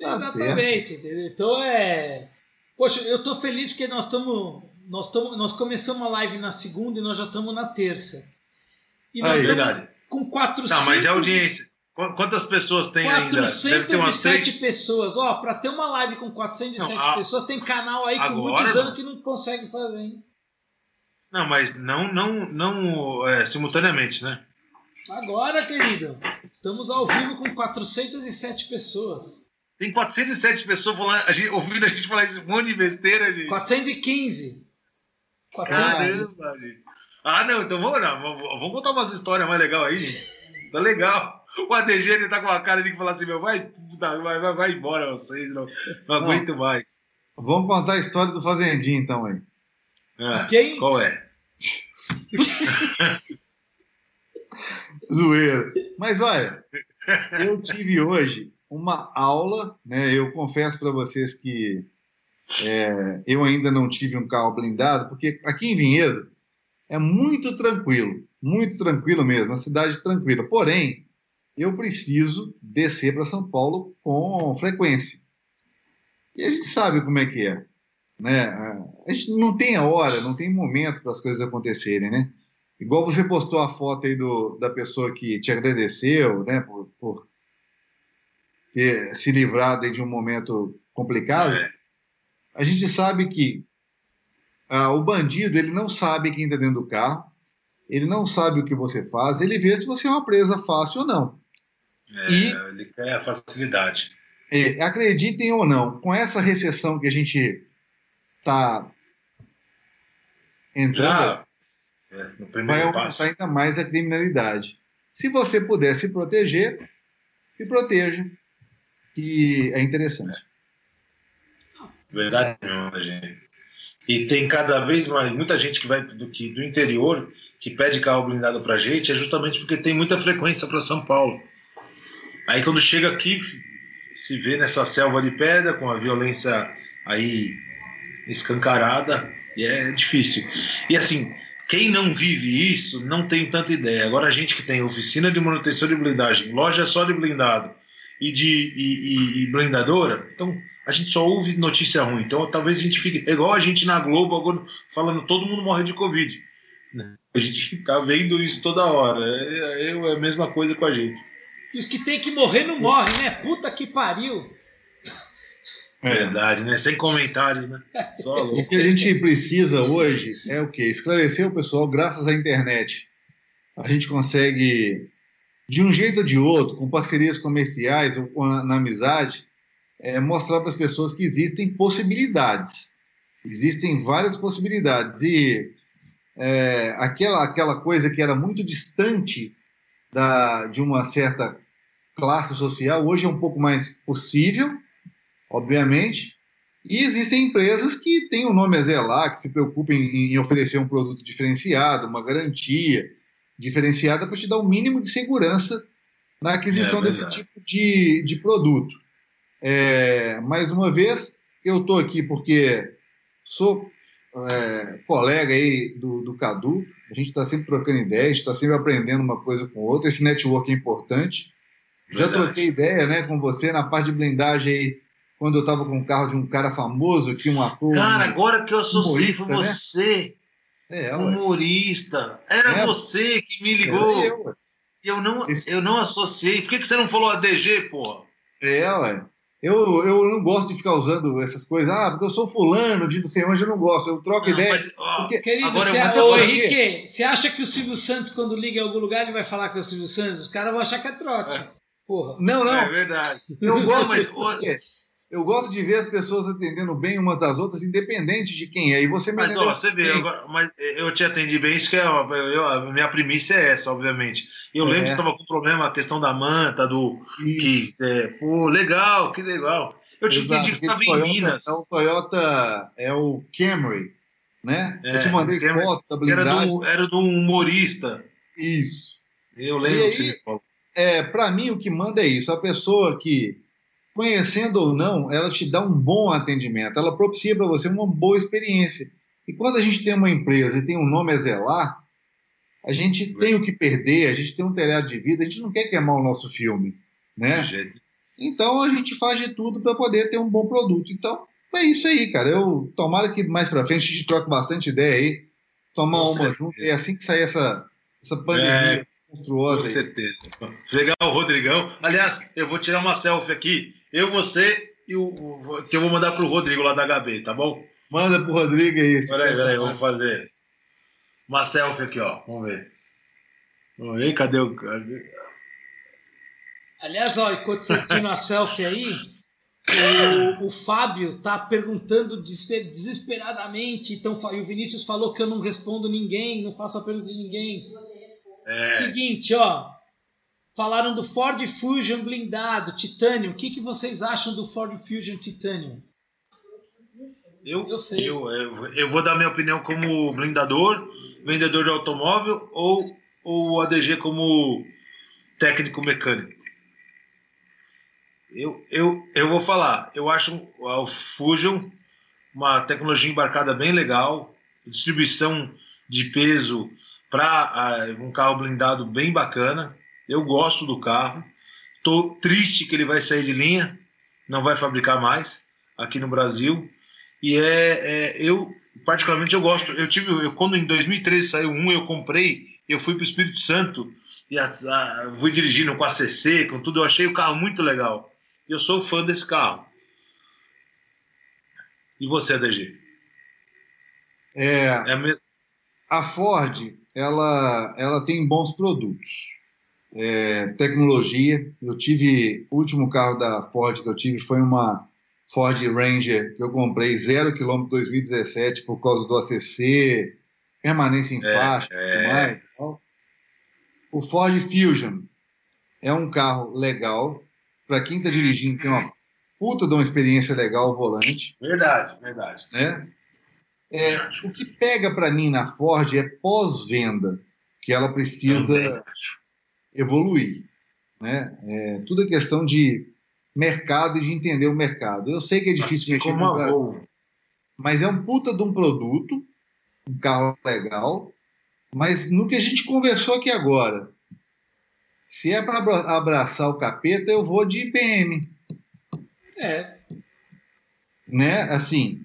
Exatamente, entendeu? Então é. Poxa, eu tô feliz porque nós estamos. Nós, estamos nós começamos a live na segunda e nós já estamos na terça. E nós Aí, estamos verdade. com 400. Não, mas é audiência. Qu- Quantas pessoas tem ainda? Deve ter umas 407 três. pessoas. Ó, pra ter uma live com 407 Não, a- pessoas, tem canal aí com Agora, muitos não. anos que não consegue fazer, hein? Não, mas não, não, não é, simultaneamente, né? Agora, querido, estamos ao vivo com 407 pessoas. Tem 407 pessoas falando, a gente, ouvindo a gente falar esse monte de besteira, gente. 415. 400. Caramba, gente. Ah, não, então vamos, não, vamos, vamos contar umas histórias mais legais aí, gente. Tá legal. O ADG ele tá com a cara de que falar assim, meu, vai, vai, vai, vai embora vocês, não, não aguento mais. vamos contar a história do Fazendinho, então, aí. Ah, Quem? Qual é? Zoeira. Mas olha, eu tive hoje uma aula, né? Eu confesso para vocês que é, eu ainda não tive um carro blindado, porque aqui em Vinhedo é muito tranquilo, muito tranquilo mesmo, uma cidade tranquila. Porém, eu preciso descer para São Paulo com frequência. E a gente sabe como é que é, né? A gente não tem a hora, não tem momento para as coisas acontecerem, né? Igual você postou a foto aí do, da pessoa que te agradeceu, né, por, por ter se livrado de um momento complicado. É. A gente sabe que ah, o bandido ele não sabe quem está dentro do carro, ele não sabe o que você faz, ele vê se você é uma presa fácil ou não. É, E- Ele quer a facilidade. É, acreditem ou não, com essa recessão que a gente está entrando, Já é, vai aumentar passo. ainda mais a criminalidade. Se você puder se proteger, se proteja, que é interessante. Verdade não, né, gente. E tem cada vez mais, muita gente que vai do, que, do interior que pede carro blindado pra gente, é justamente porque tem muita frequência para São Paulo. Aí quando chega aqui, se vê nessa selva de pedra, com a violência aí escancarada, E é difícil. E assim, quem não vive isso não tem tanta ideia. Agora a gente que tem oficina de manutenção de blindagem, loja só de blindado e de e, e, e blindadora, então a gente só ouve notícia ruim. Então talvez a gente fique. É igual a gente na Globo agora falando todo mundo morre de Covid. A gente tá vendo isso toda hora. É, é, é a mesma coisa com a gente. E os que tem que morrer não morrem, né? Puta que pariu. É. Verdade, né? Sem comentários, né? Só o que a gente precisa hoje é o quê? Esclarecer o pessoal, graças à internet. A gente consegue, de um jeito ou de outro, com parcerias comerciais ou na amizade, é, mostrar para as pessoas que existem possibilidades. Existem várias possibilidades. E é, aquela, aquela coisa que era muito distante da, de uma certa classe social, hoje é um pouco mais possível, obviamente. E existem empresas que têm o nome a zelar, que se preocupem em, em oferecer um produto diferenciado, uma garantia diferenciada para te dar o um mínimo de segurança na aquisição é desse tipo de, de produto. É, mais uma vez, eu estou aqui porque sou é, colega aí do, do Cadu, a gente está sempre trocando ideias, está sempre aprendendo uma coisa com outra, esse network é importante. Já troquei ideia né, com você na parte de blindagem aí, quando eu estava com o carro de um cara famoso, que um ator. Cara, agora que eu associei foi né? você. Né? É, humorista. Era é, você que me ligou. Eu, eu, não, eu não associei. Por que, que você não falou ADG, porra? É, ué. Eu, eu não gosto de ficar usando essas coisas. Ah, porque eu sou fulano de não sei onde, eu não gosto. Eu troco não, ideia. Mas, ó, porque... Querido, agora você, eu... ô, Henrique, você acha que o Silvio Santos, quando liga em algum lugar, ele vai falar que é o Silvio Santos? Os caras vão achar que é trote. É. Porra. Não, não. É verdade. Eu gosto, mas... eu gosto de ver as pessoas atendendo bem umas das outras, independente de quem é. E você me Mas, ó, você vê, agora, mas eu te atendi bem, isso que é, eu, a minha primícia é essa, obviamente. Eu é. lembro que estava com problema, a questão da manta, do. Que, é, pô, legal, que legal. Eu te Exato, entendi que estava em Minas. É o Toyota, é o Camry, né? É, eu te mandei Camry, foto da blindagem. Era do, era do humorista. Isso. Eu lembro e aí. É, para mim, o que manda é isso. A pessoa que, conhecendo ou não, ela te dá um bom atendimento, ela propicia para você uma boa experiência. E quando a gente tem uma empresa e tem um nome a zelar, a gente tem o que perder, a gente tem um telhado de vida, a gente não quer queimar o nosso filme, né? Então a gente faz de tudo para poder ter um bom produto. Então é isso aí, cara. Eu tomara que mais para frente a gente troque bastante ideia aí, tomar com uma certeza. junto. É assim que sair essa, essa pandemia é, monstruosa. Com aí. certeza. Legal, Rodrigão. Aliás, eu vou tirar uma selfie aqui. Eu, você e o, que eu vou mandar pro Rodrigo lá da HB, tá bom? Manda pro Rodrigo aí. Peraí, peraí, vamos fazer. Uma selfie aqui, ó. Vamos ver. Vamos ver, cadê o. Cadê? Aliás, ó, enquanto vocês tiram a selfie aí, o, o Fábio tá perguntando desesperadamente. Então, e o Vinícius falou que eu não respondo ninguém, não faço a pergunta de ninguém. É. Seguinte, ó. Falaram do Ford Fusion blindado, Titanium. O que, que vocês acham do Ford Fusion Titanium? Eu, eu, sei. Eu, eu, eu vou dar minha opinião como blindador vendedor de automóvel ou, o ADG como técnico mecânico? Eu, eu, eu vou falar, eu acho o Fusion uma tecnologia embarcada bem legal, distribuição de peso para uh, um carro blindado bem bacana. Eu gosto do carro. Estou triste que ele vai sair de linha, não vai fabricar mais aqui no Brasil. E é, é eu particularmente eu gosto. Eu tive, eu, quando em 2013 saiu um, eu comprei, eu fui para o Espírito Santo e a, a, fui dirigindo com a CC, com tudo. Eu achei o carro muito legal. Eu sou fã desse carro. E você, DG? É, é mesmo? A Ford, ela, ela tem bons produtos. É, tecnologia. Eu tive, o último carro da Ford que eu tive foi uma Ford Ranger que eu comprei zero quilômetro 2017 por causa do ACC, permanência em é, faixa e é. tudo mais. O Ford Fusion é um carro legal para quem está dirigindo tem uma puta de uma experiência legal o volante. Verdade, verdade. Né? É, o que pega para mim na Ford é pós-venda, que ela precisa evoluir. Né? É, tudo é questão de mercado e de entender o mercado. Eu sei que é difícil assim mexer com o Volvo. mas é um puta de um produto, um carro legal. Mas no que a gente conversou aqui agora, se é para abraçar o capeta, eu vou de IPM. É. Né? Assim,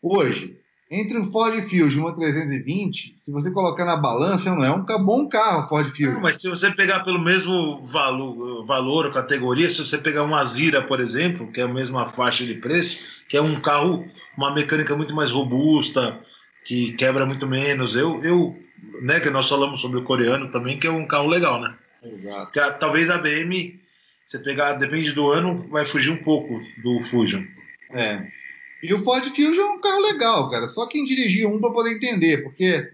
hoje, entre um Ford Fusion e uma 320, se você colocar na balança, não é um bom carro Ford Fusion. Não, mas se você pegar pelo mesmo valor, valor categoria, se você pegar uma Zira, por exemplo, que é a mesma faixa de preço, que é um carro, uma mecânica muito mais robusta, que quebra muito menos. Eu, eu né, que nós falamos sobre o coreano também, que é um carro legal, né? Exato. Que, talvez a BM, você pegar, depende do ano, vai fugir um pouco do Fusion. É. E o Ford Fusion é um carro legal, cara. Só quem dirigia um para poder entender, porque.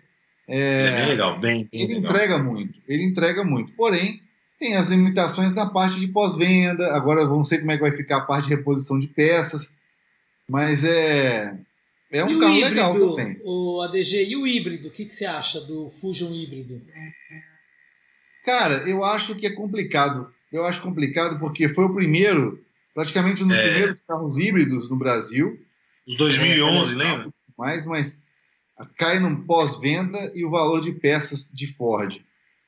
É, é bem legal, bem. bem ele legal. entrega muito, ele entrega muito. Porém, tem as limitações na parte de pós-venda. Agora vamos ver como é que vai ficar a parte de reposição de peças. Mas é. É um carro híbrido, legal também. O ADG, e o híbrido? O que, que você acha do Fusion híbrido? Cara, eu acho que é complicado. Eu acho complicado porque foi o primeiro, praticamente um dos é. primeiros carros híbridos no Brasil. Os 2011, é, lembra? Mais, mas cai no pós-venda e o valor de peças de Ford.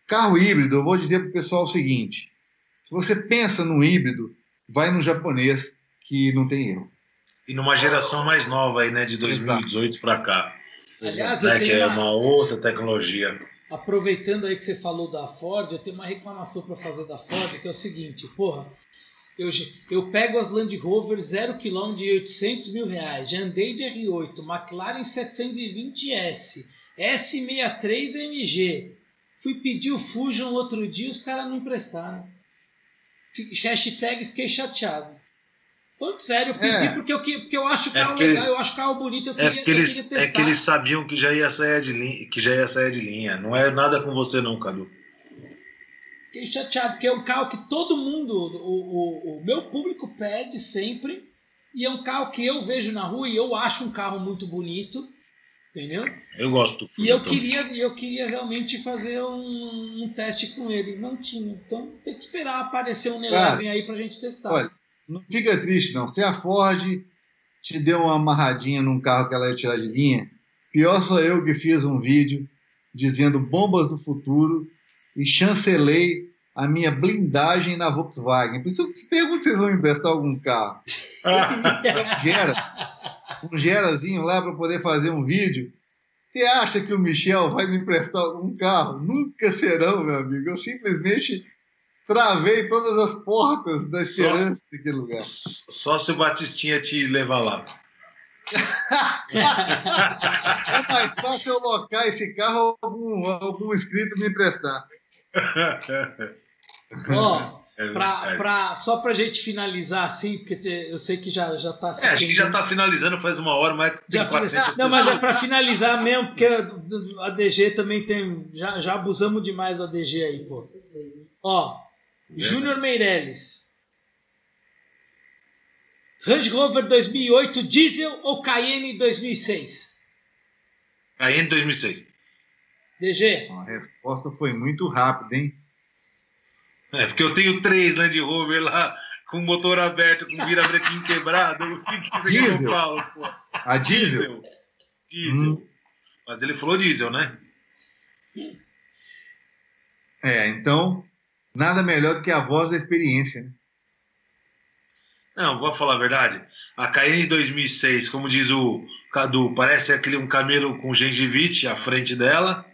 Carro híbrido, eu vou dizer para o pessoal o seguinte: se você pensa no híbrido, vai no japonês que não tem erro. E numa geração mais nova aí, né, de 2018 para cá. Aliás, né, que é uma outra tecnologia. Aproveitando aí que você falou da Ford, eu tenho uma reclamação para fazer da Ford, que é o seguinte, porra, eu, eu pego as Land Rover 0 km de 800 mil reais, já andei de R8, McLaren 720S, S63 MG. Fui pedir o Fusion outro dia, os caras não emprestaram. Hashtag fiquei chateado. Falando sério, eu pedi é. porque, eu, porque eu acho o é carro é legal, eu acho o carro bonito, eu queria, é porque eles, É que eles sabiam que já ia sair de linha, que já ia sair de linha. Não é nada com você não, Cadu. Fiquei chateado, porque é um carro que todo mundo, o, o, o meu público pede sempre, e é um carro que eu vejo na rua e eu acho um carro muito bonito, entendeu? Eu gosto do E eu queria, eu queria realmente fazer um, um, teste com ele, não tinha. Então tem que esperar aparecer um Eleven aí pra gente testar. Olha, não fica triste, não. Se a Ford te deu uma amarradinha num carro que ela ia tirar de linha, pior sou eu que fiz um vídeo dizendo bombas do futuro e chancelei a minha blindagem na Volkswagen. Por isso eu pergunto se vocês vão emprestar algum carro. um Gera, um Gerazinho lá para poder fazer um vídeo. Você acha que o Michel vai me emprestar algum carro? Nunca serão, meu amigo. Eu simplesmente travei todas as portas da esperança só, daquele lugar. Só se o Batistinha te levar lá. é mais fácil eu locar esse carro ou algum, algum inscrito me emprestar. Ó, é pra, pra, só pra gente finalizar assim, porque eu sei que já, já tá. É, acho que já tá finalizando faz uma hora, mas tem já, 400 Não, mas é pra finalizar mesmo, porque a DG também tem. Já, já abusamos demais do ADG aí, pô. Ó, Júnior Meirelles. Range Rover 2008 diesel ou Cayenne 2006? Cayenne 2006. DG. A resposta foi muito rápida, hein? É, porque eu tenho três Land Rover lá com motor aberto, com virabrequim quebrado. O que, que você diesel. eu falo, pô? A diesel? Diesel. diesel. Hum. Mas ele falou diesel, né? É, então nada melhor do que a voz da experiência. Né? Não, vou falar a verdade. A Cayenne 2006, como diz o Cadu, parece aquele um camelo com gengivite à frente dela,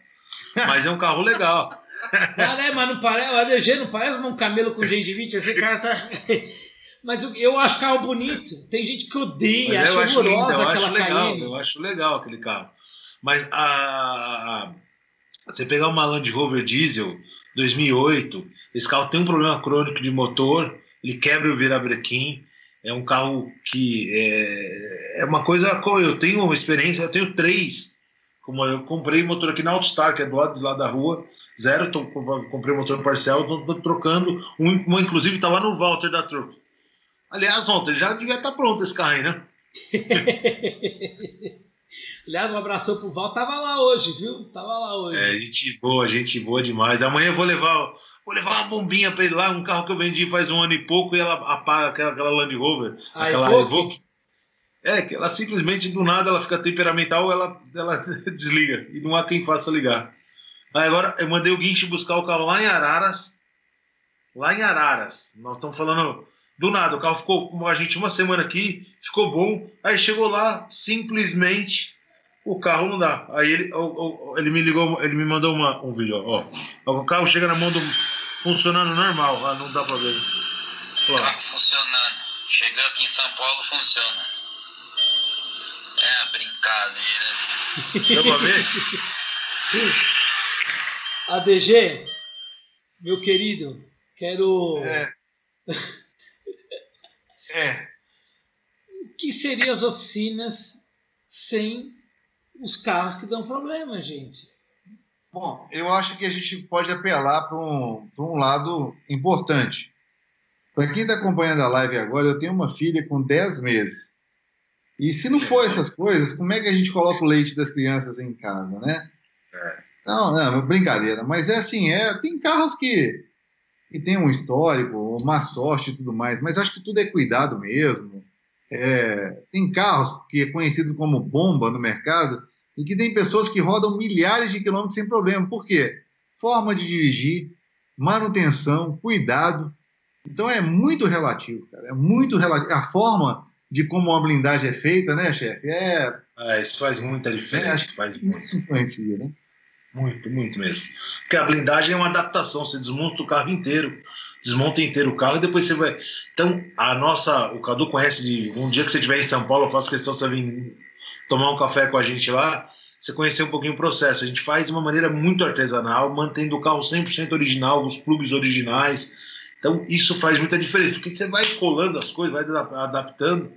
mas é um carro legal. Cara, é, mas não parece, o ADG não parece um camelo com gengivite, esse cara tá. Mas eu acho carro bonito. Tem gente que odeia, acha horrorosa aquela acho legal, Cayenne. Eu acho legal aquele carro. Mas a, a, você pegar uma Land Rover diesel 2008, esse carro tem um problema crônico de motor, ele quebra o virabrequim. É um carro que é, é uma coisa. Eu tenho uma experiência, eu tenho três. Como eu comprei motor aqui na Altstar, que é do lado, do lado da rua, zero. Tô, comprei motor parcial, estou trocando. Um, inclusive, está lá no Walter da trupe. Aliás, ontem já devia estar tá pronto esse carro aí, né? Aliás, um abração pro Val. Tava lá hoje, viu? Tava lá hoje. É, gente boa, gente boa demais. Amanhã eu vou levar, vou levar uma bombinha para ele lá, um carro que eu vendi faz um ano e pouco e ela apaga aquela, aquela Land Rover, aquela Evoque. É, que ela simplesmente do nada ela fica temperamental, ela, ela desliga e não há quem faça ligar. Aí agora eu mandei o guincho buscar o carro lá em Araras. Lá em Araras. Nós estamos falando do nada. O carro ficou com a gente uma semana aqui, ficou bom. Aí chegou lá, simplesmente o carro não dá. Aí ele, ele me ligou, ele me mandou uma, um vídeo. Ó, o carro chega na mão do. funcionando normal. Ah, não dá pra ver. Ó. Carro funcionando. Chegou aqui em São Paulo, funciona. É a brincadeira. Deu pra ver? ADG, meu querido, quero. É. é. O que seriam as oficinas sem os carros que dão problema, gente? Bom, eu acho que a gente pode apelar para um, um lado importante. Para quem está acompanhando a live agora, eu tenho uma filha com 10 meses. E se não for essas coisas, como é que a gente coloca o leite das crianças em casa, né? É. Não, não, brincadeira. Mas é assim, é, tem carros que, que tem um histórico, má sorte e tudo mais, mas acho que tudo é cuidado mesmo. É, tem carros que é conhecido como bomba no mercado e que tem pessoas que rodam milhares de quilômetros sem problema. Por quê? Forma de dirigir, manutenção, cuidado. Então é muito relativo, cara. É muito relativo. A forma de como a blindagem é feita, né, chefe? É... é... isso faz muita diferença. É, acho que faz muito. Isso influencia, né? Muito, muito mesmo. Porque a blindagem é uma adaptação, você desmonta o carro inteiro, desmonta inteiro o carro e depois você vai. Então, a nossa. O Cadu conhece de. Um dia que você estiver em São Paulo, eu faço questão de você vir tomar um café com a gente lá, você conhecer um pouquinho o processo. A gente faz de uma maneira muito artesanal, mantendo o carro 100% original, os plugs originais. Então, isso faz muita diferença, porque você vai colando as coisas, vai adaptando.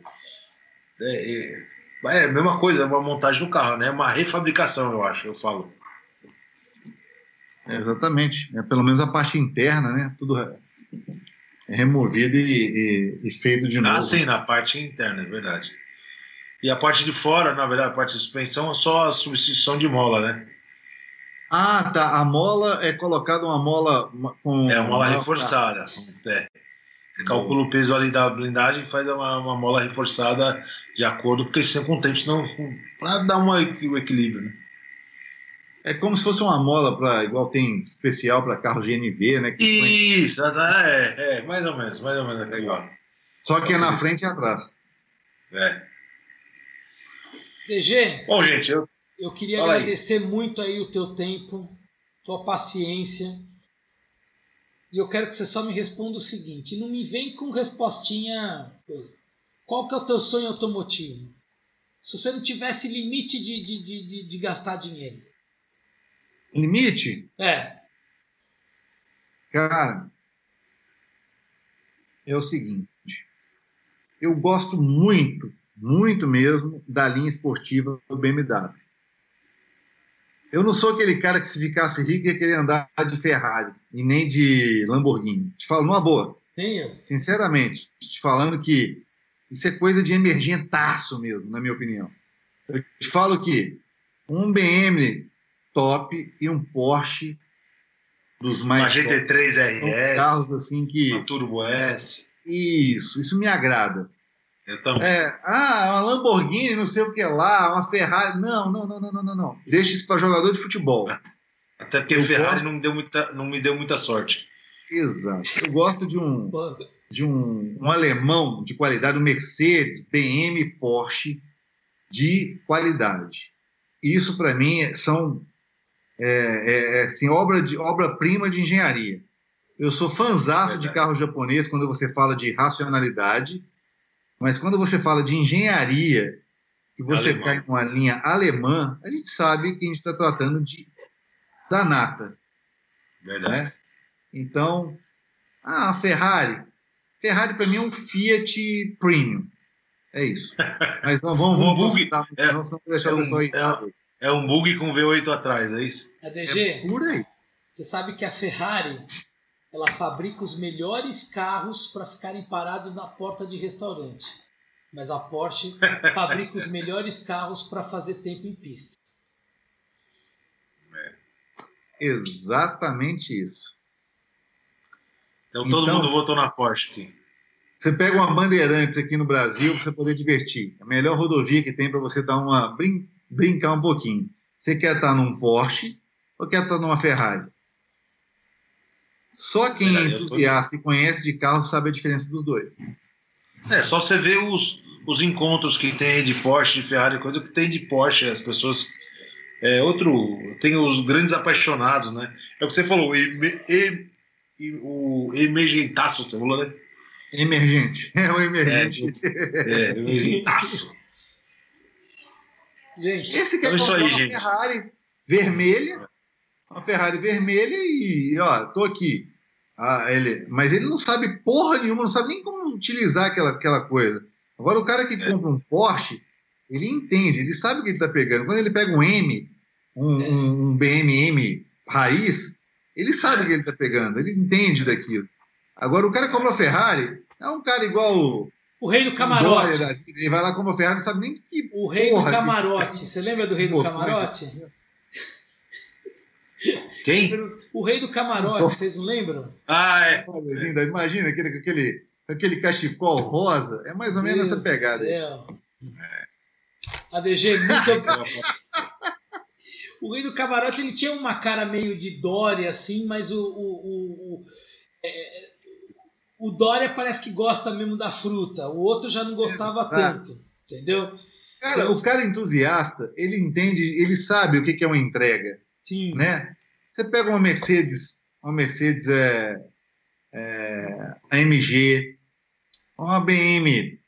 É, é, a mesma coisa, é uma montagem do carro, né? É uma refabricação, eu acho, eu falo. É, exatamente. É, pelo menos a parte interna, né? Tudo é removido e, e, e feito de ah, novo. Ah, sim, na parte interna, é verdade. E a parte de fora, na verdade, a parte de suspensão é só a substituição de mola, né? Ah, tá. A mola é colocada uma mola com. É, uma mola reforçada. É. Você calcula o peso ali da blindagem e faz uma, uma mola reforçada de acordo, porque sempre com o tempo, senão. para dar um equilíbrio, né? É como se fosse uma mola para igual tem especial para carro GNV, né? Isso, põe... é, é, mais ou menos, mais ou menos é igual. Só que é na frente e atrás. É. DG. Bom, gente, eu, eu queria Fala agradecer aí. muito aí o teu tempo, tua paciência. E eu quero que você só me responda o seguinte: não me vem com respostinha. Coisa. Qual que é o teu sonho automotivo? Se você não tivesse limite de, de, de, de gastar dinheiro. Limite? É. Cara, é o seguinte. Eu gosto muito, muito mesmo, da linha esportiva do BMW. Eu não sou aquele cara que se ficasse rico ia querer andar de Ferrari e nem de Lamborghini. Te falo numa boa. Sim. Sinceramente, te falando que isso é coisa de emergentaço mesmo, na minha opinião. Eu te falo que um BM top e um Porsche dos mais uma GT3 RS, carros assim que uma Turbo S. Isso, isso me agrada. É, ah, uma Lamborghini, não sei o que lá, uma Ferrari. Não, não, não, não, não, não, não. Deixa isso para jogador de futebol. Até porque o Ferrari não me, deu muita, não me deu muita sorte. Exato. Eu gosto de um de um, um alemão de qualidade, um Mercedes, BM, Porsche de qualidade. Isso para mim são é, é, é, assim, obra de obra-prima de engenharia. Eu sou fanzaço de carro japonês quando você fala de racionalidade, mas quando você fala de engenharia, que você Alemão. cai numa linha alemã, a gente sabe que a gente está tratando de da nata. Verdade. Né? Então, ah, a Ferrari. Ferrari para mim é um Fiat Premium. É isso. Mas vamos, vamos, um vamos bug, é, não, senão deixar é o pessoal aí. É, é um bug com V8 atrás, é isso? A DG, é por aí. Você sabe que a Ferrari ela fabrica os melhores carros para ficarem parados na porta de restaurante. Mas a Porsche fabrica os melhores carros para fazer tempo em pista. É. Exatamente isso. Então todo então, mundo votou na Porsche aqui. Você pega uma Bandeirantes aqui no Brasil para você poder divertir. A melhor rodovia que tem para você dar uma brin brincar um pouquinho. Você quer estar num Porsche ou quer estar numa Ferrari? Só quem é entusiasta e conhece de carro sabe a diferença dos dois. É, só você ver os, os encontros que tem de Porsche, de Ferrari, coisa que tem de Porsche, as pessoas. É, outro. Tem os grandes apaixonados, né? É o que você falou, e, e, e, o emergentaço, você falou, né? Emergente. É o emergente. É, é emergentaço. Gente, Esse quer é aí, uma gente. Ferrari vermelha, uma Ferrari vermelha e, ó, tô aqui. Ah, ele, mas ele não sabe porra nenhuma, não sabe nem como utilizar aquela, aquela coisa. Agora, o cara que é. compra um Porsche, ele entende, ele sabe o que ele está pegando. Quando ele pega um M, um, é. um, um BMM raiz, ele sabe o que ele está pegando, ele entende daquilo. Agora, o cara que compra uma Ferrari é um cara igual o, o rei do camarote. ele vai lá compra uma Ferrari, não sabe nem que. O rei do camarote. Você lembra do rei do camarote? Quem? O rei do camarote, vocês não lembram? Ah, é. Imagina aquele, aquele, aquele cachecol rosa. É mais ou menos essa pegada. Céu. ADG, muito. o rei do camarote ele tinha uma cara meio de Dória, assim, mas o. o, o, o, é, o Dória parece que gosta mesmo da fruta, o outro já não gostava é, tanto. Entendeu? Cara, o cara entusiasta, ele entende, ele sabe o que é uma entrega. Sim. Né? Você pega uma Mercedes, uma Mercedes é, é, AMG, uma BM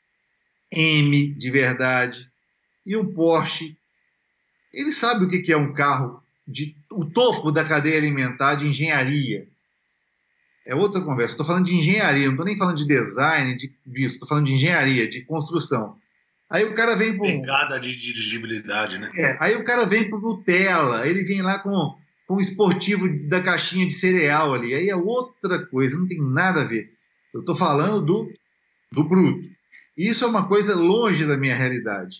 M de verdade e um Porsche. Ele sabe o que é um carro de o topo da cadeia alimentar de engenharia. É outra conversa. Estou falando de engenharia, não estou nem falando de design, de, disso. Estou falando de engenharia, de construção. Aí o cara vem para pegada de dirigibilidade, né? É, aí o cara vem para Nutella, ele vem lá com com o esportivo da caixinha de cereal ali. Aí é outra coisa, não tem nada a ver. Eu estou falando do, do bruto. Isso é uma coisa longe da minha realidade.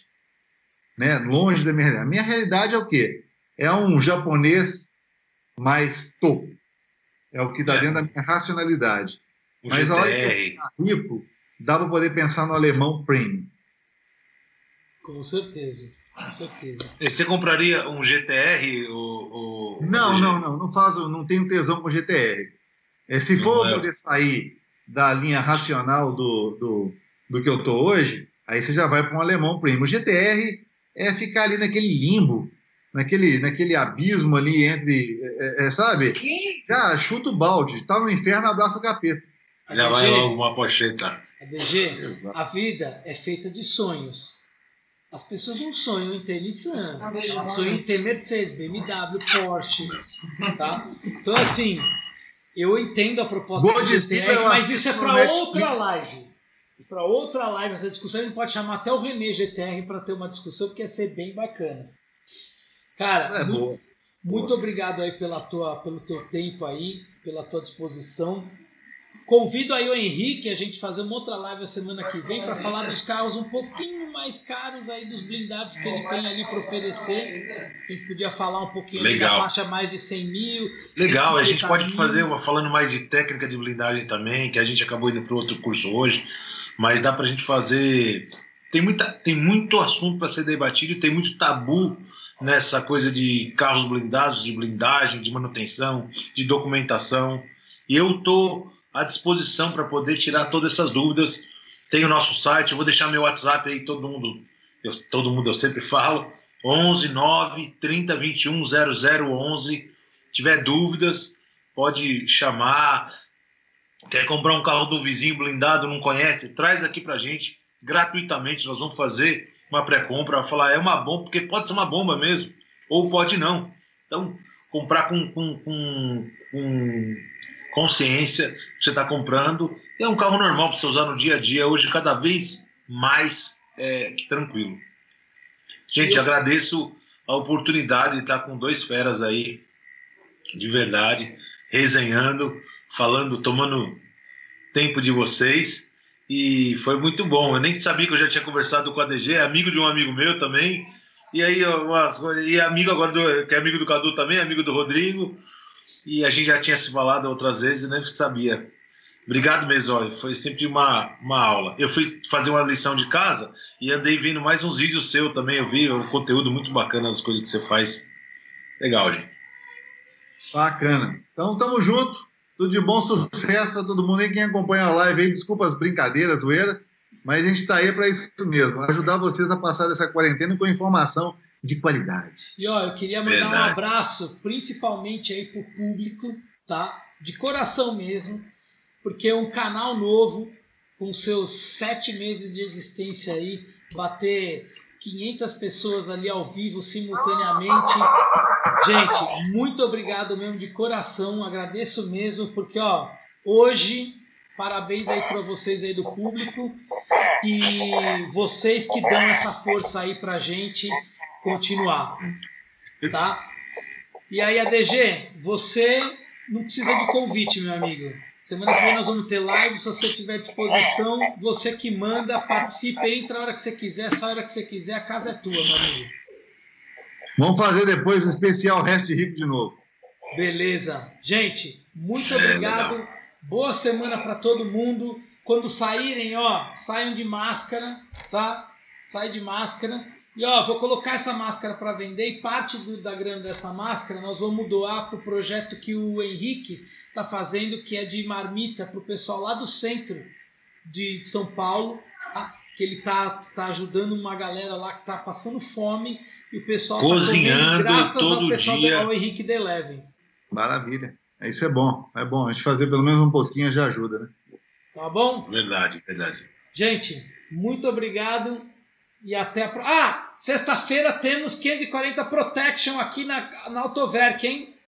Né? Longe da minha realidade. A minha realidade é o quê? É um japonês mais topo. É o que está é. dentro da minha racionalidade. O Mas GTR. a hora que eu ficar rico, dá para poder pensar no alemão premium. Com certeza. Com certeza. Você compraria um GTR? O, o... Não, não, não. Não faço, não tenho tesão com GTR. É, se não for é. poder sair da linha racional do, do, do que eu tô hoje, aí você já vai para um alemão premium. O GTR é ficar ali naquele limbo, naquele, naquele abismo ali entre, é, é, sabe? Já chuta o balde, tá no inferno, abraça o capeta. Já vai logo uma pocheta. ADG, a vida é feita de sonhos. As pessoas não sonham em ter Nissan, elas sonham em ter Mercedes, BMW, Porsche, tá? Então, assim, eu entendo a proposta do GTR, mas isso é para outra live. Para outra live, essa discussão, a gente pode chamar até o René GTR para ter uma discussão, porque ia ser bem bacana. Cara, é muito, boa. muito boa. obrigado aí pela tua, pelo teu tempo aí, pela tua disposição. Convido aí o Henrique a gente fazer uma outra live a semana que vem para falar dos carros um pouquinho mais caros aí dos blindados que ele tem ali para oferecer. A gente podia falar um pouquinho Legal. da faixa mais de 100 mil. Legal, a gente pode fazer uma falando mais de técnica de blindagem também, que a gente acabou indo para outro curso hoje, mas dá para a gente fazer. Tem, muita, tem muito assunto para ser debatido, tem muito tabu nessa coisa de carros blindados, de blindagem, de manutenção, de documentação. E eu tô à disposição para poder tirar todas essas dúvidas. Tem o nosso site, vou deixar meu WhatsApp aí, todo mundo, eu, todo mundo eu sempre falo, 11 9 30 21 0011. Tiver dúvidas, pode chamar. Quer comprar um carro do vizinho blindado, não conhece? Traz aqui para gente gratuitamente. Nós vamos fazer uma pré-compra. Falar é uma bomba, porque pode ser uma bomba mesmo, ou pode não. Então, comprar com, com, com, com consciência que você está comprando. É um carro normal para você usar no dia a dia, hoje cada vez mais é, tranquilo. Gente, eu... agradeço a oportunidade de estar com dois feras aí, de verdade, resenhando, falando, tomando tempo de vocês. E foi muito bom. Eu nem sabia que eu já tinha conversado com a DG, é amigo de um amigo meu também. E aí, e amigo agora, do, que é amigo do Cadu também, amigo do Rodrigo e a gente já tinha se falado outras vezes e nem sabia. Obrigado olha, foi sempre uma, uma aula. Eu fui fazer uma lição de casa e andei vendo mais uns vídeos seus também. Eu vi o conteúdo muito bacana das coisas que você faz. Legal, gente. Bacana. Então, tamo junto. Tudo de bom sucesso para todo mundo aí. Quem acompanha a live aí, desculpa as brincadeiras, zoeira, mas a gente está aí para isso mesmo, ajudar vocês a passar essa quarentena com informação de qualidade. E ó, eu queria mandar Verdade. um abraço, principalmente aí pro público, tá? De coração mesmo, porque é um canal novo, com seus sete meses de existência aí, bater 500 pessoas ali ao vivo simultaneamente. Gente, muito obrigado mesmo de coração, agradeço mesmo, porque ó, hoje parabéns aí para vocês aí do público e vocês que dão essa força aí pra gente continuar, tá? E aí, ADG, você não precisa de convite, meu amigo. Semana que vem nós vamos ter live, se você tiver disposição, você que manda, participe, entra a hora que você quiser, sai a hora que você quiser, a casa é tua, meu amigo. Vamos fazer depois o especial Reste Rico de novo. Beleza. Gente, muito obrigado. Boa semana para todo mundo. Quando saírem, ó, saiam de máscara, tá? Sai de máscara. E ó, vou colocar essa máscara para vender e parte do, da grana dessa máscara nós vamos doar para o projeto que o Henrique está fazendo, que é de marmita para o pessoal lá do centro de São Paulo, tá? que ele tá, tá ajudando uma galera lá que tá passando fome e o pessoal cozinhando tá graças todo ao pessoal dia. ao Henrique Deleve. Maravilha. Isso é bom, é bom. A gente fazer pelo menos um pouquinho já ajuda, né? Tá bom? Verdade, verdade. Gente, muito obrigado e até a. Ah, sexta-feira temos 540 Protection aqui na, na Autoverk, hein?